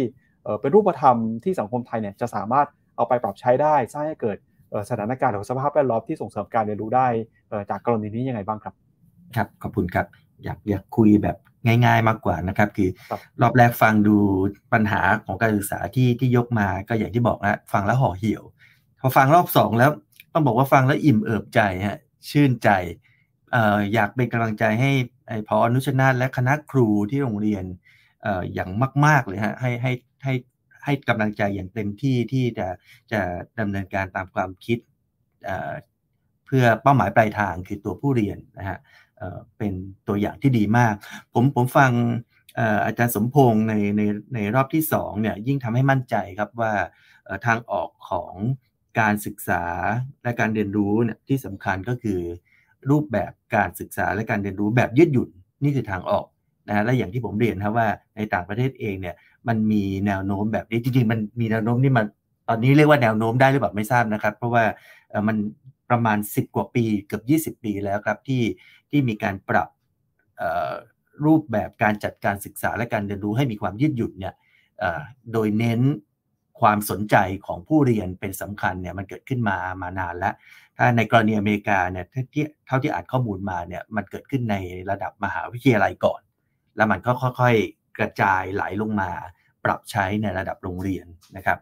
เป็นรูปธรรมที่สังคมไทยเนี่ยจะสามารถเอาไปปรับใช้ได้สร้างให้เกิดสถานการณ์ของสภาพแวดล้อมที่ส่งเสริมการเรียนรู้ได้จากกรณีนี้ยังไงบ้างครับ ครับขอบคุณครับ อยากอยากคุยแบบง่ายๆมากกว่านะครับ คือรอบแรกฟังดูปัญหาของการศึกษาที่ที่ยกมาก็อย่างที่บอกนะฟังแล้วห่อเหี่ยว พอฟังรอบสองแล้วต้องบอกว่าฟังแล้วอิ่มเอิบใจฮะชื่นใจเอ่ออยากเป็นกำลังใจให้ไอ้พออนุชนาและคณะครูที่โรงเรียนเอ่ออย่างมาก ๆเลยฮะให้ให้ให้ให้กำลังใจอย่างเต็มที่ที่จะจะดำเนินการตามความคิดเอ่อเพื่อเป้าหมายปลายทางคือตัวผู้เรียนนะฮะ เป็นตัวอย่างที่ดีมาก ผมผมฟังอาจารย์สมพงษ์ในในในรอบที่2เนี่ยยิ่งทำให้มั่นใจครับว่าทางออกของการศึกษาและการเรียนรู้เนี่ยที่สำคัญก็คือ รูปแบบการศึกษาและการเรียนรู้แบบยืดหยุ่นนี่คือทางออกนะและอย่างที่ผมเรียนครับว่าในต่างประเทศเองเนี่ยมันมีแนวโน้มแบบนี้จริงๆมันมีแนวโน้มนี่มันตอนนี้เรียกว่าแนวโน้มได้หรือเปล่าไม่ทราบนะครับ เพราะว่ามัน ประมาณ 10 กว่าปีเกือบ20 ปีแล้วครับที่ที่มีการปรับรูปแบบการจัดการศึกษาและการเรียนรู้ให้มีความยืดหยุ่นเนี่ยโดยเน้นความสนใจของผู้เรียนเป็นสำคัญเนี่ยมันเกิดขึ้นมามานานแล้ว ถ้าในกรณีอเมริกาเนี่ยเท่าที่อ่านข้อมูลมาเนี่ยมันเกิดขึ้นในระดับมหาวิทยาลัยก่อน แล้วมันก็ค่อยๆกระจายไหลลงมาปรับใช้ในระดับโรงเรียนนะครับ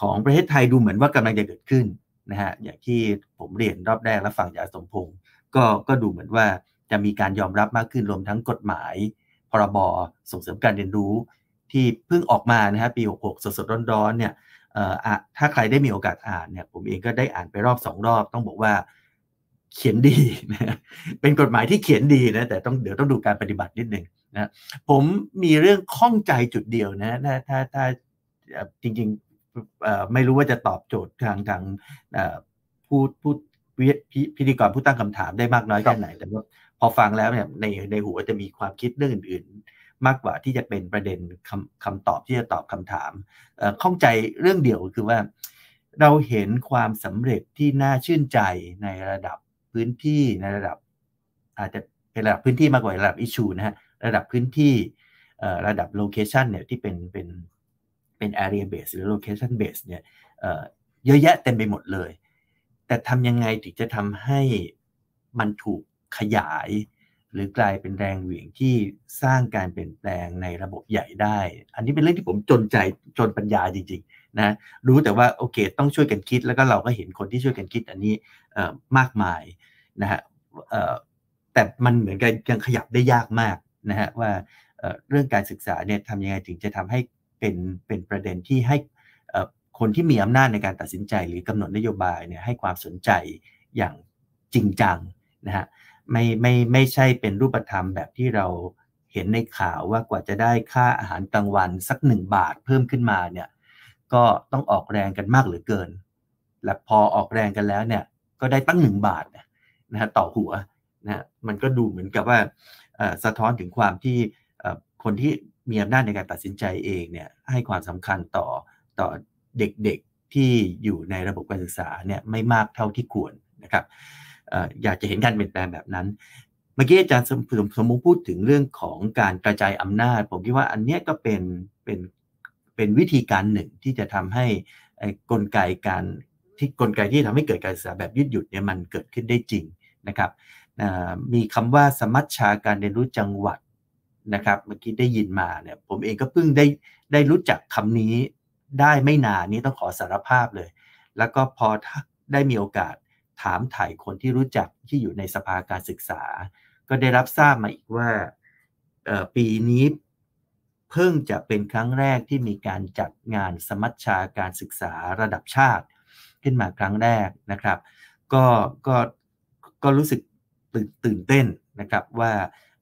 ของประเทศไทยดูเหมือนว่ากำลังจะเกิดขึ้น นะฮะอย่างที่ผมเรียนรอบแรกแล้วฟังจากสมพงศ์ก็ก็ดูเหมือนว่าจะมีการยอมรับมากขึ้นรวมทั้งกฎหมาย พรบส่งเสริมการเรียนรู้ ที่เพิ่งออกมานะฮะปี 66 สดๆร้อนๆเนี่ยถ้าใครได้มีโอกาสอ่านเนี่ยผมเองก็ได้อ่านไปรอบสองรอบ ต้องบอกว่าเขียนดีนะเป็นกฎหมายที่เขียนดีนะแต่ต้องเดี๋ยวต้องดูการปฏิบัตินิดหนึ่งนะผมมีเรื่องข้องใจจุดเดียวนะถ้าถ้าจริง ไม่รู้ว่าจะตอบโจทย์ทางทางผู้ผู้พิธีกรผู้ตั้งคำถามได้มากน้อยแค่ไหน แต่ว่าพอฟังแล้วเนี่ยในในหัวจะมีความคิดเรื่องอื่น ๆ มากกว่าที่จะเป็นประเด็นคำคำตอบที่จะตอบคำถามข้องใจเรื่องเดียวคือว่า เราเห็นความสำเร็จที่น่าชื่นใจในระดับพื้นที่ในระดับ อาจจะเป็นระดับพื้นที่มากกว่าระดับอิชูนะฮะระดับพื้นที่ระดับโลเคชันเนี่ยที่เป็นเป็น เป็น area base หรือ location base เนี่ยเยอะแยะเต็มไปหมดเลย แต่ทำยังไงถึงจะทำให้มันถูกขยาย หรือกลายเป็นแรงเหวี่ยงที่สร้างการเปลี่ยนแปลงในระบบใหญ่ได้ อันนี้เป็นเรื่องที่ผมจนใจจนปัญญาจริงๆนะรู้แต่ว่าโอเค ต้องช่วยกันคิดแล้วก็เราก็เห็นคนที่ช่วยกันคิดอันนี้มากมายนะฮะแต่มันเหมือนกันยังขยับได้ยากมากนะฮะว่าเรื่องการศึกษาเนี่ยทำยังไงถึงจะทำให้ เป็นเป็นประเด็นที่ให้คนที่มีอำนาจในการตัดสินใจ หรือกำหนดนโยบายเนี่ยให้ความสนใจอย่างจริงจังนะฮะไม่ไม่ไม่ใช่เป็นรูปธรรมแบบที่เราเห็นในข่าวว่ากว่าจะได้ค่าอาหารกลางวันสักหนึ่งบาทเพิ่มขึ้นมาเนี่ยก็ต้องออกแรงกันมากเหลือเกิน และพอออกแรงกันแล้วเนี่ยก็ได้ตั้งหนึ่งบาทนะฮะต่อหัวนะมันก็ดูเหมือนกับว่าสะท้อนถึงความที่คนที่ มีอำนาจในการตัดสินใจเองเนี่ยให้ความสำคัญต่อต่อเด็กๆที่อยู่ในระบบการศึกษาเนี่ยไม่มากเท่าที่ควรนะครับอยากจะเห็นการเปลี่ยนแปลงแบบนั้น เมื่อกี้อาจารย์สมสมมุติพูดถึงเรื่องของการกระจายอำนาจ ผมคิดว่าอันนี้ก็เป็นเป็นเป็นวิธีการหนึ่งที่จะทำให้กลไกการที่กลไกที่ทำให้เกิดการศึกษาแบบยืดหยุดเนี่ยมันเกิดขึ้นได้จริงนะครับมีคำว่าสมัชชาการเรียนรู้จังหวัด นะครับเมื่อกี้ได้ยินมาเนี่ยผมเองก็เพิ่งได้ได้รู้จักคำนี้ได้ไม่นานนี้ต้องขอสารภาพเลย แล้วก็พอได้มีโอกาสถามถ่ายคนที่รู้จักที่อยู่ในสภาการศึกษา ก็ได้รับทราบมาอีกว่าปีนี้เพิ่งจะเป็นครั้งแรกที่มีการจัดงานสมัชชาการศึกษาระดับชาติ ขึ้นมาครั้งแรกนะครับ ก็ก็ก็รู้สึกตื่นตื่นเต้นนะครับว่า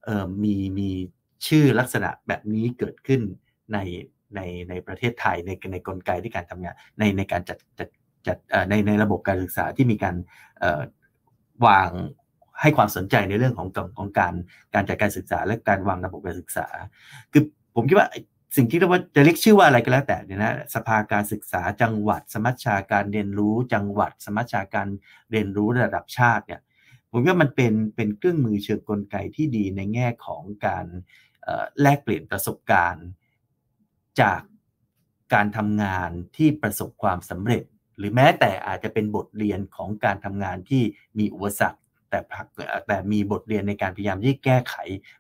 เออมีมี ชื่อลักษณะแบบนี้เกิดขึ้นในในในประเทศไทยในในกลไกที่การทำงานในในการจัดจัดจัดในในระบบการศึกษาที่มีการวางให้ความสนใจในเรื่องของของการการจัดการศึกษา และการวางระบบการศึกษา คือผมคิดว่าสิ่งที่เรียกว่าจะเรียกชื่อว่าอะไรก็แล้วแต่เนี่ยนะสภาการศึกษาจังหวัด สมัชชาการเรียนรู้จังหวัด สมัชชาการเรียนรู้ระดับชาติเนี่ยผมว่ามันเป็นเป็นเครื่องมือเชิงกลไกที่ดีในแง่ของการ แลกเปลี่ยนประสบการณ์ จากการทำงานที่ประสบความสำเร็จ หรือแม้แต่อาจจะเป็นบทเรียนของการทำงานที่มีอุปสรรคแต่แต่มีบทเรียนในการพยายามที่แก้ไข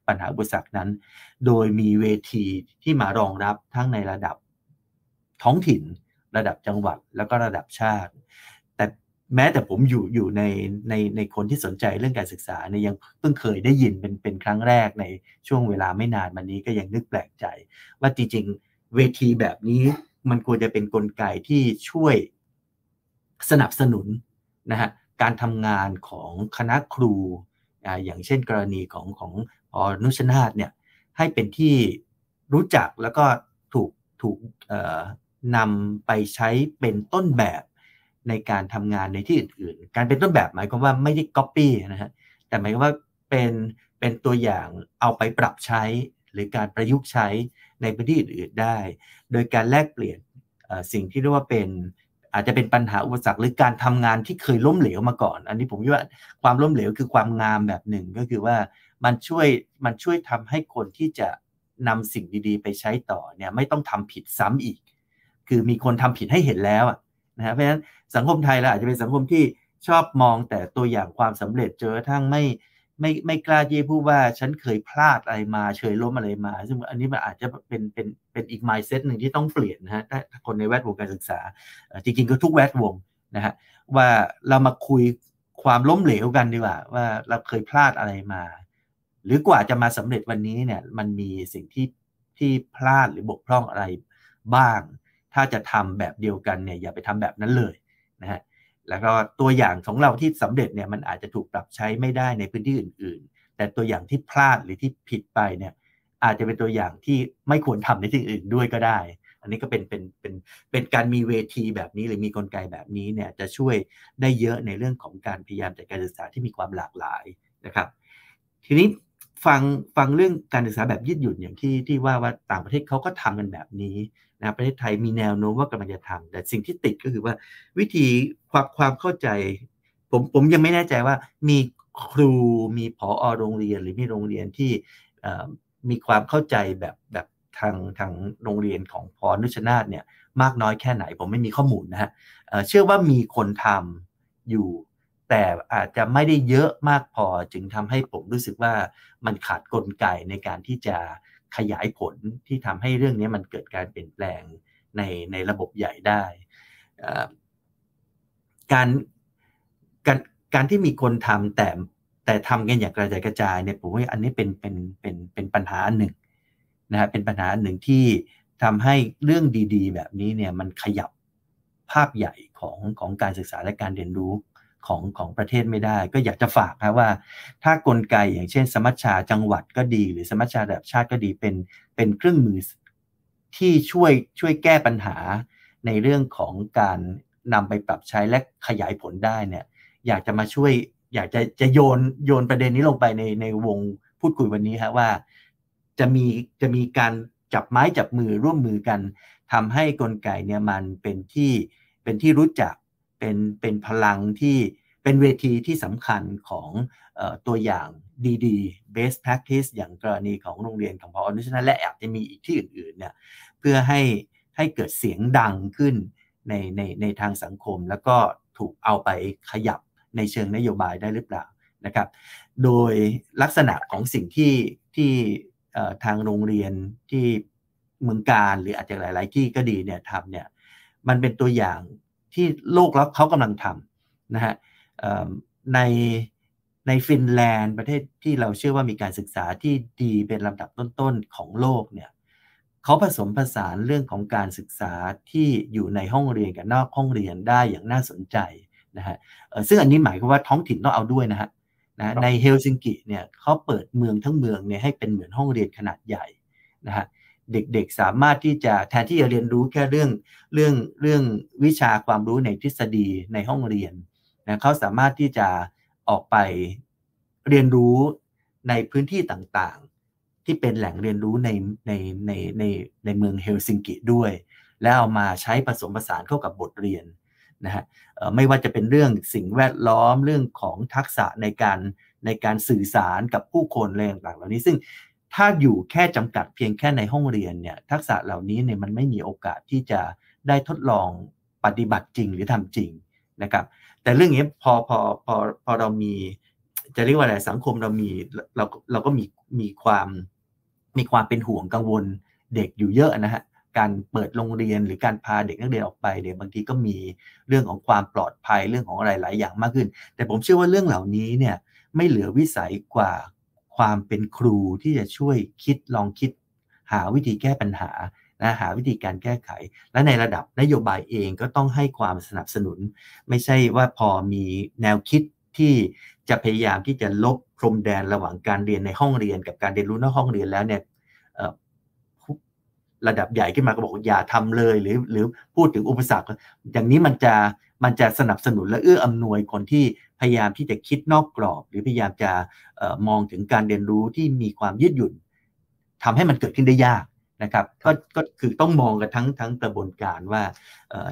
ปัญหาอุปสรรคนั้น โดยมีเวทีที่มารองรับทั้งในระดับท้องถิ่น ระดับจังหวัดแล้วก็ระดับชาติ แม้แต่ผมอยู่อยู่ในในในคนที่สนใจเรื่องการศึกษาเนี่ยยังเพิ่งเคยได้ยินเป็นเป็นครั้งแรกในช่วงเวลาไม่นานมานี้ก็ยังนึกแปลกใจ ว่าจริงๆเวทีแบบนี้มันควรจะเป็นนกลไกที่ช่วยสนับสนุนนะฮะการทำงานของคณะครูอย่างเช่นกรณีของของอนุชนาธเนี่ยให้เป็นที่รู้จักแล้วก็ถูกถูกนำไปใช้เป็นต้นแบบ ในการทำงานในที่อื่นๆ การเป็นต้นแบบหมายความว่าไม่ได้ก๊อปปี้นะฮะแต่หมายความว่าเป็นเป็นตัวอย่างเอาไปปรับใช้ หรือการประยุกต์ใช้ในพื้นที่อื่นๆได้ โดยการแลกเปลี่ยนสิ่งที่เรียกว่าเป็นอาจจะเป็นปัญหาอุปสรรคหรือการทำงานที่เคยล้มเหลวมาก่อน อันนี้ผมว่าความล้มเหลวคือความงามแบบหนึ่งก็คือว่ามันช่วยมันช่วยทำให้คนที่จะนำสิ่งดีๆ ไปใช้ต่อเนี่ยไม่ต้องทำผิดซ้ำอีก คือมีคนทำผิดให้เห็นแล้ว นะฮะเพราะฉะนั้นสังคมไทยเราอาจจะเป็นสังคมที่ชอบมองแต่ตัวอย่างความสำเร็จเจอทั้งไม่ไม่ไม่กล้าที่พูดว่าฉันเคยพลาดอะไรมาเฉยล้มอะไรมา ซึ่งอันนี้มันอาจจะเป็นเป็นเป็นอีก mindset หนึ่งที่ต้องเปลี่ยนนะฮะถ้าคนในแวดวงการศึกษา จริงๆก็ทุกแวดวงนะฮะว่าเรามาคุยความล้มเหลวกันดีกว่า ว่าเราเคยพลาดอะไรมา หรือกว่าจะมาสำเร็จวันนี้เนี่ยมันมีสิ่งที่ที่พลาดหรือบกพร่องอะไรบ้าง ถ้าจะทำแบบเดียวกันเนี่ยอย่าไปทำแบบนั้นเลยนะฮะแล้วก็ตัวอย่างของเราที่สำเร็จเนี่ยมันอาจจะถูกปรับใช้ไม่ได้ในพื้นที่อื่น ๆ แต่ตัวอย่างที่พลาดหรือที่ผิดไปเนี่ยอาจจะเป็นตัวอย่างที่ไม่ควรทำในที่อื่นด้วยก็ได้ อันนี้ก็เป็นเป็นเป็นเป็นการมีเวทีแบบนี้หรือมีกลไกแบบนี้เนี่ยจะช่วยได้เยอะในเรื่องของการพยายามจัดการศึกษาที่มีความหลากหลายนะครับ ทีนี้ฟังฟังเรื่องการศึกษาแบบยืดหยุ่นอย่างที่ที่ว่าว่าต่างประเทศเขาก็ทำกันแบบนี้ นะประเทศไทยมีแนวโน้มว่ากำลังจะทำแต่สิ่งที่ติดก็คือว่าวิธีความความเข้าใจ ผมผมยังไม่แน่ใจว่ามีครูมีผอโรงเรียนหรือมีโรงเรียนที่มีความเข้าใจแบบแบบทางทางโรงเรียนของพอนุชนาธเนี่ยมากน้อยแค่ไหน ผมไม่มีข้อมูลนะฮะเชื่อว่ามีคนทำอยู่ แต่อาจจะไม่ได้เยอะมากพอจึงทำให้ผมรู้สึกว่ามันขาดกลไกในการที่จะ ขยายผลที่ทำให้เรื่องนี้มันเกิดการเปลี่ยนแปลงในในระบบใหญ่ได้การการการที่มีคนทำแต่แต่ทำกันอย่างกระจายกระจายเนี่ยผมว่าอันนี้เป็นเป็นเป็นเป็นปัญหาอันหนึ่งนะฮะเป็นปัญหาหนึ่งที่ทำให้เรื่องดี ๆ แบบนี้เนี่ยมันขยับภาพใหญ่ของของการศึกษาและการเรียนรู้ ของของประเทศไม่ได้ ก็อยากจะฝากนะว่า ถ้ากลไกอย่างเช่น สมัชชาจังหวัดก็ดี หรือสมัชชาระดับชาติก็ดีเป็นเป็นเครื่องมือที่ช่วยช่วยแก้ปัญหาในเรื่องของการนำไปปรับใช้และขยายผลได้เนี่ยอยากจะมาช่วยอยากจะจะโยนโยนประเด็นนี้ลงไปในในวงพูดคุยวันนี้ฮะว่า จะมีจะมีการจับไม้จับมือร่วมมือกันทำให้กลไกเนี่ยมันเป็นที่เป็นที่รู้จัก เป็นเป็นพลังที่เป็นเวทีที่สำคัญของอตัวอย่างดีๆ best practice อย่างกรณีของโรงเรียนของพออนุชนะและอาจจะมีอีกที่อื่นๆเนี่ยเพื่อให้ให้เกิดเสียงดังขึ้นในในในทางสังคม แล้วก็ถูกเอาไปขยับในเชิงนโยบายได้หรือเปล่านะครับ โดยลักษณะของสิ่งที่ที่ทางโรงเรียนที่เมืองการหรืออาจจะหลาย ๆ ที่ก็ดีเนี่ยทำเนี่ยมันเป็นตัวอย่าง ที่โลกแล้วเขากำลังทำนะฮะในในฟินแลนด์ประเทศที่เราเชื่อว่ามีการศึกษาที่ดีเป็นลำดับต้นๆของโลกเนี่ยเขาผสมผสานเรื่องของการศึกษาที่อยู่ในห้องเรียนกับนอกห้องเรียนได้อย่างน่าสนใจนะฮะซึ่งอันนี้หมายความว่าท้องถิ่นต้องเอาด้วยนะฮะนะในเฮลซิงกิเนี่ยเขาเปิดเมืองทั้งเมืองเนี่ยให้เป็นเหมือนห้องเรียนขนาดใหญ่นะฮะ เด็กๆ สามารถที่จะแทนที่จะเรียนรู้แค่เรื่องเรื่องเรื่องวิชาความรู้ในทฤษฎีในห้องเรียนนะเขาสามารถที่จะออกไปเรียนรู้ในพื้นที่ต่างๆ ที่เป็นแหล่งเรียนรู้ในในในในในเมืองเฮลซิงกิด้วย แล้วเอามาใช้ผสมผสานเข้ากับบทเรียนนะฮะไม่ว่าจะเป็นเรื่องสิ่งแวดล้อมเรื่องของทักษะในการในการสื่อสารกับผู้คนอะไรต่างๆเหล่านี้ซึ่ง ถ้าอยู่แค่จำกัดเพียงแค่ในห้องเรียนเนี่ยทักษะเหล่านี้เนี่ยมันไม่มีโอกาสที่จะได้ทดลองปฏิบัติจริงหรือทำจริงนะครับ แต่เรื่องนี้พอพอพอพอเรามี จะเรียกว่าอะไรสังคมเรามีเราเราก็มีมีความมีความเป็นห่วงกังวลเด็กอยู่เยอะนะฮะการเปิดโรงเรียนหรือการพาเด็กนักเรียนออกไปเนี่ยบางทีก็มีเรื่องของความปลอดภัยเรื่องของอะไรหลายอย่างมากขึ้น แต่ผมเชื่อว่าเรื่องเหล่านี้เนี่ยไม่เหลือวิสัยกว่า ความเป็นครูที่จะช่วยคิดลองคิด หาวิธีแก้ปัญหานะหาวิธีการแก้ไข และในระดับนโยบายเองก็ต้องให้ความสนับสนุน ไม่ใช่ว่าพอมีแนวคิดที่จะพยายามที่จะลบพรมแดนระหว่างการเรียนในห้องเรียน กับการเรียนรู้นอกห้องเรียนแล้วเนี่ยระดับใหญ่ขึ้นมาก็บอกอย่าทำเลยหรือหรือพูดถึงอุปสรรค อย่างนี้มันจะมันจะสนับสนุนและเอื้ออำนวยคนที่ พยายามที่จะคิดนอกกรอบ หรือพยายามจะมองถึงการเรียนรู้ที่มีความยืดหยุ่นทำให้มันเกิดขึ้นได้ยากนะครับก็ก็คือต้องมองกันทั้งทั้งกระบวนการว่า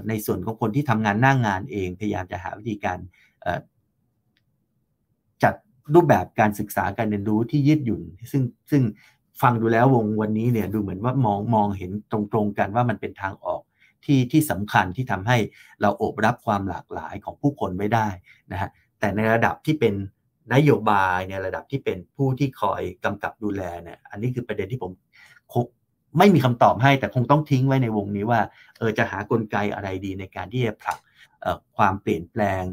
ในส่วนของคนที่ทำงานหน้างงานเอง พยายามจะหาวิธีการจัดรูปแบบการศึกษาการเรียนรู้ที่ยืดหยุ่น ซึ่งซึ่งฟังดูแล้ววงวันนี้เนี่ยดูเหมือนว่ามองมองเห็นตรงๆกันว่ามันเป็นทางออกที่ที่สำคัญที่ทำให้เราโอบรับความหลากหลายของผู้คนไว้ได้นะฮะ แต่ในระดับที่เป็นนโยบายในระดับที่เป็นผู้ที่คอยกำกับดูแลเนี่ยอันนี้คือประเด็นที่ผมไม่มีคำตอบให้แต่คงต้องทิ้งไว้ในวงนี้ว่าเออจะหากลไกอะไรดีในการที่จะผลักความเปลี่ยนแปลง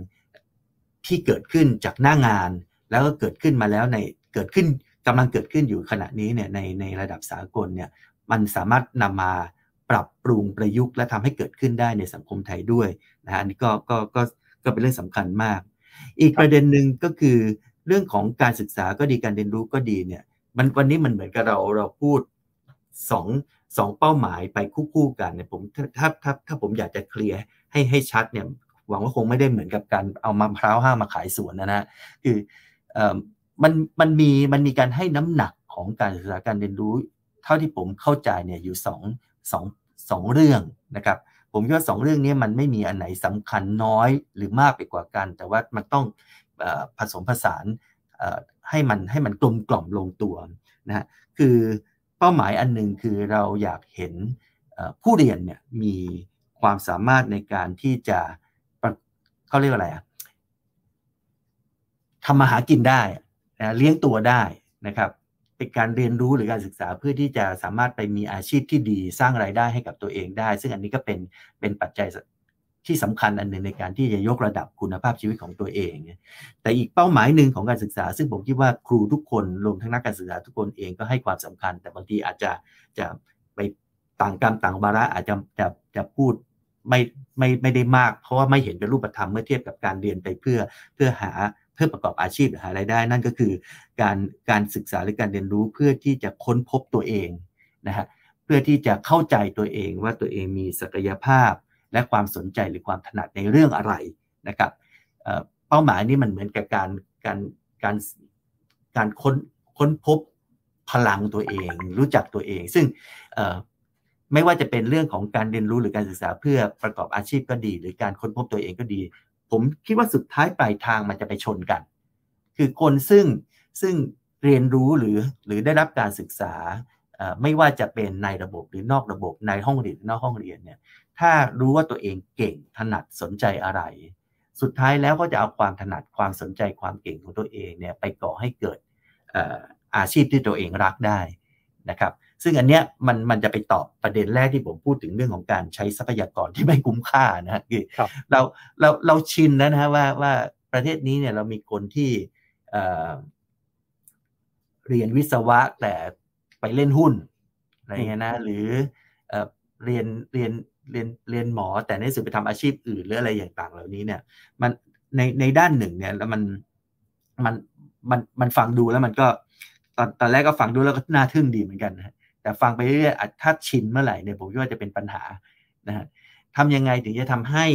ที่เกิดขึ้นจากหน้างาน แล้วก็เกิดขึ้นมาแล้วในเกิดขึ้นกำลังเกิดขึ้นอยู่ขณะนี้เนี่ยในในระดับสากลเนี่ยมันสามารถนำมาปรับปรุงประยุกต์และทำให้เกิดขึ้นได้ในสังคมไทยด้วยนะฮะอันนี้ก็ก็ก็ก็เป็นเรื่องสำคัญมาก อีกประเด็นหนึ่งก็คือเรื่องของการศึกษาก็ดีการเรียนรู้ก็ดีเนี่ย มันวันนี้มันเหมือนกับเราเราพูดสองสองเป้าหมายไปคู่ๆกันเนี่ยผมถ้าถ้าถ้าถ้าผมอยากจะเคลียร์ให้ให้ชัดเนี่ยหวังว่าคงไม่ได้เหมือนกับการเอามะพร้าวห้ามาขายสวนนะนะคือมันมันมีมันมีการให้น้ำหนักของการศึกษาการเรียนรู้ เท่าที่ผมเข้าใจเนี่ยอยู่สองสองสองเรื่องนะครับ ผมคิดว่าสองเรื่องนี้มันไม่มีอันไหนสำคัญน้อยหรือมากไปกว่ากัน แต่ว่ามันต้องผสมผสานให้มันให้มันกลมกล่อมลงตัวนะฮะคือเป้าหมายอันหนึ่งคือเราอยากเห็นผู้เรียนเนี่ยมีความสามารถในการที่จะเขาเรียกอะไรอะทำมาหากินได้นะเลี้ยงตัวได้นะครับ เป็นการเรียนรู้หรือการศึกษาเพื่อที่จะสามารถไปมีอาชีพที่ดีสร้างไรายได้ให้กับตัวเองได้ ซึ่งอันนี้ก็เป็นเป็นปัจจัยที่สำคัญอันหนึ่งในการที่จะยกระดับคุณภาพชีวิตของตัวเอง แต่อีกเป้าหมายหนึ่งของการศึกษา ซึ่งผมคิดว่าครูทุกคนรวมทั้งนักการศึกษาทุกคนเองก็ให้ความสำคัญ แต่บางทีอาจจะจะไปต่างกรรมต่างวาระอาจจะจะจะพูดไม่ไม่ไม่ได้มาก เพราะว่าไม่เห็นเป็นรูปธรรมเมื่อเทียบกับการเรียนไปเพื่อเพื่อหา เพื่อประกอบอาชีพหรือหารายได้ นั่นก็คือการการศึกษาหรือการเรียนรู้เพื่อที่จะค้นพบตัวเองนะฮะเพื่อที่จะเข้าใจตัวเองว่าตัวเองมีศักยภาพ และความสนใจหรือความถนัดในเรื่องอะไรนะครับเป้าหมายนี้มันเหมือนกับการการการการค้นค้นพบพลังตัวเอง รู้จักตัวเอง ซึ่งไม่ว่าจะเป็นเรื่องของการเรียนรู้หรือการศึกษาเพื่อประกอบอาชีพก็ดี หรือการค้นพบตัวเองก็ดี ผมคิดว่าสุดท้ายปลายทางมันจะไปชนกัน คือคนซึ่งซึ่งเรียนรู้หรือหรือได้รับการศึกษาไม่ว่าจะเป็นในระบบหรือนอกระบบในห้องเรียนนอกห้องเรียนเนี่ยถ้ารู้ว่าตัวเองเก่งถนัดสนใจอะไร สุดท้ายแล้วก็จะเอาความถนัดความสนใจความเก่งของตัวเองเนี่ยไปก่อให้เกิดอาชีพที่ตัวเองรักได้ นะครับ ซึ่งอันเนี้ยมันมันจะไปตอบประเด็นแรกที่ผมพูดถึงเรื่องของการใช้ทรัพยากรที่ไม่คุ้มค่านะคือเราเราเราชินแล้วนะฮะว่าว่าประเทศนี้เนี่ยเรามีคนที่เรียนวิศวะแต่ไปเล่นหุ้นอะไรเงี้ยนะหรือเรียนเรียนเรียนเรียนหมอแต่ในสุดไปทำอาชีพอื่นหรืออะไรอย่างต่างเหล่านี้เนี่ย มันในในด้านหนึ่งเนี่ยแล้วมันมันมันมันฟังดูแล้วมันก็ ตอนตอนแรกก็ฟังดูแล้วก็น่าทึ่งดีเหมือนกันนะแต่ฟังไปเรื่อยๆถ้าชินเมื่อไหร่เนี่ยผมว่าจะเป็นปัญหานะฮะทำยังไงถึงจะทำให้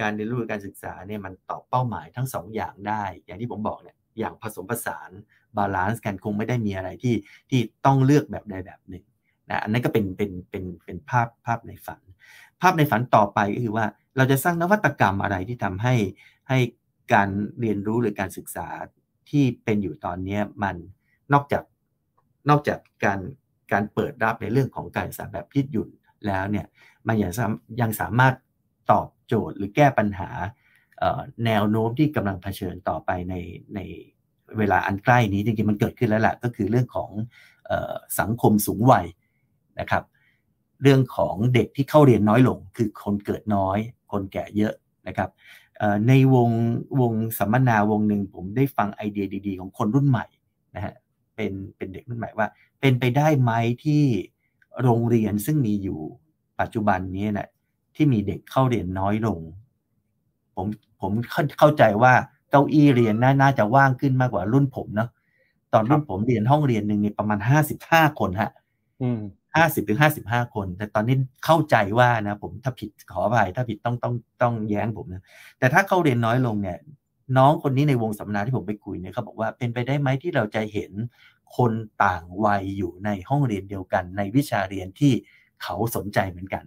การเรียนรู้การศึกษาเนี่ยมันตอบเป้าหมายทั้งสองอย่างได้ อย่างที่ผมบอกเนี่ยอย่างผสมผสาน balance กันคงไม่ได้มีอะไรที่ที่ต้องเลือกแบบใดแบบหนึ่งนะอันนั้นก็เป็นเป็นเป็นเป็นภาพภาพในฝัน ภาพในฝันต่อไปก็คือว่าเราจะสร้างนวัตกรรมอะไรที่ทำให้ให้การเรียนรู้หรือการศึกษาที่เป็นอยู่ตอนนี้มัน นอกจากนอกจากการการเปิดรับในเรื่องของการศึกษาแบบยืดหยุ่นแล้วเนี่ยมันยังยังสามารถตอบโจทย์หรือแก้ปัญหาแนวโน้มที่กำลังเผชิญต่อไปในในเวลาอันใกล้นี้จริงๆมันเกิดขึ้นแล้วแหละก็คือเรื่องของออสังคมสูงวัยนะครับ เรื่องของเด็กที่เข้าเรียนน้อยลง คือคนเกิดน้อย คนแก่เยอะนะครับในวงวงสัมมนาวงหนึ่งผมได้ฟังไอเดียดี ๆ ของคนรุ่นใหม่นะฮะ เป็นเป็นเด็กรุ่นใหม่ว่า เป็นไปได้ไหมที่โรงเรียนซึ่งมีอยู่ปัจจุบันนี้นะที่มีเด็กเข้าเรียนน้อยลง ผมผมเข้าใจว่าเก้าอี้เรียนน่าจะว่างขึ้นมากกว่ารุ่นผมเนาะตอนรุ่นผมเรียนห้องเรียนหนึ่งนี่ประมาณห้าสิบห้าคนฮะห้าสิบถึงห้าสิบห้าคน แต่ตอนนี้เข้าใจว่านะ ผมถ้าผิดขออภัยถ้าผิดต้องต้องต้องแย้งผมนะแต่ถ้าเข้าเรียนน้อยลงเนี่ย น้องคนนี้ในวงสัมมนาที่ผมไปคุยเนี่ยเขาบอกว่าเป็นไปได้ไหมที่เราจะเห็นคนต่างวัยอยู่ในห้องเรียนเดียวกัน ในวิชาเรียนที่เขาสนใจเหมือนกัน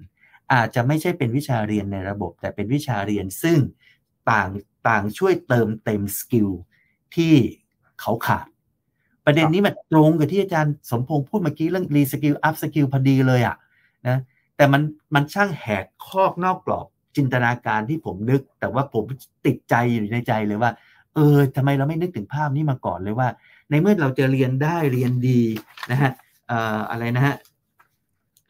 อาจจะไม่ใช่เป็นวิชาเรียนในระบบ แต่เป็นวิชาเรียนซึ่งต่างต่างช่วยเติมเต็ม skill ที่เขาขาดประเด็นนี้มันตรงกับที่อาจารย์สมพงษ์พูดเมื่อกี้เรื่อง reskill upskill พอดีเลยอะ่ะนะแต่มันมันช่างแหกคอกนอกกรอบ จินตนาการที่ผมนึก แต่ว่าผมติดใจอยู่ในใจเลยว่า เออทำไมเราไม่นึกถึงภาพนี้มาก่อนเลยว่า ในเมื่อเราจะเรียนได้เรียนดีนะฮะเอ่ออะไรนะฮะ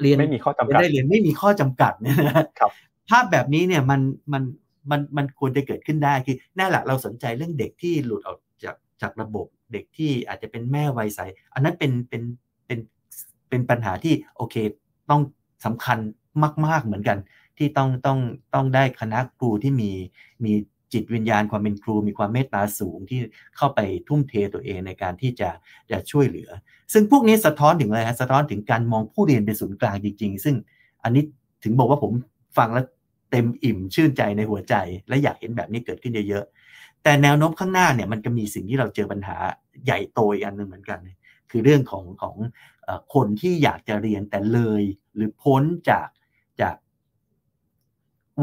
เรียนไม่มีข้อจำกัดได้เรียนไม่มีข้อจำกัดเนี่ยนะครับ ภาพแบบนี้เนี่ยมันมันมันมันควรจะเกิดขึ้นได้คือแน่แหละเราสนใจเรื่องเด็กที่หลุดออกจากจากระบบเด็กที่อาจจะเป็นแม่วัยใสอันนั้นเป็นเป็นเป็นเป็นปัญหาที่โอเค ต้องสำคัญมาก ๆเหมือนกัน ที่ต้องต้องต้องได้คณะครูที่มีมีจิตวิญญาณความเป็นครูมีความเมตตาสูงที่เข้าไปทุ่มเทตัวเองในการที่จะจะช่วยเหลือ ซึ่งพวกนี้สะท้อนถึงอะไรฮะสะท้อนถึงการมองผู้เรียนเป็นศูนย์กลางจริง ๆ ซึ่งอันนี้ถึงบอกว่าผมฟังแล้วเต็มอิ่มชื่นใจในหัวใจ และอยากเห็นแบบนี้เกิดขึ้นเยอะๆแต่แนวโน้มข้างหน้าเนี่ยมันจะมีสิ่งที่เราเจอปัญหาใหญ่โตอีกอันหนึ่งเหมือนกัน คือเรื่องของของคนที่อยากจะเรียนแต่เลยหรือพ้นจากจาก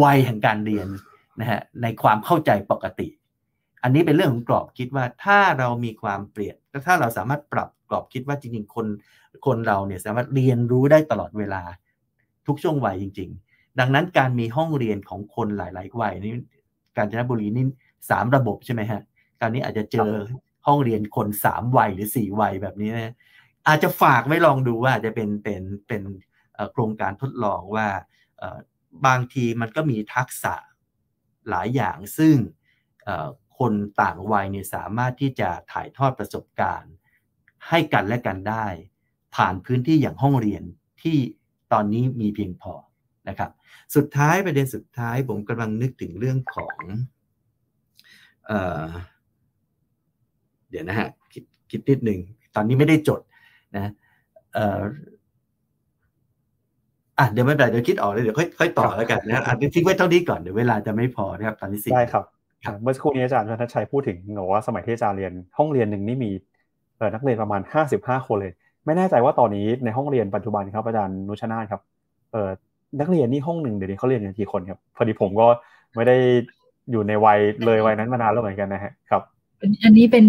วัยแห่งการเรียนนะฮะในความเข้าใจปกติ อันนี้เป็นเรื่องของกรอบคิดว่าถ้าเรามีความเปลี่ยนและถ้าเราสามารถปรับกรอบคิดว่าจริงๆคนคนเราเนี่ยสามารถเรียนรู้ได้ตลอดเวลาทุกช่วงวัยจริง ๆ ดังนั้นการมีห้องเรียนของคนหลาย ๆ วัยนี่กาญจนบุรีนี่สามระบบใช่ไหมฮะคราวนี้อาจจะเจอห้องเรียนคนสามวัยหรือสี่วัยแบบนี้นะอาจจะฝากไว้ลองดูว่าจะเป็นเป็นเป็นโครงการทดลองว่า บางทีมันก็มีทักษะหลายอย่างซึ่งคนต่างวัยเนี่ยสามารถที่จะถ่ายทอดประสบการณ์ ให้กันและกันได้ ผ่านพื้นที่อย่างห้องเรียนที่ตอนนี้มีเพียงพอนะครับ สุดท้ายประเด็นสุดท้ายผมกำลังนึกถึงเรื่องของเออเดี๋ยวนะฮะคิดคิดนิดหนึ่งตอนนี้ไม่ได้จดนะเอออะเดี๋ยวไม่เป็นไรเดี๋ยวคิดออกเลยเดี๋ยวค่อยค่อยต่อแล้วกันนะอะทิ้งไว้เท่านี้ก่อนเดี๋ยวเวลาจะไม่พอนะครับตอนนี้สิได้ครับเมื่อสักครู่นี้อาจารย์ชันชัยพูดถึงบอกว่าสมัยที่อาจารย์เรียนห้องเรียนหนึ่งนี่มีนักเรียนประมาณห้าสิบห้าคนเลย ไม่แน่ใจว่าตอนนี้ในห้องเรียนปัจจุบันครับอาจารย์นุชนาธครับเออนักเรียนนี่ห้องหนึ่งเดี๋ยวนี้เขาเรียนกันกี่คนครับพอดีผมก็ไม่ได้อยู่ในวัยเลยวัยนั้นมานานแล้วเหมือนกันนะฮะครับอันนี้เป็น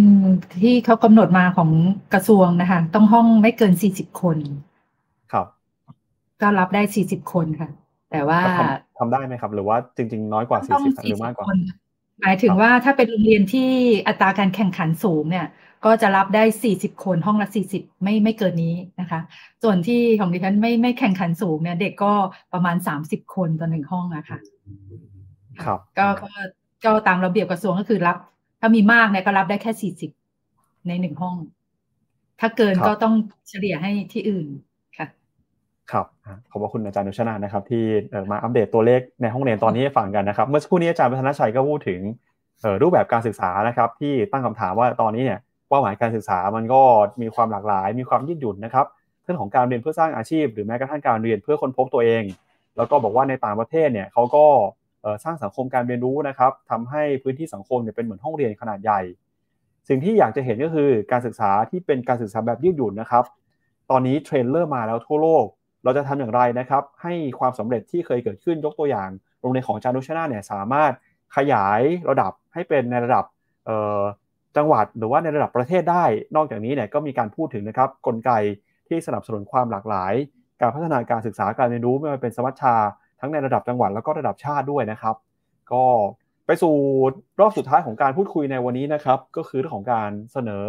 ที่เขากำหนดมาของกระทรวงนะคะ ต้องห้องไม่เกินสี่สิบคนครับ ก็รับได้สี่สิบคนค่ะ แต่ว่าทำได้ไหมครับ หรือว่าจริง ๆ น้อยกว่าสี่สิบหรือมากกว่าหมายถึงว่าถ้าเป็นโรงเรียนที่อัตราการแข่งขันสูงเนี่ย ก็จะรับได้สี่สิบคนห้องละสี่สิบไม่ไม่เกินนี้นะคะ ส่วนที่ของดิฉันไม่ไม่แข่งขันสูงเนี่ยเด็กก็ประมาณสามสิบคนต่อหนึ่งห้องอะค่ะครับก็ก็ตามระเบียบกระทรวงก็คือรับ ถ้ามีมากเนี่ยก็รับได้แค่สี่สิบในหนึ่งห้อง ถ้าเกินก็ต้องเฉลี่ยให้ที่อื่น ครับขอบคุณอาจารย์นุชนานะครับ ที่มาอัปเดตตัวเลขในห้องเรียนตอนนี้ให้ฟังกันนะครับ เมื่อสักครู่นี้อาจารย์พัฒนชัยก็พูดถึงรูปแบบการศึกษานะครับ ที่ตั้งคำถามว่าตอนนี้เนี่ยเป้าหมายการศึกษามันก็มีความหลากหลาย มีความยืดหยุ่นนะครับเรื่องของการเรียนเพื่อสร้างอาชีพ หรือแม้กระทั่งการเรียนเพื่อค้นพบตัวเอง แล้วก็บอกว่าในต่างประเทศเนี่ยเขาก็สร้างสังคมการเรียนรู้นะครับทำให้พื้นที่สังคมเนี่ยเป็นเหมือนห้องเรียนขนาดใหญ่ สิ่งที่อยากจะเห็นก็คือการศึกษาที่เป็นการศึกษาแบบยืดหยุ่นนะครับ ตอนนี้เทรนเริ่มมาแล้วทั่วโลก เราจะทำอย่างไรนะครับ ให้ความสำเร็จที่เคยเกิดขึ้นยกตัวอย่าง โรงเรียนของจานุชนาเนี่ยสามารถขยายระดับให้เป็นในระดับจังหวัดหรือว่าในระดับประเทศได้ นอกจากนี้เนี่ยก็มีการพูดถึงนะครับกลไกที่สนับสนุนความหลากหลาย การพัฒนาการศึกษาการเรียนรู้ไม่ว่าเป็นสมัชชา ทั้งในระดับจังหวัดแล้วก็ระดับชาติด้วยนะครับ ก็ไปสู่รอบสุดท้ายของการพูดคุยในวันนี้นะครับ ก็คือเรื่องของการเสนอ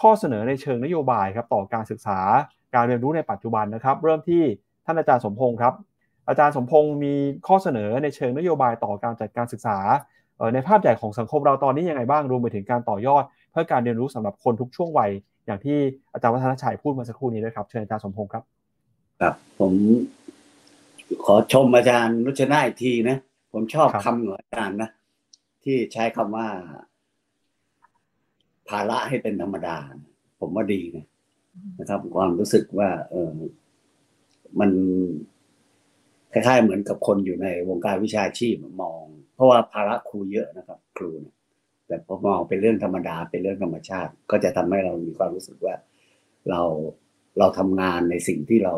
ข้อเสนอในเชิงนโยบายครับต่อการศึกษา การเรียนรู้ในปัจจุบันนะครับ เริ่มที่ท่านอาจารย์สมพงศ์ครับ อาจารย์สมพงศ์มีข้อเสนอในเชิงนโยบายต่อการจัดการศึกษาในภาพใหญ่ของสังคมเราตอนนี้ยังไงบ้างรวมไปถึงการต่อยอด เพื่อการเรียนรู้สำหรับคนทุกช่วงวัย อย่างที่อาจารย์วัฒนชัยพูดมาสักครู่นี้ด้วยครับเชิญอาจารย์สมพงศ์ครับ ครับ ผมขอชมอาจารย์นุชนาอีกทีนะผมชอบคำของอาจารย์นะที่ใช้คำว่า ภาระให้เป็นธรรมดา ผมว่าดีนะ นะครับ ความรู้สึกว่า เออมันคล้ายๆเหมือนกับคนอยู่ในวงการวิชาชีพมอง เพราะว่าภาระครูเยอะนะครับ ครูเนี่ยแต่พอมองเป็นเรื่องธรรมดาเป็นเรื่องธรรมชาติ ก็จะทำให้เรามีความรู้สึกว่า เราเราทำงานในสิ่งที่เรา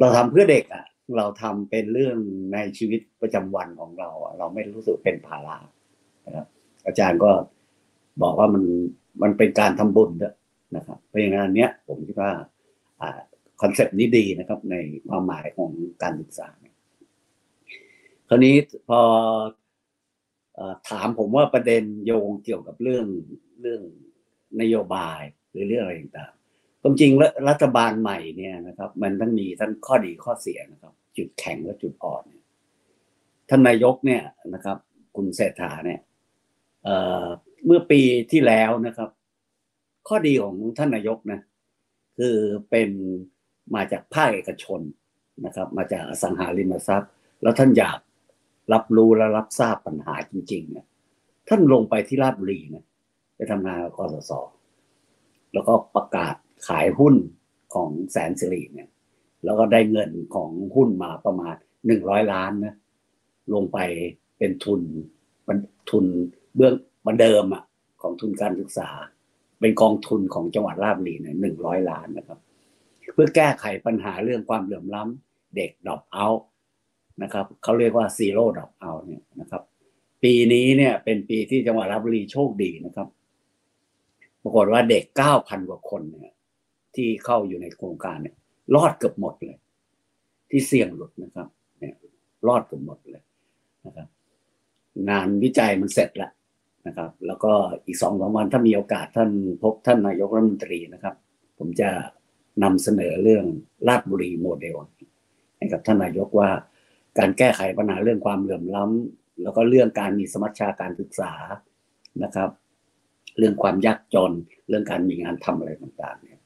เราทำเพื่อเด็กอะ เราทำเป็นเรื่องในชีวิตประจำวันของเรา เราไม่รู้สึกเป็นภาระนะครับอาจารย์ก็บอกว่ามัน มันเป็นการทำบุญด้วยนะครับเพราะอย่างนั้นเนี้ยผมคิดว่า concept นี้ดีนะครับ ในความหมายของการศึกษา คราวนี้พอถามผมว่าประเด็นโยงเกี่ยวกับเรื่องเรื่องนโยบายหรือเรื่องอะไรต่างๆความจริงแล้วรัฐบาลใหม่เนี่ยนะครับ มันต้องมีทั้งข้อดีข้อเสียนะครับ จุดแข็งและจุดอ่อนท่านนายกเนี่ยนะครับ คุณเศรษฐาเนี่ย เมื่อปีที่แล้วนะครับ ข้อดีของท่านนายกนะคือเป็นมาจากภาคเอกชนนะครับ มาจากอสังหาริมทรัพย์ แล้วท่านอยากรับรู้และรับทราบปัญหาจริงๆเนี่ยท่านลงไปที่ราชบุรีนะไปทำงานกับกสศแล้วก็ประกาศขายหุ้นของแสนสิริเนี่ย แล้วก็ได้เงินของหุ้นมาประมาณหนึ่งร้อยล้านนะลงไปเป็นทุนทุนเบื้อง มาเดิมอะของทุนการศึกษา เป็นกองทุนของจังหวัดราชบุรีเนี่ยหนึ่งร้อยล้านนะครับ เพื่อแก้ไขปัญหาเรื่องความเหลื่อมล้ำเด็ก dropout นะครับเขาเรียกว่า zero dropout เนี่ยนะครับ ปีนี้เนี่ยเป็นปีที่จังหวัดราชบุรีโชคดีนะครับ ปรากฏว่าเด็กเก้าพันกว่าคนเนี่ย ที่เข้าอยู่ในโครงการเนี่ย รอดเกือบหมดเลย ที่เสี่ยงหลุดนะครับ เนี่ย รอดเกือบหมดเลยนะครับงานวิจัยมันเสร็จแล้ว นะครับ แล้วก็อีกสองสามวันถ้ามีโอกาสท่านพบท่านนายกรัฐมนตรีนะครับ ผมจะนำเสนอเรื่องลาดบุรีโมเดลให้กับท่านนายกว่า การแก้ไขปัญหาเรื่องความเหลื่อมล้ำแล้วก็เรื่องการมีสมัชชาการศึกษานะครับ เรื่องความยากจนเรื่องการมีงานทำอะไรต่างๆเนี่ย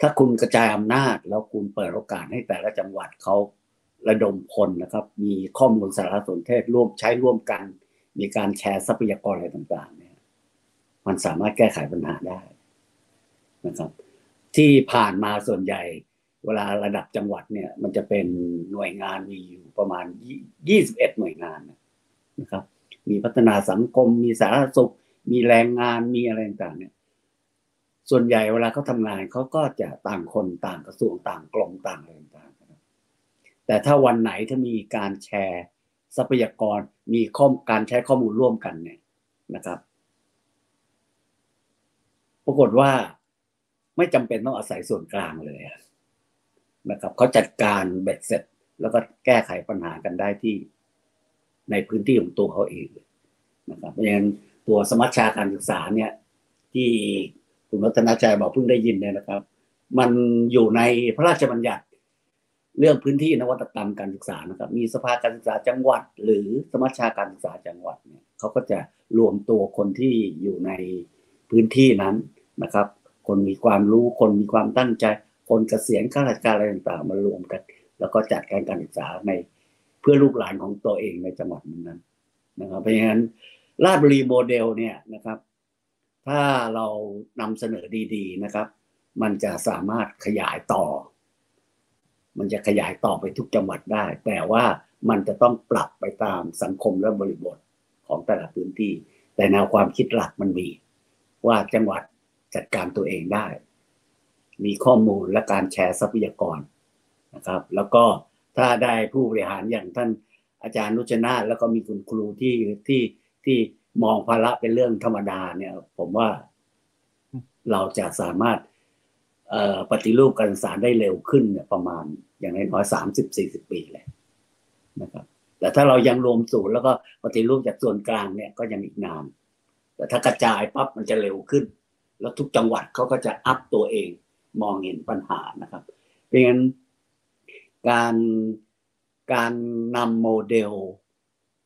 ถ้าคุณกระจายอำนาจ แล้วคุณเปิดโอกาสให้แต่ละจังหวัดเขาระดมพลนะครับ มีข้อมูลสารสนเทศร่วมใช้ร่วมกัน มีการแชร์ทรัพยากรอะไรต่าง ๆ เนี่ย มันสามารถแก้ไขปัญหาได้นะครับ ที่ผ่านมาส่วนใหญ่ เวลาระดับจังหวัดเนี่ย มันจะเป็นหน่วยงานมีอยู่ประมาณยี่สิบเอ็ดหน่วยงานนะครับ มีพัฒนาสังคม มีสาธารณสุข มีแรงงานมีอะไรต่างๆเนี่ยส่วนใหญ่เวลาเขาทำงานเขาก็จะต่างคนต่างกระทรวงต่างกรมต่างอะไรต่างๆแต่ถ้าวันไหนถ้ามีการแชร์ทรัพยากร มีข้อการใช้ข้อมูลร่วมกันเนี่ยนะครับ ปรากฏว่าไม่จำเป็นต้องอาศัยส่วนกลางเลยนะครับเขาจัดการเบ็ดเสร็จ แล้วก็แก้ไขปัญหากันได้ที่ในพื้นที่ของตัวเขาเองนะครับเพราะฉะนั้นตัวสมัชชาการศึกษาเนี่ย ที่คุณรัตนาชัยบอกเพิ่งได้ยินเนี่ยนะครับ มันอยู่ในพระราชบัญญัติ เรื่องพื้นที่นวัตกรรมการศึกษานะครับ มีสภาการศึกษาจังหวัด หรือสมัชชาการศึกษาจังหวัดเนี่ยเขาก็จะรวมตัวคนที่อยู่ในพื้นที่นั้นนะครับ คนมีความรู้คนมีความตั้งใจ คนเกษียณข้าราชการอะไรต่างๆมารวมกัน แล้วก็จัดการการศึกษาในเพื่อลูกหลานของตัวเองในจังหวัดนั้นนะครับ เพราะฉะนั้นราชบุรีโมเดลเนี่ยนะครับ ถ้าเรานำเสนอดีๆนะครับ มันจะสามารถขยายต่อ มันจะขยายต่อไปทุกจังหวัดได้ แต่ว่ามันจะต้องปรับไปตามสังคมและบริบทของแต่ละพื้นที่ แต่แนวความคิดหลักมันมี ว่าจังหวัดจัดการตัวเองได้ มีข้อมูลและการแชร์ทรัพยากรนะครับ แล้วก็ถ้าได้ผู้บริหารอย่างท่านอาจารย์นุชนาแล้วก็มีคุณครูที่ที่ที่มองภาระเป็นเรื่องธรรมดาเนี่ย ผมว่าเราจะสามารถ ปฏิรูปการศึกษาได้เร็วขึ้นเนี่ยประมาณอย่างน้อยสามสิบสี่สิบปีเลยนะครับ แต่ถ้าเรายังรวมศูนย์แล้วก็ปฏิรูปจากส่วนกลางเนี่ยก็ยังอีกนาน แต่ถ้ากระจายปั๊บมันจะเร็วขึ้น แล้วทุกจังหวัดเขาก็จะอัพตัวเองมองเห็นปัญหานะครับเพราะงั้นการการนำโมเดล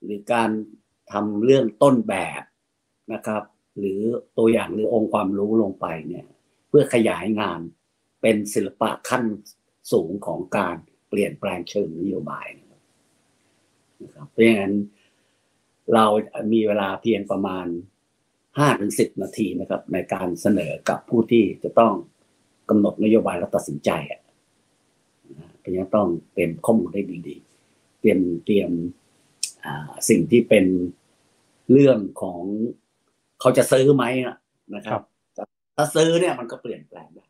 หรือการทำเรื่องต้นแบบนะครับ หรือตัวอย่างหรือองค์ความรู้ลงไปเนี่ย เพื่อขยายงาน เป็นศิลปะขั้นสูงของการเปลี่ยนแปลงเชิงนโยบายนะครับเพราะฉะนั้นเรามีเวลาเพียงประมาณห้าถึงสิบนาทีนะครับ ในการเสนอกับผู้ที่จะต้องกำหนดนโยบายและตัดสินใจอะเพราะฉะนั้นต้องเตรียมข้อมูลได้ดีๆเตรียมเตรียมสิ่งที่เป็นเรื่องของเขาจะซื้อไหมนะครับ ถ้าซื้อเนี่ยมันก็เปลี่ยนแปลงได้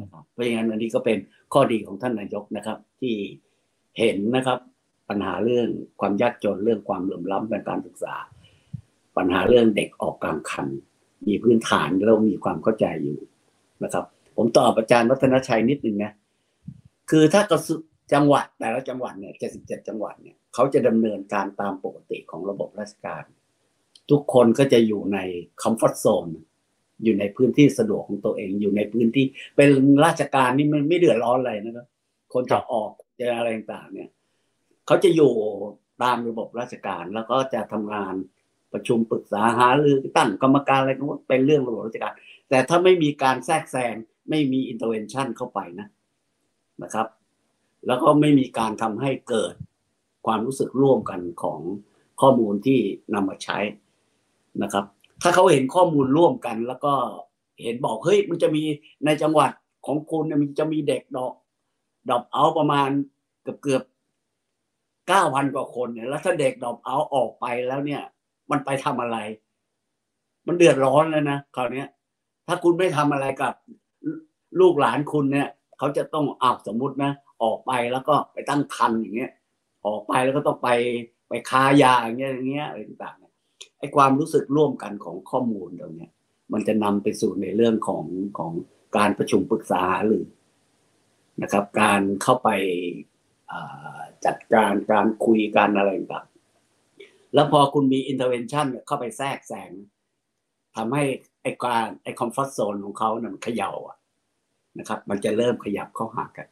นะครับเพราะงั้นอันนี้ก็เป็นข้อดีของท่านนายกนะครับ ที่เห็นนะครับ ปัญหาเรื่องความยากจนเรื่องความเหลื่อมล้ำในการศึกษา ปัญหาเรื่องเด็กออกกลางคัน มีพื้นฐานเรามีความเข้าใจอยู่นะครับ ผมตอบอาจารย์วัฒนชัยนิดนึงนะคือถ้ากระทรวงจังหวัดแต่ละจังหวัดเนี่ย 77 จังหวัดเนี่ยเขาจะดำเนินการตามปกติของระบบราชการ ทุกคนก็จะอยู่ใน comfort zone อยู่ในพื้นที่สะดวกของตัวเองอยู่ในพื้นที่เป็นราชการนี่มันไม่เดือดร้อนอะไรนะครับ คนจะออกจะอะไรต่างเนี่ยเขาจะอยู่ตามระบบราชการแล้วก็จะทำงานประชุมปรึกษาหารือตั้งกรรมการอะไรก็เป็นเรื่องระบบราชการ แต่ถ้าไม่มีการแทรกแซงไม่มี intervention เข้าไปนะนะครับ แล้วก็ไม่มีการทำให้เกิดความรู้สึกร่วมกันของข้อมูลที่นำมาใช้นะครับ ถ้าเขาเห็นข้อมูลร่วมกัน แล้วก็เห็นบอกเฮ้ยมันจะมีในจังหวัดของคุณเนี่ยมันจะมีเด็กดอกดอกเอาประมาณเกือบเกือบเก้าพันกว่าคนเนี่ยแล้วถ้าเด็กดอกเอาออกไปแล้วเนี่ย มันไปทำอะไร มันเดือดร้อนแล้วนะคราวนี้ถ้าคุณไม่ทำอะไรกับลูกหลานคุณเนี่ยเขาจะต้องอาสมมตินะออกไปแล้วก็ไปตั้งคันอย่างเงี้ย ออกไปแล้วก็ต้องไปไปค้ายาอย่างเงี้ยอย่างเงี้ยอะไรต่างๆ ไอ้ความรู้สึกร่วมกันของข้อมูลตรงเนี้ยมันจะนำไปสู่ในเรื่องของของการประชุมปรึกษาหรือนะครับ การเข้าไปจัดการการคุยกันอะไรต่างแล้วพอคุณมีอินเทอร์เวนชั่นเข้าไปแทรกแซงทำให้ไอ้การไอ้คอมฟอร์ทโซนของเขาเนี่ยมันเขย่าอะนะครับ มันจะเริ่มขยับเข้าหากัน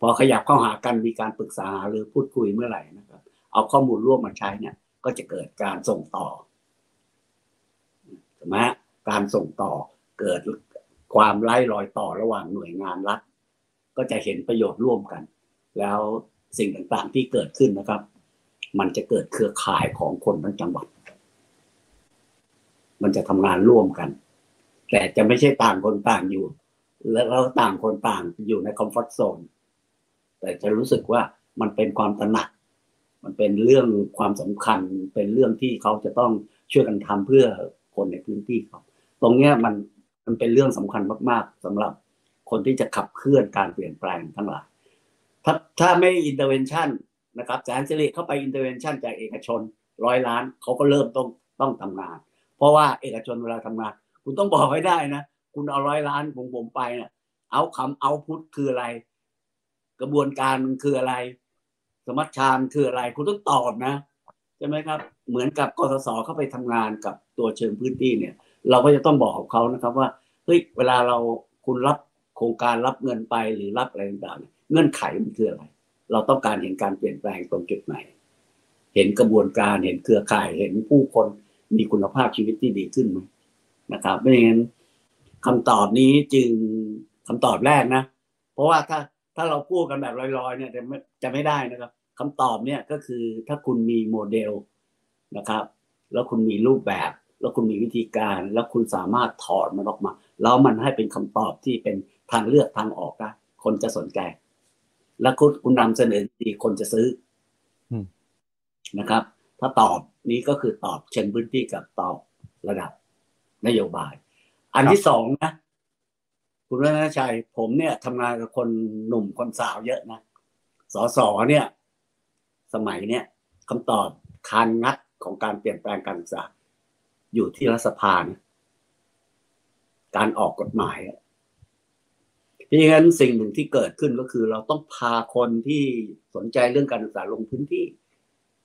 พอขยับเข้าหากันมีการปรึกษาหรือพูดคุยเมื่อไหร่นะครับ เอาข้อมูลร่วมมาใช้เนี่ย ก็จะเกิดการส่งต่อใช่ไหมการส่งต่อเกิดความไล่รอยต่อระหว่างหน่วยงานรัฐ ก็จะเห็นประโยชน์ร่วมกัน แล้วสิ่งต่างๆที่เกิดขึ้นนะครับ มันจะเกิดเครือข่ายของคนทั้งจังหวัด มันจะทำงานร่วมกัน แต่จะไม่ใช่ต่างคนต่างอยู่ แล้วต่างคนต่างอยู่ใน comfort zone แต่จะรู้สึกว่ามันเป็นความตระหนัก มันเป็นเรื่องความสำคัญเป็นเรื่องที่เขาจะต้องช่วยกันทำเพื่อคนในพื้นที่เขาตรงนี้มันมันเป็นเรื่องสำคัญมาก ๆสำหรับคนที่จะขับเคลื่อนการเปลี่ยนแปลงทั้งหลาย ถ้าถ้าไม่ intervention นะครับแสนสิริเข้าไป intervention จากเอกชนร้อยล้านเขาก็เริ่มต้องต้องทำงาน เพราะว่าเอกชนเวลาทำงาน คุณต้องบอกให้ได้นะ คุณเอาร้อยล้านผมผมไปเนะี่ยเอาคำเอาพุทคืออะไร กระบวนการมันคืออะไร สมัชชานคืออะไรคุณต้องตอบนะใช่ไหมครับ เหมือนกับกสศเข้าไปทำงานกับตัวเชิงพื้นที่เนี่ย เราก็จะต้องบอกเขานะครับว่าเฮ้ยเวลาเราคุณรับโครงการรับเงินไปหรือรับอะไรต่างๆเงื่อนไขมันคืออะไร เราต้องการเห็นการเปลี่ยนแปลงตรงจุดไหน เห็นกระบวนการเห็นเครือข่ายเห็นผู้คนมีคุณภาพชีวิตที่ดีขึ้นไหมนะครับไม่อย่างนั้นคำตอบนี้จึงคำตอบแรกนะ เพราะว่าถ้า ถ้าเราพูดกันแบบลอยๆเนี่ยจะไม่จะไม่ได้นะครับคำตอบเนี่ยก็คือถ้าคุณมีโมเดลนะครับ แล้วคุณมีรูปแบบ แล้วคุณมีวิธีการ แล้วคุณสามารถถอดมันออกมา แล้วมันให้เป็นคำตอบที่เป็นทางเลือกทางออกได้คนจะสนใจ แล้วคุณคุณนำเสนอดีคนจะซื้อนะครับ ถ้าตอบนี้ก็คือตอบเชิงพื้นที่กับตอบระดับนโยบาย อันที่สองนะ คุณรัตนชัย ผมเนี่ยทำงานกับคนหนุ่มคนสาวเยอะนะสอสอเนี่ย สมัยเนี่ยคำตอบคานงัดของการเปลี่ยนแปลงการศึกษา อยู่ที่รัฐสภานะการออกกฎหมายเพราะงั้นสิ่งหนึ่งที่เกิดขึ้นก็คือ เราต้องพาคนที่สนใจเรื่องการศึกษาลงพื้นที่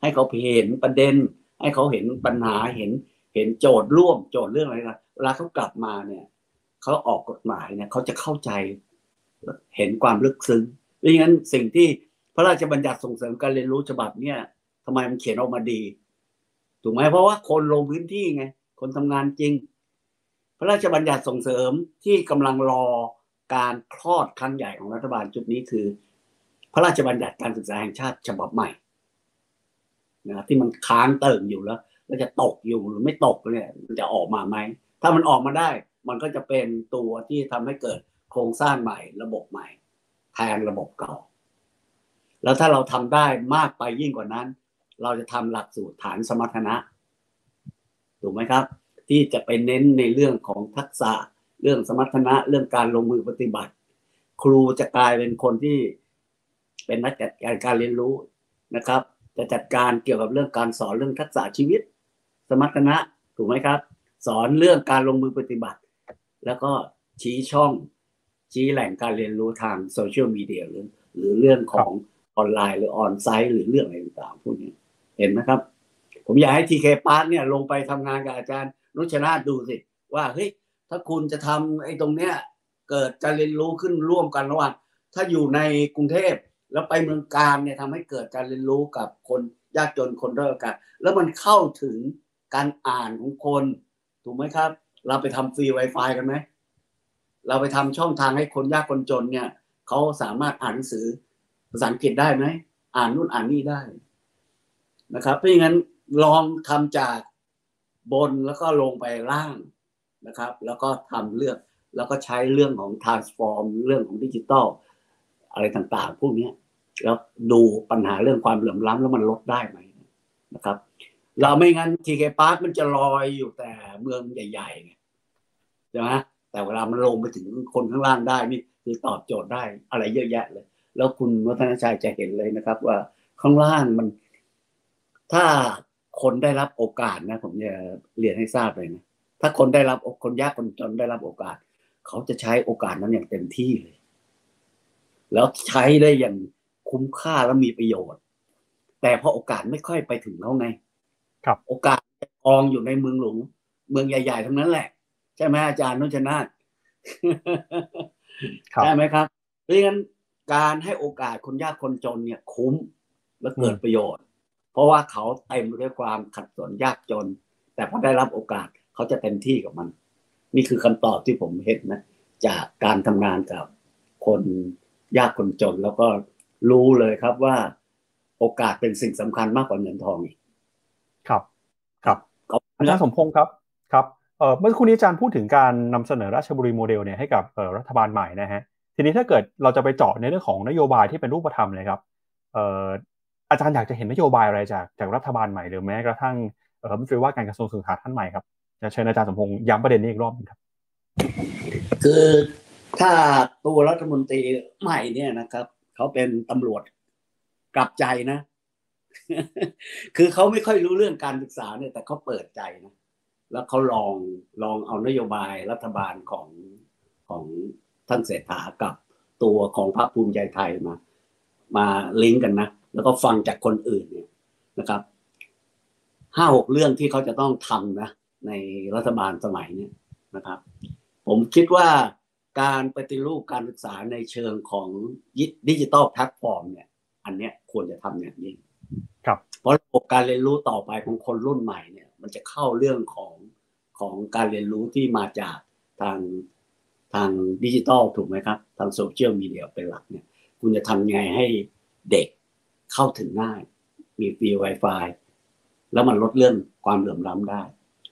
ให้เขาเห็นประเด็น ให้เขาเห็นปัญหาเห็นเห็นโจทย์ร่วมโจทย์เรื่องอะไรนะเวลาเขากลับมาเนี่ย เขาออกกฎหมายเนี่ยเขาจะเข้าใจเห็นความลึกซึ้งเพราะงั้นสิ่งที่พระราชบัญญัติส่งเสริมการเรียนรู้ฉบับเนี่ยทำไมมันเขียนออกมาดี ถูกไหมเพราะว่าคนลงพื้นที่ไง คนทำงานจริง พระราชบัญญัติส่งเสริมที่กำลังรอการคลอดครั้งใหญ่ของรัฐบาลชุดนี้คือ พระราชบัญญัติการศึกษาแห่งชาติฉบับใหม่นะที่มันค้างเติ่งอยู่แล้วแล้วจะตกอยู่หรือไม่ตกเนี่ยมันจะออกมาไหมถ้ามันออกมาได้ มันก็จะเป็นตัวที่ทำให้เกิดโครงสร้างใหม่ ระบบใหม่ แทนระบบเก่า แล้วถ้าเราทำได้มากไปยิ่งกว่านั้น เราจะทำหลักสูตรฐานสมรรถนะถูกไหมครับ ที่จะไปเน้นในเรื่องของทักษะเรื่องสมรรถนะเรื่องการลงมือปฏิบัติ ครูจะกลายเป็นคนที่เป็นนักจัดการการเรียนรู้นะครับ จะจัดการเกี่ยวกับเรื่องการสอนเรื่องทักษะชีวิต สมรรถนะถูกไหมครับ สอนเรื่องการลงมือปฏิบัติ แล้วก็ชี้ช่องชี้แหล่งการเรียนรู้ทางโซเชียลมีเดียหรือหรือเรื่องของออนไลน์หรือ on-site หรือเรื่องอะไรต่างๆพวกนี้เห็นไหมครับ ผมอยากให้ TK Park เนี่ยลงไปทำงานกับอาจารย์นุชนาดูสิ ว่าเฮ้ยถ้าคุณจะทำไอ้ตรงเนี้ยเกิดจะเรียนรู้ขึ้นร่วมกันระหว่างถ้าอยู่ในกรุงเทพแล้วไปเมืองกาญจน์เนี่ยทำให้เกิดการเรียนรู้กับคนยากจนคนด้อยโอกาสแล้วมันเข้าถึงการอ่านของคนถูกไหมครับ เราไปทำฟรี Wi-Fi กันไหม เราไปทำช่องทางให้คนยากคนจนเนี่ยเขาสามารถอ่านหนังสือภาษาอังกฤษได้ไหม อ่านนู่นอ่านนี่ได้นะครับเพราะงั้นลองทำจากบนแล้วก็ลงไปล่างนะครับ แล้วก็ทำเรื่องแล้วก็ใช้เรื่องของ transform เรื่องของดิจิตอลอะไรต่างๆ พวกนี้แล้วดูปัญหาเรื่องความเหลื่อมล้ำแล้วมันลดได้ไหมนะครับ เราไม่งั้น TK Park มันจะลอยอยู่แต่เมืองใหญ่ๆไงใช่ไหมแต่เวลามันลงไปถึงคนข้างล่างได้นี่คือตอบโจทย์ได้อะไรเยอะแยะเลย แล้วคุณวัฒนชัยจะเห็นเลยนะครับ ว่าข้างล่างมัน ถ้าคนได้รับโอกาสนะ ผมจะเรียนให้ทราบเลยนะถ้าคนได้รับคนยากคนจนได้รับโอกาส เขาจะใช้โอกาสนั้นอย่างเต็มที่เลย แล้วใช้ได้อย่างคุ้มค่าและมีประโยชน์ แต่พอโอกาสไม่ค่อยไปถึงเขาไง ครับโอกาสกองอยู่ในเมืองหลวงเมืองใหญ่ ๆ ทั้งนั้นแหละ ใช่ไหมอาจารย์นุชนาธใช่ไหมครับเพราะฉะนั้นการให้โอกาสคนยากคนจนเนี่ยคุ้มและเกิดประโยชน์ เพราะว่าเขาเต็มด้วยความขัดสนยากจน แต่พอได้รับโอกาสเขาจะเต็มที่กับมัน นี่คือคำตอบที่ผมเห็นนะ จากการทำงานกับคนยากคนจนแล้วก็รู้เลยครับว่า โอกาสเป็นสิ่งสำคัญมากกว่าเงินทองอีกครับครับ อาจารย์สมพงศ์ครับครับเมื่อคุณนี้อาจารย์พูดถึงการนำเสนอราชบุรีโมเดลเนี่ยให้กับรัฐบาลใหม่นะฮะทีนี้ถ้าเกิดเราจะไปเจาะในเรื่องของนโยบายที่เป็นรูปธรรมเลยครับอาจารย์อยากจะเห็นนโยบายอะไรจากจากรัฐบาลใหม่หรือแม้กระทั่งรัฐมนตรีว่าการกระทรวงศึกษาท่านใหม่ครับจะเชิญอาจารย์สมพงศ์ย้ำประเด็นนี้อีกรอบนึงครับ คือถ้าตัวรัฐมนตรีใหม่เนี่ยนะครับ เขาเป็นตำรวจกลับใจนะ คือเขาไม่ค่อยรู้เรื่องการศึกษาเนี่ยแต่เขาเปิดใจนะแล้วเขาลองลองเอานโยบายรัฐบาลของของท่านเศรษฐากับตัวของพรรคภูมิใจไทยมา มาลิงก์กันนะ แล้วก็ฟังจากคนอื่นเนี่ยนะครับห้าหกเรื่องที่เขาจะต้องทำนะ ในรัฐบาลสมัยนี้นะครับ ผมคิดว่าการปฏิรูปการศึกษาในเชิงของ digital platform เนี่ย อันเนี้ยควรจะทำอย่างยิ่ง เพราะระบบการเรียนรู้ต่อไปของคนรุ่นใหม่เนี่ย มันจะเข้าเรื่องของของการเรียนรู้ที่มาจากทางทางดิจิตอลถูกไหมครับ ทางโซเชียลมีเดียเป็นหลักเนี่ย คุณจะทำไงให้เด็กเข้าถึงง่าย มีฟรี Wi-Fi แล้วมันลดเรื่องความเหลื่อมล้ำได้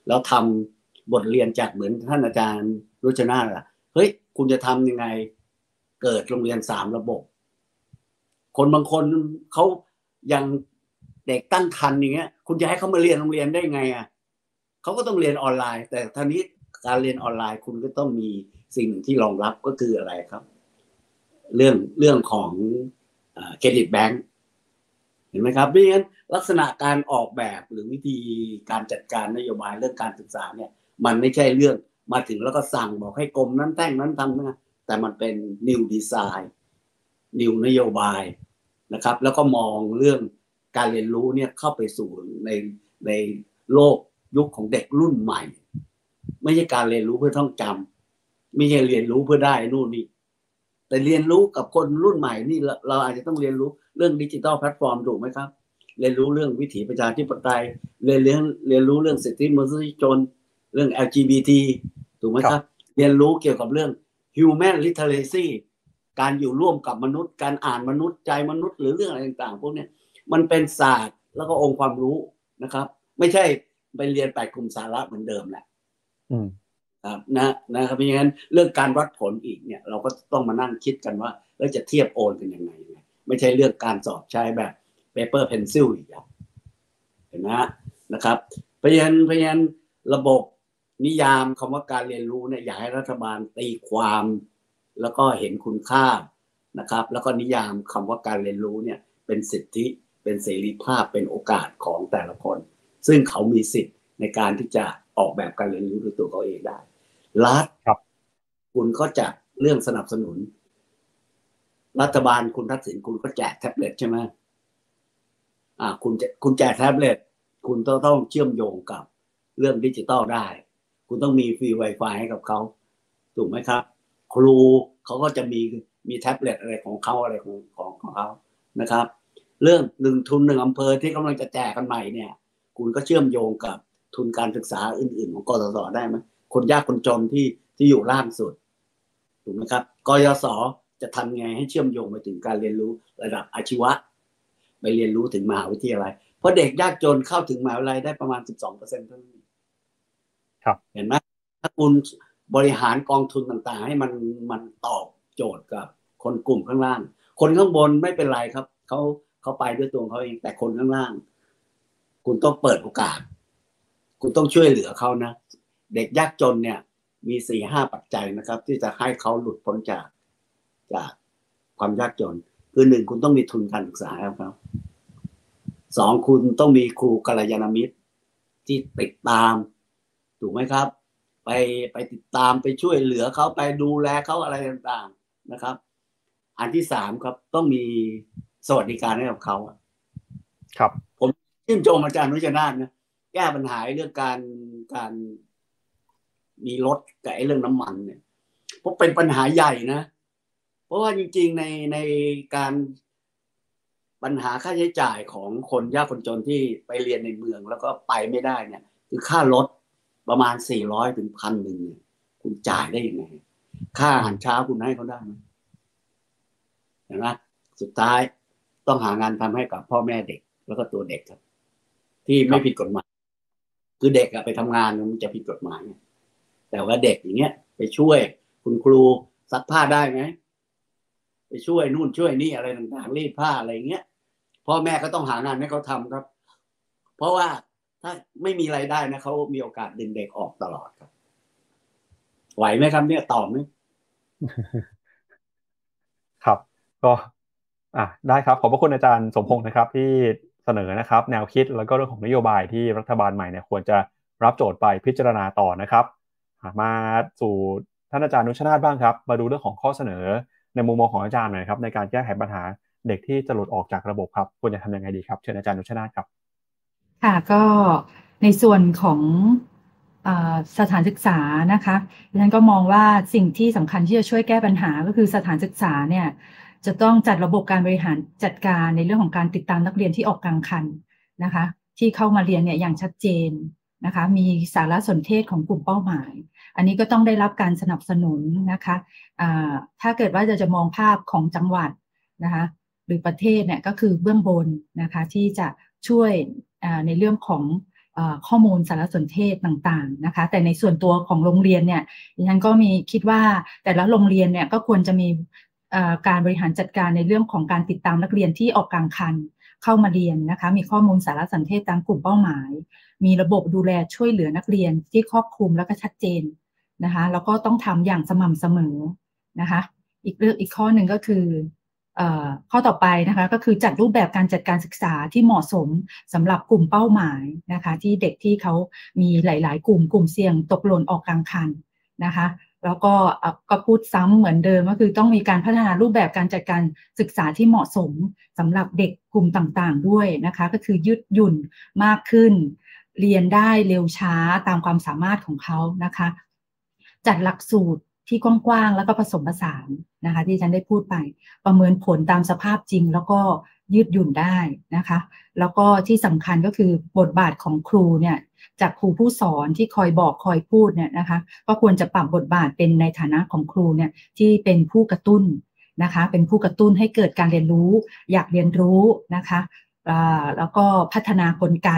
แล้วทำบทเรียนจากเหมือนท่านอาจารย์รุชนาล่ะเฮ้ย คุณจะทำยังไงเกิดโรงเรียนสามระบบ คนบางคนเขายัง เด็กตั้งคันอย่างเงี้ย คุณจะให้เขามาเรียนโรงเรียนได้ไงอะเขาก็ต้องเรียนออนไลน์ แต่ท่านี้การเรียนออนไลน์คุณก็ต้องมีสิ่งที่รองรับก็คืออะไรครับ เรื่องเรื่องของเครดิตแบงก์เห็นไหมครับเพราะงั้นลักษณะการออกแบบหรือวิธีการจัดการนโยบายเรื่องการศึกษาเนี่ย มันไม่ใช่เรื่องมาถึงแล้วก็สั่งบอกให้กรมนั้นแต่งนั้นทำนะแต่มันเป็น new design new นโยบายนะครับ แล้วก็มองเรื่อง การเรียนรู้เนี่ยเข้าไปสู่ในในโลกยุคของเด็กรุ่นใหม่ ไม่ใช่การเรียนรู้เพื่อท่องจำไม่ใช่เรียนรู้เพื่อได้นู่นนี่แต่เรียนรู้กับคนรุ่นใหม่นี่เราอาจจะต้องเรียนรู้เรื่องดิจิทัลแพลตฟอร์มถูกไหมครับ เรียนรู้เรื่องวิถีประชาธิปไตยเรียนเรียนเรียนรู้เรื่องสิทธิมนุษยชนเรื่อง LGBT ถูกไหมครับ เรียนรู้เกี่ยวกับเรื่อง human literacy การอยู่ร่วมกับมนุษย์ การอ่านมนุษย์ใจมนุษย์หรือเรื่องอะไรต่างๆพวกนี้ มันเป็นศาสตร์แล้วก็องค์ความรู้นะครับ ไม่ใช่ไปเรียนแปดกลุ่มสาระเหมือนเดิมแหละครับนะนะครับเพราะงั้นเรื่องการวัดผลอีกเนี่ย เราก็ต้องมานั่งคิดกันว่าเราจะเทียบโอนกันยังไงไม่ใช่เรื่องการสอบใช้แบบ paper pencil อีกเห็นไหมนะครับเพราะฉะนั้นเพราะฉะนั้นระบบนิยามคำว่าการเรียนรู้เนี่ยอยากให้รัฐบาลตีความ แล้วก็เห็นคุณค่านะครับ แล้วก็นิยามคำว่าการเรียนรู้เนี่ย เป็นสิทธิ เป็นเสรีภาพเป็นโอกาสของแต่ละคน ซึ่งเขามีสิทธิ์ในการที่จะออกแบบการเรียนรู้ด้วยตัวเขาเองได้ รัฐครับ คุณก็จะเรื่องสนับสนุน รัฐบาลคุณทักษิณคุณก็แจกแท็บเล็ตใช่ไหมอ่า คุณจะคุณแจกแท็บเล็ตคุณต้องต้องเชื่อมโยงกับเรื่องดิจิตอลได้ คุณต้องมีฟรี Wi-Fi ให้กับเขาถูกไหมครับ ครูเขาก็จะมีมีแท็บเล็ตอะไรของเขาอะไรของของของเขานะครับ เรื่องหนึ่งทุนหนึ่งอำเภอที่กำลังจะแจกกันใหม่เนี่ย คุณก็เชื่อมโยงกับทุนการศึกษาอื่น ๆ ของกสศได้ไหมคนยากคนจนที่ที่อยู่ล่างสุดถูกไหมครับกยศจะทำไงให้เชื่อมโยงไปถึงการเรียนรู้ระดับอาชีวะ ไปเรียนรู้ถึงมหาวิทยาลัยเพราะเด็กยากจนเข้าถึงมหาวิทยาลัยได้ประมาณ12%เท่านั้นครับ เห็นไหมถ้าคุณบริหารกองทุนต่างๆ ให้มันมันตอบโจทย์กับคนกลุ่มข้างล่าง คนข้างบนไม่เป็นไรครับเขา เขาไปด้วยตัวเขาเอง แต่คนข้างล่าง คุณต้องเปิดโอกาส คุณต้องช่วยเหลือเขานะ เด็กยากจนเนี่ย มีสี่ห้าปัจจัยนะครับ ที่จะให้เขาหลุดพ้นจากจากความยากจน คือหนึ่งคุณต้องมีทุนการศึกษาครับสองคุณต้องมีครูกัลยาณมิตร ที่ติดตาม ถูกไหมครับ ไปไปติดตามไปช่วยเหลือเขาไปดูแลเขาอะไรต่างๆนะครับ อันที่สามครับต้องมี สวัสดิการให้กับเขาครับ ผมชื่นชมอาจารย์นุชนาธนะแก้ปัญหาเรื่องการการมีรถกับไอ้เรื่องน้ำมันเนี่ยเพราะเป็นปัญหาใหญ่นะ เพราะว่าจริง ๆในในการปัญหาค่าใช้จ่ายของคนยากคนจนที่ไปเรียนในเมืองแล้วก็ไปไม่ได้เนี่ย คือค่ารถประมาณสี่ร้อยถึงพันหนึ่งเนี่ย คุณจ่ายได้ยังไง ค่าอาหารเช้าคุณให้เขาได้ไหมเห็นไหมสุดท้าย ต้องหางานทำให้กับพ่อแม่เด็ก แล้วก็ตัวเด็กครับ ที่ไม่ผิดกฎหมาย คือเด็กอะไปทำงานมันจะผิดกฎหมายแต่ว่าเด็กอย่างเงี้ย ไปช่วยคุณครูซักผ้าได้ไหมไปช่วยนู่นช่วยนี่อะไรต่างๆรีดผ้าอะไรเงี้ยพ่อแม่ก็ต้องหางานให้เขาทำครับ เพราะว่าถ้าไม่มีไรายได้นะเขามีโอกาสดึงเด็กออกตลอดครับ ไหวไหมครับเนี่ยตอบไหมครับ ก็ อะได้ครับ ขอบพระคุณอาจารย์สมพงศ์นะครับที่เสนอนะครับ แนวคิดแล้วก็เรื่องของนโยบายที่รัฐบาลใหม่เนี่ยควรจะรับโจทย์ไปพิจารณาต่อนะครับ มาสู่ท่านอาจารย์นุชนาธบ้างครับ มาดูเรื่องของข้อเสนอในมุมมองของอาจารย์หน่อยครับในการแก้ไขปัญหาเด็กที่จะหลุดออกจากระบบครับควรจะทำยังไงดีครับเชิญอาจารย์นุชนาธครับ ค่ะก็ในส่วนของสถานศึกษานะคะดิฉันก็มองว่าสิ่งที่สำคัญที่จะช่วยแก้ปัญหาก็คือสถานศึกษาเนี่ย จะต้องจัดระบบการบริหารจัดการในเรื่องของการติดตามนักเรียนที่ออกกลางคันนะคะ ที่เข้ามาเรียนเนี่ยอย่างชัดเจนนะคะ มีสารสนเทศของกลุ่มเป้าหมาย อันนี้ก็ต้องได้รับการสนับสนุนนะคะะถ้าเกิดว่าจะจะมองภาพของจังหวัดนะคะหรือประเทศเนี่ยก็คือเบื้องบนนะคะที่จะช่วยในเรื่องของข้อมูลสารสนเทศต่างๆนะคะแต่ในส่วนตัวของโรงเรียนเนี่ยดิฉันก็มีคิดว่าแต่ละโรงเรียนเนี่ยก็ควรจะมี การบริหารจัดการในเรื่องของการติดตามนักเรียนที่ออกกลางคันเข้ามาเรียนนะคะ มีข้อมูลสารสนเทศตามกลุ่มเป้าหมาย มีระบบดูแลช่วยเหลือนักเรียนที่ครอบคลุมแล้วก็ชัดเจนนะคะแล้วก็ต้องทำอย่างสม่ำเสมอนะคะ อีกเรื่องอีกข้อหนึ่งก็คือข้อต่อไปนะคะก็คือจัดรูปแบบการจัดการศึกษาที่เหมาะสมสำหรับกลุ่มเป้าหมายนะคะ ที่เด็กที่เขามีหลาย ๆ กลุ่มกลุ่มเสี่ยงตกหล่นออกกลางคันนะคะ แล้วก็ก็พูดซ้ำเหมือนเดิมก็คือต้องมีการพัฒนารูปแบบการจัดการศึกษาที่เหมาะสมสำหรับเด็กกลุ่มต่างๆ ด้วยนะคะ ก็คือยืดหยุ่นมากขึ้น เรียนได้เร็วช้าตามความสามารถของเขานะคะ จัดหลักสูตรที่กว้างๆแล้วก็ผสมผสานนะคะ ที่ฉันได้พูดไปประเมินผลตามสภาพจริง แล้วก็ ยืดหยุ่นได้นะคะ แล้วก็ที่สำคัญก็คือบทบาทของครูเนี่ยจากครูผู้สอนที่คอยบอกคอยพูดเนี่ยนะคะ ก็ควรจะปรับบทบาทเป็นในฐานะของครูเนี่ยที่เป็นผู้กระตุ้นนะคะ เป็นผู้กระตุ้นให้เกิดการเรียนรู้ อยากเรียนรู้นะคะแล้วก็พัฒนากลไก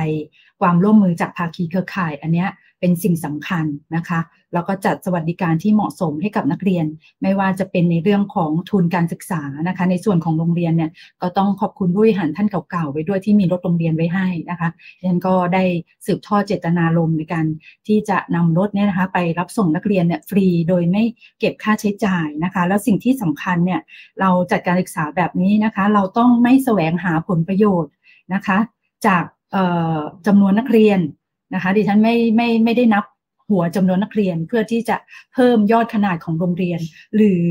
ความร่วมมือจากภาคีเครือข่าย อันเนี้ย เป็นสิ่งสำคัญนะคะ แล้วก็จัดสวัสดิการที่เหมาะสมให้กับนักเรียน ไม่ว่าจะเป็นในเรื่องของทุนการศึกษานะคะ ในส่วนของโรงเรียนเนี่ยก็ต้องขอบคุณผู้บริหารท่านเก่าๆไว้ด้วยที่มีรถโรงเรียนไว้ให้นะคะดังนั้นก็ได้สืบทอดเจตนารมณ์ในการที่จะนำรถเนี่ยนะคะไปรับส่งนักเรียนเนี่ยฟรีโดยไม่เก็บค่าใช้จ่ายนะคะ แล้วสิ่งที่สำคัญเนี่ยเราจัดการศึกษาแบบนี้นะคะ เราต้องไม่แสวงหาผลประโยชน์นะคะ จากจำนวนนักเรียน นะคะ ดิฉันไม่ไม่ไม่ได้นับหัวจำนวนนักเรียนเพื่อที่จะเพิ่มยอดขนาดของโรงเรียน หรือ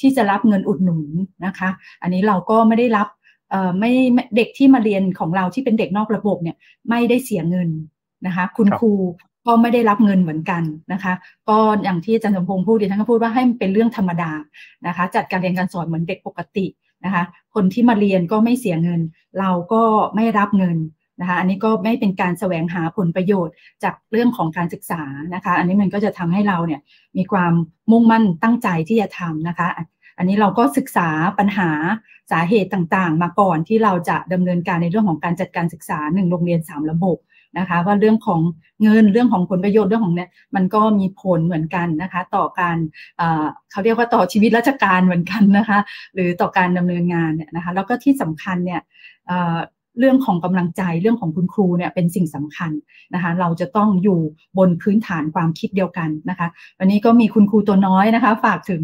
ที่จะรับเงินอุดหนุนนะคะ อันนี้เราก็ไม่ได้รับไม่เด็กที่มาเรียนของเราที่เป็นเด็กนอกระบบเนี่ยไม่ได้เสียเงินนะคะ คุณครูก็ไม่ได้รับเงินเหมือนกันนะคะ ก็อย่างที่อาจารย์สมพงศ์พูดดิฉันก็พูดว่าให้มันเป็นเรื่องธรรมดานะคะ จัดการเรียนการสอนเหมือนเด็กปกตินะคะ คนที่มาเรียนก็ไม่เสียเงิน เราก็ไม่รับเงิน นะคะอันนี้ก็ไม่เป็นการแสวงหาผลประโยชน์จากเรื่องของการศึกษานะคะ อันนี้มันก็จะทำให้เราเนี่ยมีความมุ่งมั่นตั้งใจที่จะทำนะคะ อันนี้เราก็ศึกษาปัญหาสาเหตุต่างๆ มาก่อนที่เราจะดำเนินการในเรื่องของการจัดการศึกษาหนึ่งโรงเรียนสามระบบนะคะว่าเรื่องของเงินเรื่องของผลประโยชน์เรื่องของเนี่ยมันก็มีผลเหมือนกันนะคะ ต่อการเขาเรียกว่าต่อชีวิตราชการเหมือนกันนะคะ หรือต่อการดำเนินงานเนี่ยนะคะแล้วก็ที่สำคัญเนี่ย เรื่องของกำลังใจเรื่องของคุณครูเนี่ยเป็นสิ่งสำคัญนะคะ เราจะต้องอยู่บนพื้นฐานความคิดเดียวกันนะคะ วันนี้ก็มีคุณครูตัวน้อยนะคะ ฝากถึง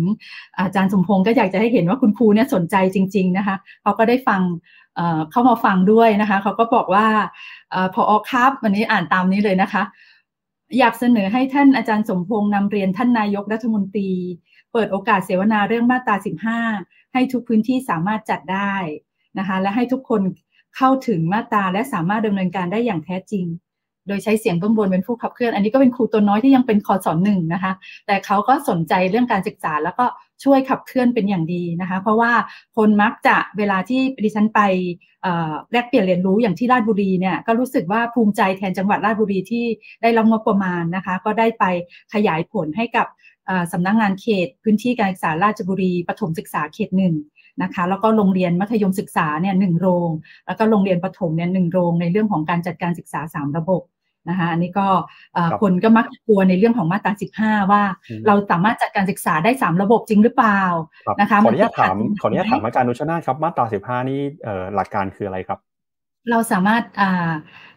อาจารย์สมพงศ์ก็อยากจะให้เห็นว่าคุณครูเนี่ยสนใจจริง ๆนะคะเขาก็ได้ฟังเข้ามาฟังด้วยนะคะเขาก็บอกว่าพออครับ วันนี้อ่านตามนี้เลยนะคะ อยากเสนอให้ท่านอาจารย์สมพงษ์นำเรียนท่านนายกรัฐมนตรี เปิดโอกาสเสวนาเรื่องมาตรา 15 ให้ทุกพื้นที่สามารถจัดได้นะคะ และให้ทุกคน เข้าถึงมาตราและสามารถดำเนินการได้อย่างแท้จริง โดยใช้เสียงเบื้องบนเป็นผู้ขับเคลื่อน อันนี้ก็เป็นครูตัวน้อยที่ยังเป็นคอสอนหนึ่งนะคะ แต่เขาก็สนใจเรื่องการศึกษาแล้วก็ช่วยขับเคลื่อนเป็นอย่างดีนะคะ เพราะว่าคนมักจะเวลาที่ดิฉันไปแลกเปลี่ยนเรียนรู้อย่างที่ราชบุรีเนี่ยก็รู้สึกว่าภูมิใจแทนจังหวัดราชบุรีที่ได้รับงบประมาณนะคะ ก็ได้ไปขยายผลให้กับสำนักงงานเขต พื้นที่การศึกษาราชบุรีปฐมศึกษาเขตหนึ่ง นะคะแล้วก็โรงเรียนมัธยมศึกษาเนี่ยหนึ่งโรง แล้วก็โรงเรียนประถมเนี่ยหนึ่งโรงในเรื่องของการจัดการศึกษาสามระบบนะคะอันนี้ก็คนก็มักกลัวในเรื่องของมาตราสิบห้าว่าเราสามารถจัดการศึกษาได้สามระบบจริงหรือเปล่านะคะขออนุญาตถามขออนุญาตถามอาจารย์นุชนาครับมาตราสิบห้านี่หลักการคืออะไรครับ เราสามารถ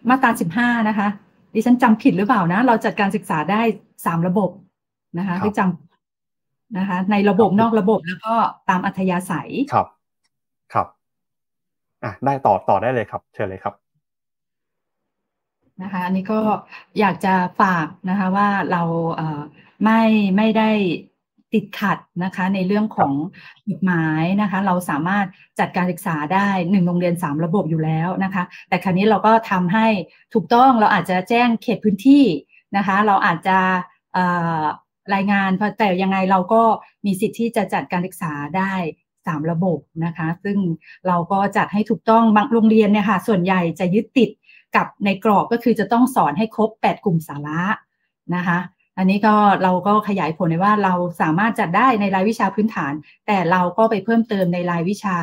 มาตราสิบห้านะคะดิฉันจำผิดหรือเปล่านะ เราจัดการศึกษาได้สามระบบนะคะที่จำ นะคะ ในระบบนอกระบบแล้วก็ตามอัธยาศัยครับ ครับอะได้ต่อต่อได้เลยครับ เชิญเลยครับนะคะอันนี้ก็อยากจะฝากนะคะว่าเราเอ่อไม่ไม่ได้ติดขัดนะคะ ในเรื่องของกฎหมายนะคะ เราสามารถจัดการศึกษาได้หนึ่งโรงเรียนสามระบบอยู่แล้วนะคะ แต่ครั้นี้เราก็ทำให้ถูกต้องเราอาจจะแจ้งเขตพื้นที่นะคะ เราอาจจะ รายงานแต่ยังไงเราก็มีสิทธิ์ที่จะจัดการศึกษาได้สามระบบนะคะ ซึ่งเราก็จัดให้ถูกต้องบางโรงเรียนเนี่ยค่ะส่วนใหญ่จะยึดติดกับในกรอบก็คือจะต้องสอนให้ครบ 8 กลุ่มสาระนะคะ อันนี้ก็เราก็ขยายผลในว่าเราสามารถจัดได้ในรายวิชาพื้นฐาน แต่เราก็ไปเพิ่มเติมในรายวิชา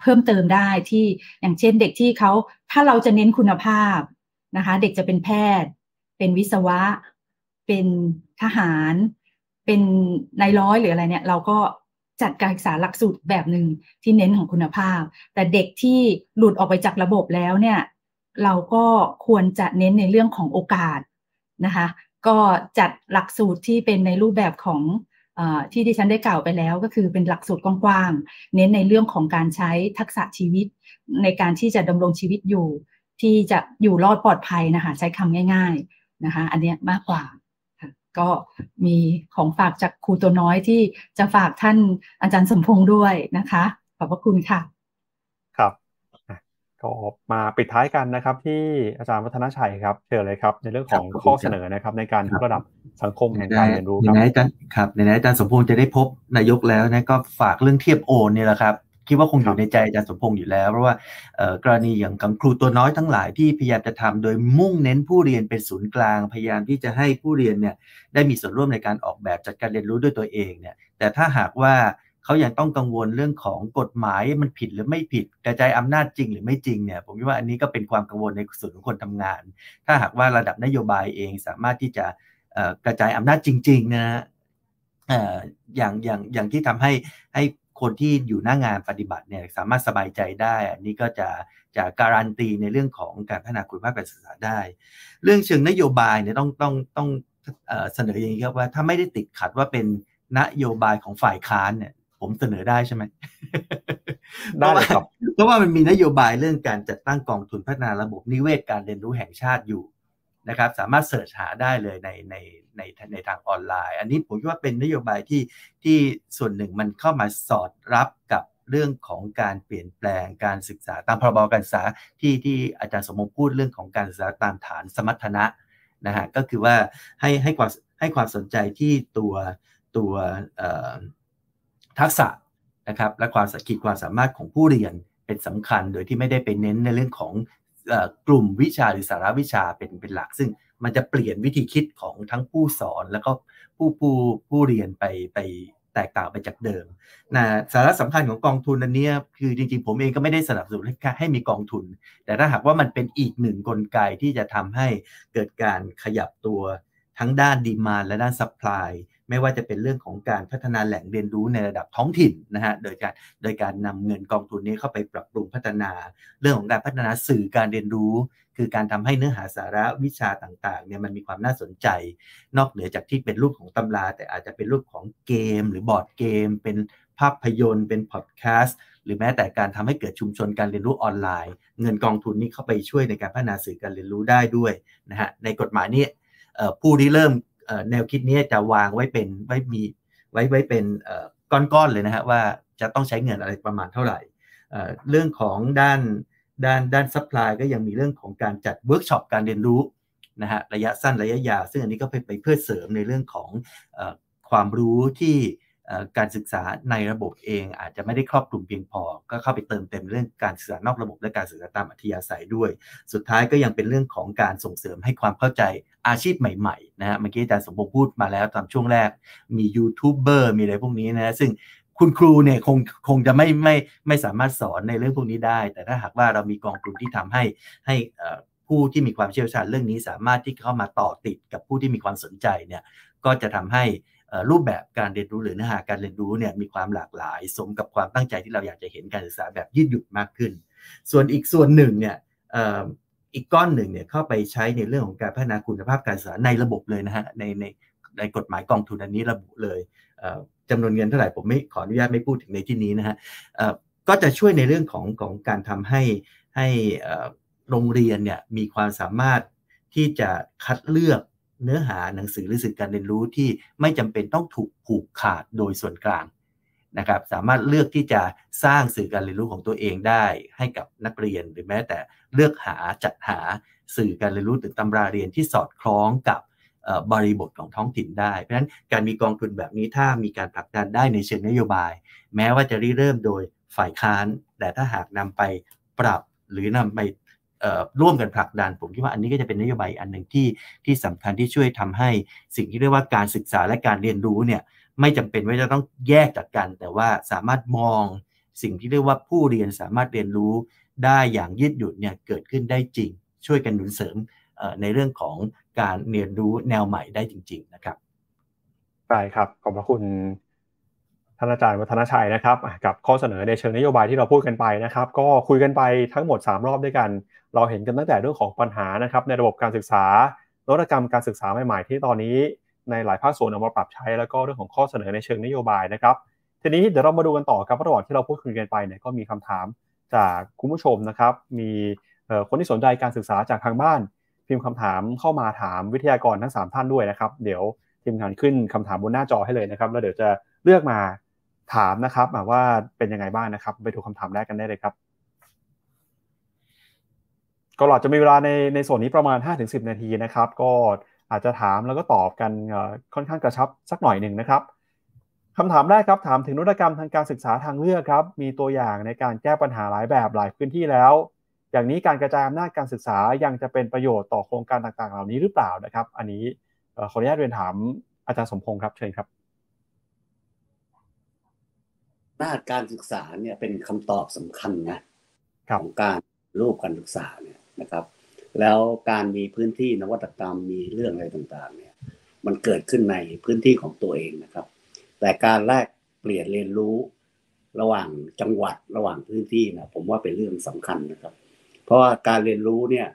เพิ่มเติมได้ที่อย่างเช่นเด็กที่เขาถ้าเราจะเน้นคุณภาพนะคะ เด็กจะเป็นแพทย์ เป็นวิศวะ เป็น ทหารเป็นนายร้อยหรืออะไรเนี่ยเราก็จัดการศึกษาหลักสูตรแบบหนึ่งที่เน้นของคุณภาพ แต่เด็กที่หลุดออกไปจากระบบแล้วเนี่ยเราก็ควรจะเน้นในเรื่องของโอกาสนะคะ ก็จัดหลักสูตรที่เป็นในรูปแบบของอที่ที่ฉันได้กล่าวไปแล้ว ก็คือเป็นหลักสูตรกว้างๆเน้นในเรื่องของการใช้ทักษะชีวิต ในการที่จะดำรงชีวิตอยู่ ที่จะอยู่รอดปลอดภัยนะคะใช้คำง่าย ๆนะคะ อันนี้มากกว่า ก็มีของฝากจากครูตัวน้อยที่จะฝากท่านอาจารย์สมพงษ์ด้วยนะคะ ขอบพระคุณค่ะก็มาปิดท้ายกันนะครับ ที่อาจารย์วัฒนชัยครับเชิญเลยครับ ในเรื่องของข้อเสนอนะครับ ในการระดับสังคมแห่งการเรียนรู้ครับในอาจารย์ครับในอาจารย์สมพงษ์จะได้พบนายกแล้วนะก็ฝากเรื่องเทียบโอนนี่แหละครับ คิดว่าคงอยู่ในใจอาจารย์สมพงษ์อยู่แล้ว เพราะว่ากรณีอย่างกับครูตัวน้อยทั้งหลายที่พยายามจะทำโดยมุ่งเน้นผู้เรียนเป็นศูนย์กลาง พยายามที่จะให้ผู้เรียนเนี่ยได้มีส่วนร่วมในการออกแบบจัดการเรียนรู้ด้วยตัวเองเนี่ยแต่ถ้าหากว่าเขายังต้องกังวลเรื่องของกฎหมายมันผิดหรือไม่ผิดกระจายอำนาจจริงหรือไม่จริงเนี่ยผมคิดว่าอันนี้ก็เป็นความกังวลในส่วนของคนทำงาน ถ้าหากว่าระดับนโยบายเองสามารถที่จะกระจายอำนาจจริงๆนะอย่างอย่างอย่างที่ทำให้ให้ คนที่อยู่หน้างานปฏิบัติเนี่ยสามารถสบายใจได้ อันนี้ก็จะจะการันตีในเรื่องของการพัฒนาคุณภาพการศึกษาได้ เรื่องเชิงนโยบายเนี่ยต้องต้องต้องเสนออย่างนี้ครับว่าถ้าไม่ได้ติดขัดว่าเป็นนโยบายของฝ่ายค้านเนี่ยผมเสนอได้ใช่ไหมได้ครับเพราะว่ามันมีนโยบายเรื่องการจัดตั้งกองทุนพัฒนาระบบนิเวศการเรียนรู้แห่งชาติอยู่ นะครับสามารถเสิร์ชหาได้เลยในในในในทางออนไลน์ อันนี้ผมว่าเป็นนโยบายที่ที่ส่วนหนึ่งมันเข้ามาสอดรับกับเรื่องของการเปลี่ยนแปลงการศึกษาตามพรบการศึกษาที่ที่อาจารย์สมมติพูดเรื่องของการศึกษาตามฐานสมรรถนะนะฮะก็คือว่าให้ให้ความให้ความสนใจที่ตัวตัวทักษะนะครับและความสกิลความสามารถของผู้เรียนเป็นสำคัญโดยที่ไม่ได้ไปเน้นในเรื่องของ กลุ่มวิชาหรือสาระวิชาเป็นเป็นหลัก ซึ่งมันจะเปลี่ยนวิธีคิดของทั้งผู้สอนแล้วก็ผู้ผู้ผู้เรียนไปไปแตกต่างไปจากเดิมนะสาระสำคัญของกองทุนอันนี้คือจริงๆ ผมเองก็ไม่ได้สนับสนุนให้มีกองทุน แต่ถ้าหากว่ามันเป็นอีกหนึ่งกลไกที่จะทำให้เกิดการขยับตัวทั้งด้าน demand และด้าน supply ไม่ว่าจะเป็นเรื่องของการพัฒนาแหล่งเรียนรู้ในระดับท้องถิ่นนะฮะโดยการโดยการนำเงินกองทุนนี้เข้าไปปรับปรุงพัฒนา เรื่องของการพัฒนาสื่อการเรียนรู้ คือการทำให้เนื้อหาสาระวิชาต่างๆเนี่ยมันมีความน่าสนใจ นอกเหนือจากที่เป็นรูปของตำรา แต่อาจจะเป็นรูปของเกม หรือบอร์ดเกม เป็นภาพยนตร์เป็นพอดแคสต์หรือแม้แต่การทำให้เกิดชุมชนการเรียนรู้ออนไลน์ เงินกองทุนนี้เข้าไปช่วยในการพัฒนาสื่อการเรียนรู้ได้ด้วยนะฮะในกฎหมายนี้ผู้ที่เริ่ม แนวคิดนี้จะวางไว้เป็นไว้มีไว้ไว้เป็นก้อนๆเลยนะฮะว่าจะต้องใช้เงินอะไรประมาณเท่าไหร่เรื่องของด้านด้านด้าน supply ก็ยังมีเรื่องของการจัดเวิร์กช็อปการเรียนรู้นะฮะระยะสั้นระยะยาวซึ่งอันนี้ก็ไปไปเพื่อเสริมในเรื่องของอความรู้ที่ การศึกษาในระบบเองอาจจะไม่ได้ครอบคลุมเพียงพอ ก็เข้าไปเติมเต็มเรื่องการศึกษานอกระบบและการศึกษาตามอัธยาศัยด้วย สุดท้ายก็ยังเป็นเรื่องของการส่งเสริมให้ความเข้าใจอาชีพใหม่ๆนะฮะเมื่อกี้อาจารย์สมบูรณ์พูดมาแล้วตอนช่วงแรก มียูทูบเบอร์มีอะไรพวกนี้นะซึ่งคุณครูเนี่ยคงคงจะไม่ไม่ไม่สามารถสอนในเรื่องพวกนี้ได้ แต่ถ้าหากว่าเรามีกองทุนที่ทำให้ให้ผู้ที่มีความเชี่ยวชาญเรื่องนี้สามารถที่เข้ามาต่อติดกับผู้ที่มีความสนใจเนี่ยก็จะทำให้ รูปแบบการเรียนรู้หรือเนื้อหาการเรียนรู้เนี่ยมีความหลากหลาย สมกับความตั้งใจที่เราอยากจะเห็นการศึกษาแบบยืดหยุ่นมากขึ้น ส่วนอีกส่วนหนึ่งเนี่ยอีกก้อนหนึ่งเนี่ยเข้าไปใช้ในเรื่องของการพัฒนาคุณภาพการศึกษาในระบบเลยนะฮะในในในกฎหมายกองทุนอันนี้ระบุเลยจำนวนเงินเท่าไหร่ผมไม่ขออนุญาตไม่พูดถึงในที่นี้นะฮะก็จะช่วยในเรื่องของของการทำให้ให้โรงเรียนเนี่ยมีความสามารถที่จะคัดเลือก เนื้อหาหนังสือหรือสื่อการเรียนรู้ที่ไม่จำเป็นต้องถูกผูกขาดโดยส่วนกลางนะครับสามารถเลือกที่จะสร้างสื่อการเรียนรู้ของตัวเองได้ให้กับนักเรียนหรือแม้แต่เลือกหาจัดหาสื่อการเรียนรู้หรือตำราเรียนที่สอดคล้องกับบริบทของท้องถิ่นได้ เพราะฉะนั้นการมีกองทุนแบบนี้ถ้ามีการผลักดันได้ในเชิงนโยบาย แม้ว่าจะริเริ่มโดยฝ่ายค้าน แต่ถ้าหากนำไปปรับหรือนำไป ร่วมกันผลักดัน ผมคิดว่าอันนี้ก็จะเป็นนโยบายอันหนึ่งที่ที่สำคัญที่ช่วยทำให้สิ่งที่เรียกว่าการศึกษาและการเรียนรู้เนี่ยไม่จำเป็นว่าจะต้องแยกจากกัน แต่ว่าสามารถมองสิ่งที่เรียกว่าผู้เรียนสามารถเรียนรู้ได้อย่างยืดหยุ่นเนี่ยเกิดขึ้นได้จริง ช่วยกันหนุนเสริมในเรื่องของการเรียนรู้แนวใหม่ได้จริง ๆ นะครับใช่ครับขอบพระคุณ ท่านอาจารย์วัฒนชัยนะครับกับข้อเสนอในเชิงนโยบายที่เราพูดกันไปนะครับ ก็คุยกันไปทั้งหมด 3 รอบด้วยกัน เราเห็นกันตั้งแต่เรื่องของปัญหานะครับในระบบการศึกษานวัตกรรมการศึกษาใหม่ๆ ที่ตอนนี้ในหลายภาคส่วนเอามาปรับใช้แล้วก็เรื่องของข้อเสนอในเชิงนโยบายนะครับทีนี้เดี๋ยวเรามาดูกันต่อครับระหว่างที่เราพูดคุยกันไปเนี่ยก็มีคำถามจากคุณผู้ชมนะครับ มีคนที่สนใจการศึกษาจากทางบ้าน พิมพ์คำถามเข้ามาถามวิทยากรทั้ง 3 ท่านด้วยนะครับ เดี๋ยวทีมงานขึ้นคำถามบนหน้าจอให้เลยนะครับ แล้วเดี๋ยวจะเลือกมา ถามนะครับว่าเป็นยังไงบ้างนะครับ ไปดูคำถามแรกกันได้เลยครับ ก็หลอดจะมีเวลาในในส่วนนี้ประมาณ 5-10 นาทีนะครับ ก็อาจจะถามแล้วก็ตอบกันค่อนข้างกระชับสักหน่อยหนึ่งนะครับคำถามแรกครับถามถึงนวัตกรรมทางการศึกษาทางเลือกครับ มีตัวอย่างในการแก้ปัญหาหลายแบบหลายพื้นที่แล้ว อย่างนี้การกระจายอำนาจการศึกษายังจะเป็นประโยชน์ต่อโครงการต่างๆ เหล่านี้หรือเปล่านะครับ อันนี้ขออนุญาตเรียนถามอาจารย์สมพงศ์ครับเชิญครับ ด้านการศึกษาเนี่ยเป็นคำตอบสำคัญนะของการรูปการศึกษาเนี่ยนะครับ แล้วการมีพื้นที่นวัตกรรมมีเรื่องอะไรต่างๆ เนี่ย มันเกิดขึ้นในพื้นที่ของตัวเองนะครับ แต่การแลกเปลี่ยนเรียนรู้ระหว่างจังหวัดระหว่างพื้นที่นะผมว่าเป็นเรื่องสำคัญนะครับ เพราะว่าการเรียนรู้เนี่ย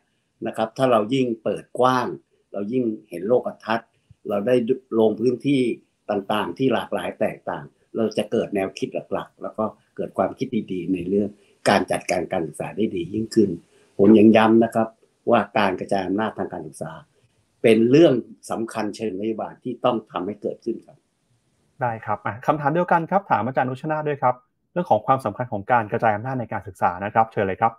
นะครับ ถ้าเรายิ่งเปิดกว้าง เรายิ่งเห็นโลกทัศน์ เราได้ลงพื้นที่ต่างๆ ที่หลากหลายแตกต่าง เราจะเกิดแนวคิดหลักๆ แล้วก็เกิดความคิดดีๆ ในเรื่องการจัดการการศึกษาได้ดียิ่งขึ้น ผมยังย้ำนะครับว่าการกระจายอำนาจทางการศึกษา เป็นเรื่องสำคัญเชิงนโยบายที่ต้องทำให้เกิดขึ้นครับ ได้ครับคำถามเดียวกันครับ ถามอาจารย์นุชนาด้วยครับ เรื่องของความสำคัญของการกระจายอำนาจในการศึกษานะครับ เชิญเลยครับ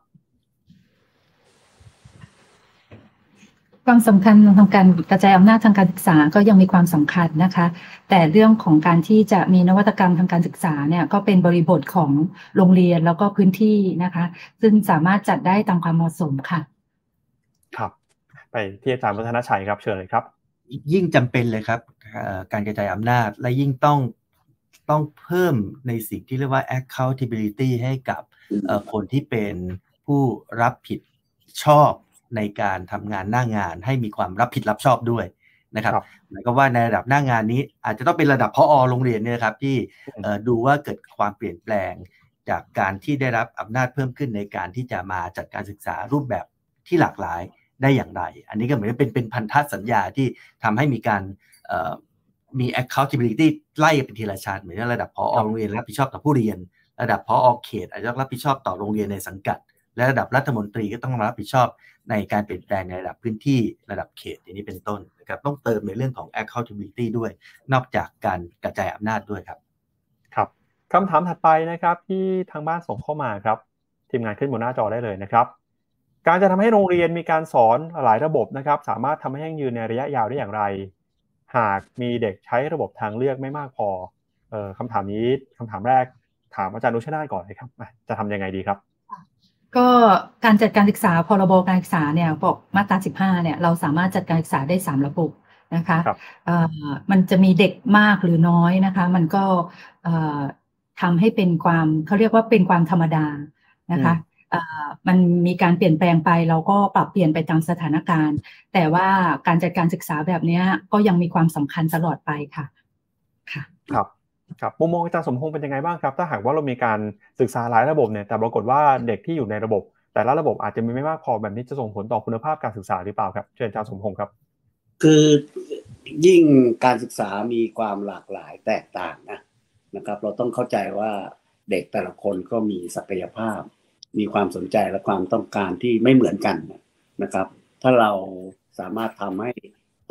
ความสำคัญทางการกระจายอำนาจทางการศึกษาก็ยังมีความสำคัญนะคะ แต่เรื่องของการที่จะมีนวัตกรรมทางการศึกษาเนี่ยก็เป็นบริบทของโรงเรียนแล้วก็พื้นที่นะคะ ซึ่งสามารถจัดได้ตามความเหมาะสมค่ะ ครับ ไปที่อาจารย์วัฒนชัยครับเชิญเลยครับ ยิ่งจำเป็นเลยครับการกระจายอำนาจและยิ่งต้องต้องเพิ่มในสิ่งที่เรียกว่า accountability ให้กับคนที่เป็นผู้รับผิดชอบ ในการทำงานหน้างานให้มีความรับผิดรับชอบด้วยนะครับหมายก็ว่าในระดับหน้างานนี้อาจจะต้องเป็นระดับพอโรงเรียนเนี่ยครับที่ดูว่าเกิดความเปลี่ยนแปลงจากการที่ได้รับอำนาจเพิ่มขึ้นในการที่จะมาจัดการศึกษารูปแบบที่หลากหลายได้อย่างไร อันนี้ก็เหมือนเป็นเป็นพันธสัญญาที่ทำให้มีการมี accountability ไล่เป็นทีละชั้นเหมือนระดับพอโรงเรียนรับผิดชอบต่อผู้เรียน ระดับพอเขตอาจจะรับผิดชอบต่อโรงเรียนในสังกัด และระดับรัฐมนตรีก็ต้องรับผิดชอบในการเปลี่ยนแปลงในระดับพื้นที่ระดับเขตอย่างนี้เป็นต้นนะครับต้องเติมในเรื่องของ accountability ด้วย นอกจากการกระจายอำนาจด้วยครับ ครับคำถามถัดไปนะครับที่ทางบ้านส่งเข้ามาครับ ทีมงานขึ้นบนหน้าจอได้เลยนะครับ การจะทำให้โรงเรียนมีการสอนหลายระบบนะครับ สามารถทำให้ยั่งยืนในระยะยาวได้อย่างไร หากมีเด็กใช้ระบบทางเลือกไม่มากพอเออคำถามนี้คำถามแรกถามอาจารย์นุชนาก่อนเลยครับจะทำยังไงดีครับ ก็การจัดการศึกษาพรบการศึกษาเนี่ยบอกมาตรา15เนี่ยเราสามารถจัดการศึกษาได้3ระบบนะคะมันจะมีเด็กมากหรือน้อยนะคะ มันก็ทำให้เป็นความเขาเรียกว่าเป็นความธรรมดานะคะมันมีการเปลี่ยนแปลงไปเราก็ปรับเปลี่ยนไปตามสถานการณ์ แต่ว่าการจัดการศึกษาแบบนี้ก็ยังมีความสำคัญตลอดไปค่ะ ค่ะ ครับ ครับมุมมองอาจารย์สมพงษ์เป็นยังไงบ้างครับ ถ้าหากว่าเรามีการศึกษาหลายระบบเนี่ยแต่ปรากฏว่าเด็กที่อยู่ในระบบ แต่ละระบบอาจจะมีไม่มากพอแบบนี้จะส่งผลต่อคุณภาพการศึกษาหรือเปล่าครับเชิญอาจารย์สมพงษ์ครับ คือยิ่งการศึกษามีความหลากหลายแตกต่างนะนะครับ เราต้องเข้าใจว่าเด็กแต่ละคนก็มีศักยภาพ มีความสนใจและความต้องการที่ไม่เหมือนกันนะครับ ถ้าเราสามารถทำให้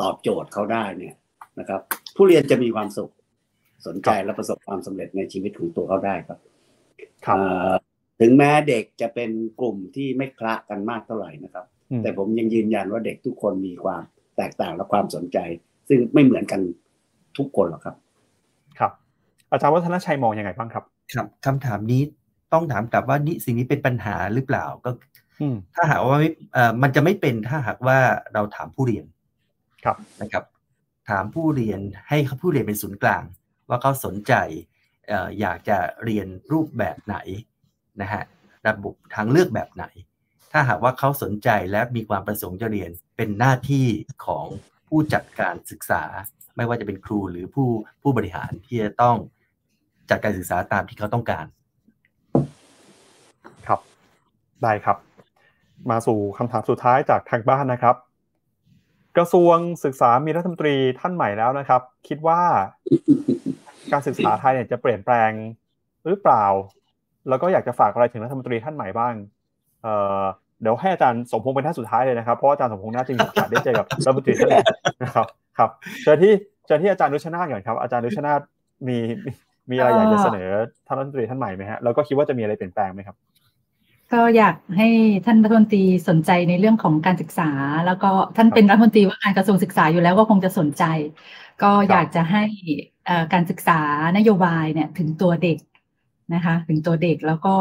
ตอบโจทย์เขาได้เนี่ยนะครับ ผู้เรียนจะมีความสุข สนใจและประสบความสำเร็จในชีวิตของตัวเขาได้ครับถึงแม้เด็กจะเป็นกลุ่มที่ไม่คละกันมากเท่าไหร่นะครับ แต่ผมยังยืนยันว่าเด็กทุกคนมีความแตกต่างและความสนใจ ซึ่งไม่เหมือนกันทุกคนหรอกครับ ครับ อาจารย์วัฒนชัยมองยังไงบ้างครับ ครับคำถามนี้ต้องถามกลับว่านี่สิ่งนี้เป็นปัญหาหรือเปล่าก็ถ้าหากว่าไม่มันจะไม่เป็นถ้าหากว่าเราถามผู้เรียน ครับนะครับ ถามผู้เรียนให้ผู้เรียนเป็นศูนย์กลาง ว่าเขาสนใจอยากจะเรียนรูปแบบไหนนะฮะระบบทางเลือกแบบไหน ถ้าหากว่าเขาสนใจและมีความประสงค์จะเรียนเป็นหน้าที่ของผู้จัดการศึกษา ไม่ว่าจะเป็นครูหรือผู้ผู้บริหารที่จะต้องจัดการศึกษาตามที่เขาต้องการ ครับ ได้ครับ มาสู่คำถามสุดท้ายจากทางบ้านนะครับ กระทรวงศึกษามีรัฐมนตรีท่านใหม่แล้วนะครับ คิดว่าการศึกษาไทยเนี่ยจะเปลี่ยนแปลงหรือเปล่า แล้วก็อยากจะฝากอะไรถึงรัฐมนตรีท่านใหม่บ้างเเดี๋ยวให้อาจารย์สมพงษ์เป็นท่านสุดท้ายเลยนะครับเพราะอาจารย์สมพงษ์น่าจะมีโอกาสได้เจอกับรัฐมนตรีท่านนะครับ ครับเชิญที่เชิญที่อาจารย์นุชนาก่อนครับ อาจารย์นุชนามีมีอะไรอยากจะเสนอท่านรัฐมนตรีท่านใหม่ไหมฮะแล้วก็คิดว่าจะมีอะไรเปลี่ยนแปลงไหมครับ ก็อยากให้ท่านรัฐมนตรีสนใจในเรื่องของการศึกษา แล้วก็ท่านเป็นรัฐมนตรีว่าการกระทรวงศึกษาอยู่แล้วก็คงจะสนใจ ก็อยากจะให้การศึกษานโยบายเนี่ยถึงตัวเด็กนะคะ ถึงตัวเด็กแล้วก็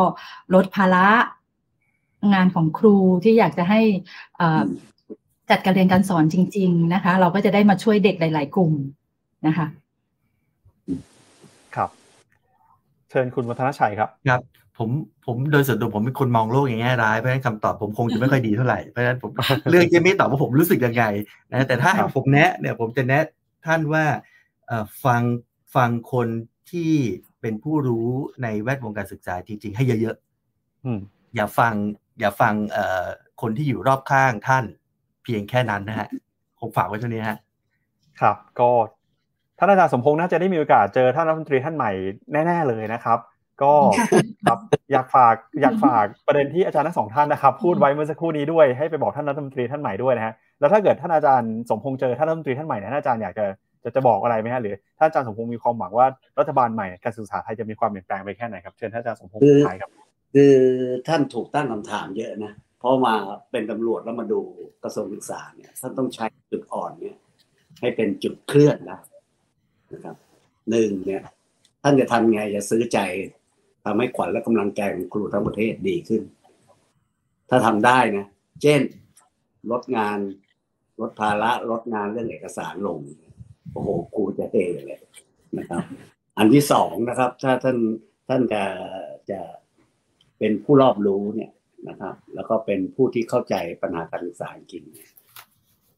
ลดภาระงานของครูที่อยากจะให้จัดการเรียนการสอนจริง ๆนะคะ เราก็จะได้มาช่วยเด็กหลาย ๆ กลุ่มนะคะ ครับ เชิญคุณวัฒนชัยครับครับ ผมผมโดยส่วนตัวผมเป็นคนมองโลกอย่างแง่ร้ายเพราะฉะนั้นคำตอบผมคงจะไม่ค่อยดีเท่าไหร่เพราะฉะนั้นผมเรื่องจะไม่ตอบว่าผมรู้สึกยังไงนะแต่ถ้าผมแนะเนี่ยผมจะแนะท่านว่าฟังฟังคนที่เป็นผู้รู้ในแวดวงการศึกษาจริง ๆ ให้เยอะๆอย่าฟัง อย่าฟังคนที่อยู่รอบข้างท่านเพียงแค่นั้นนะฮะคงฝากไว้เท่านี้ฮะครับก็ท่านอาจารย์สมพงษ์น่าจะได้มีโอกาสเจอท่านรัฐมนตรีท่านใหม่แน่ ๆ เลยนะครับ ก็ครับอยากฝากอยากฝากประเด็นที่อาจารย์ทั้งสองท่านนะครับ พูดไว้เมื่อสักครู่นี้ด้วยให้ไปบอกท่านรัฐมนตรีท่านใหม่ด้วยนะฮะแล้วถ้าเกิดท่านอาจารย์สมพงษ์เจอท่านรัฐมนตรีท่านใหม่เนี่ยอาจารย์อยากจะจะจะบอกอะไรไหมฮะหรือท่านอาจารย์สมพงษ์มีความหวังว่ารัฐบาลใหม่การศึกษาไทยจะมีความเปลี่ยนแปลงไปแค่ไหนครับเชิญท่านอาจารย์สมพงษ์ท้ายครับคือท่านถูกตั้งคำถามเยอะนะเพราะมาเป็นตำรวจแล้วมาดูกระทรวงศึกษาเนี่ยท่านต้องใช้จุดอ่อนเนี่ย ให้เป็นจุดเคลื่อนนะนะครับหนึ่งเนี่ย ท่านจะทำไงจะซื้อใจ ทำให้ขวัญและกำลังใจของครูทั้งประเทศดีขึ้น ถ้าทำได้นะ เช่น ลดงาน ลดภาระลดงานเรื่องเอกสารลง โอ้โหครูจะเท่เลยนะครับ อันที่สองนะครับ ถ้าท่านท่านจะจะเป็นผู้รอบรู้เนี่ยนะครับ แล้วก็เป็นผู้ที่เข้าใจปัญหาการศึกษาจริง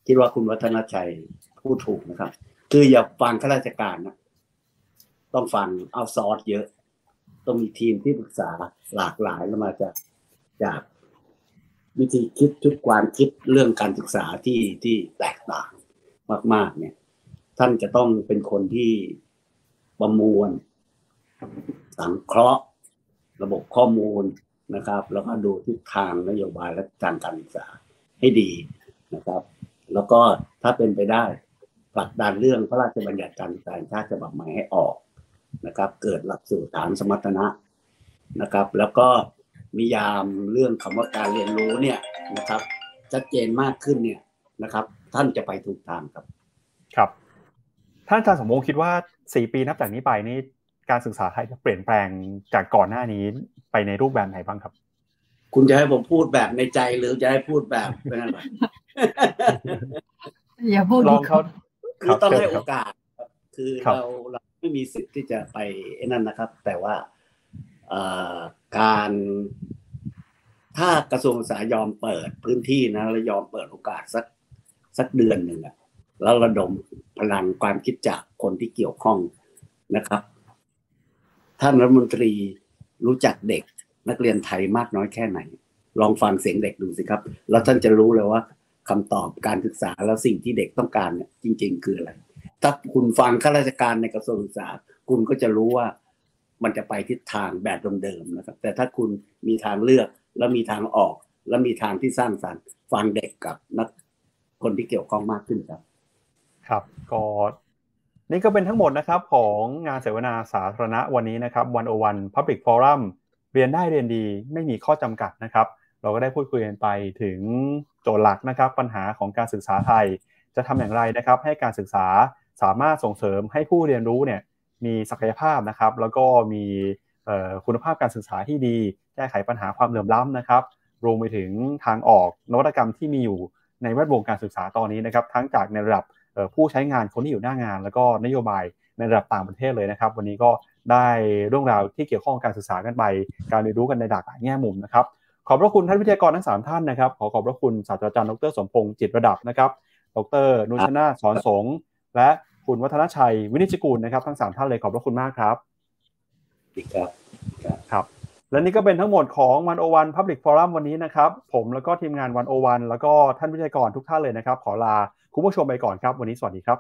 คิดว่าคุณวัฒนชัยพูดถูกนะครับ คืออย่าฟังข้าราชการนะต้องฟังเอาซอสเยอะ ต้องมีทีมที่ปรึกษาหลากหลายแล้วมาจากจากวิธีคิดชุดความคิดเรื่องการศึกษาที่ที่แตกต่างมาก ๆ เนี่ย ท่านจะต้องเป็นคนที่ประมวล สังเคราะห์ ระบบข้อมูลนะครับ แล้วก็ดูทิศทางนโยบายและการการศึกษาให้ดีนะครับ แล้วก็ถ้าเป็นไปได้ผลักดันเรื่องพระราชบัญญัติการศึกษาชาติฉบับใหม่ให้ออก นะครับ เกิดหลักสูตรฐานสมรรถนะนะครับ แล้วก็มียามเรื่องคำว่าการเรียนรู้เนี่ยนะครับชัดเจนมากขึ้นเนี่ยนะครับ ท่านจะไปถูกทางครับ ครับ ท่านอาจารย์สมมติคิดว่าสี่ปีนับจากนี้ไปนี่การศึกษาไทยจะเปลี่ยนแปลงจากก่อนหน้านี้ไปในรูปแบบไหนบ้างครับ คุณจะให้ผมพูดแบบในใจหรือจะให้พูดแบบเป็นอะไรอย่าพูดลองเขาคือต้องให้คโอรับกาสครับคือครับเราเรา ไม่มีสิทธิ์ที่จะไปนั่นนะครับ แต่ว่าการถ้ากระทรวงศึกษายอมเปิดพื้นที่นะแล้วยอมเปิดโอกาสสักสักเดือนหนึ่งอะแล้วระดมพลังความคิดจากคนที่เกี่ยวข้องนะครับ ท่านรัฐมนตรีรู้จักเด็กนักเรียนไทยมากน้อยแค่ไหน ลองฟังเสียงเด็กดูสิครับ แล้วท่านจะรู้เลยว่าคำตอบการศึกษาแล้วสิ่งที่เด็กต้องการเนี่ยจริง ๆ คืออะไร ถ้าคุณฟังข้าราชการในกระทรวงศึกษา คุณก็จะรู้ว่ามันจะไปทิศทางแบบเดิมๆนะครับ แต่ถ้าคุณมีทางเลือกแล้วมีทางออก แล้วมีทางที่สร้างสรรค์ฟังเด็กกับนักคนที่เกี่ยวข้องมากขึ้นครับ ครับก็นี่ก็เป็นทั้งหมดนะครับของงานเสวนาสาธารณะวันนี้นะครับวันโอวัน Public Forum เรียนได้เรียนดีไม่มีข้อจำกัดนะครับ เราก็ได้พูดคุยกันไปถึงโจทย์หลักนะครับ ปัญหาของการศึกษาไทย จะทำอย่างไรนะครับ ให้การศึกษา สามารถส่งเสริมให้ผู้เรียนรู้เนี่ยมีศักยภาพนะครับ แล้วก็มีคุณภาพการศึกษาที่ดี แก้ไขปัญหาความเหลื่อมล้ำนะครับรวมไปถึงทางออกนวัตกรรมที่มีอยู่ในแวดวงการศึกษาตอนนี้นะครับ ทั้งจากในระดับผู้ใช้งานคนที่อยู่หน้างาน แล้วก็นโยบายในระดับต่างประเทศเลยนะครับ วันนี้ก็ได้เรื่องราวที่เกี่ยวข้องการศึกษากันไป การเรียนรู้กันในหลากหลายแง่มุมนะครับขอบพระคุณท่านวิทยากรทั้ง3ท่านนะครับขอขอบพระคุณศาสตราจารย์ดรสมพงษ์จิตระดับนะครับ ดรนุชนาสอนสงและ คุณวัฒนชัยวินิจกูลนะครับทั้ง 3 ท่านเลยขอบพระคุณมากครับครับครับ และนี่ก็เป็นทั้งหมดของวันโอวันพับลิกฟอรัมวันนี้นะครับ ผมแล้วก็ทีมงานวันโอวันแล้วก็ท่านวิทยากรทุกท่านเลยนะครับ ขอลาคุณผู้ชมไปก่อนครับ วันนี้สวัสดีครับ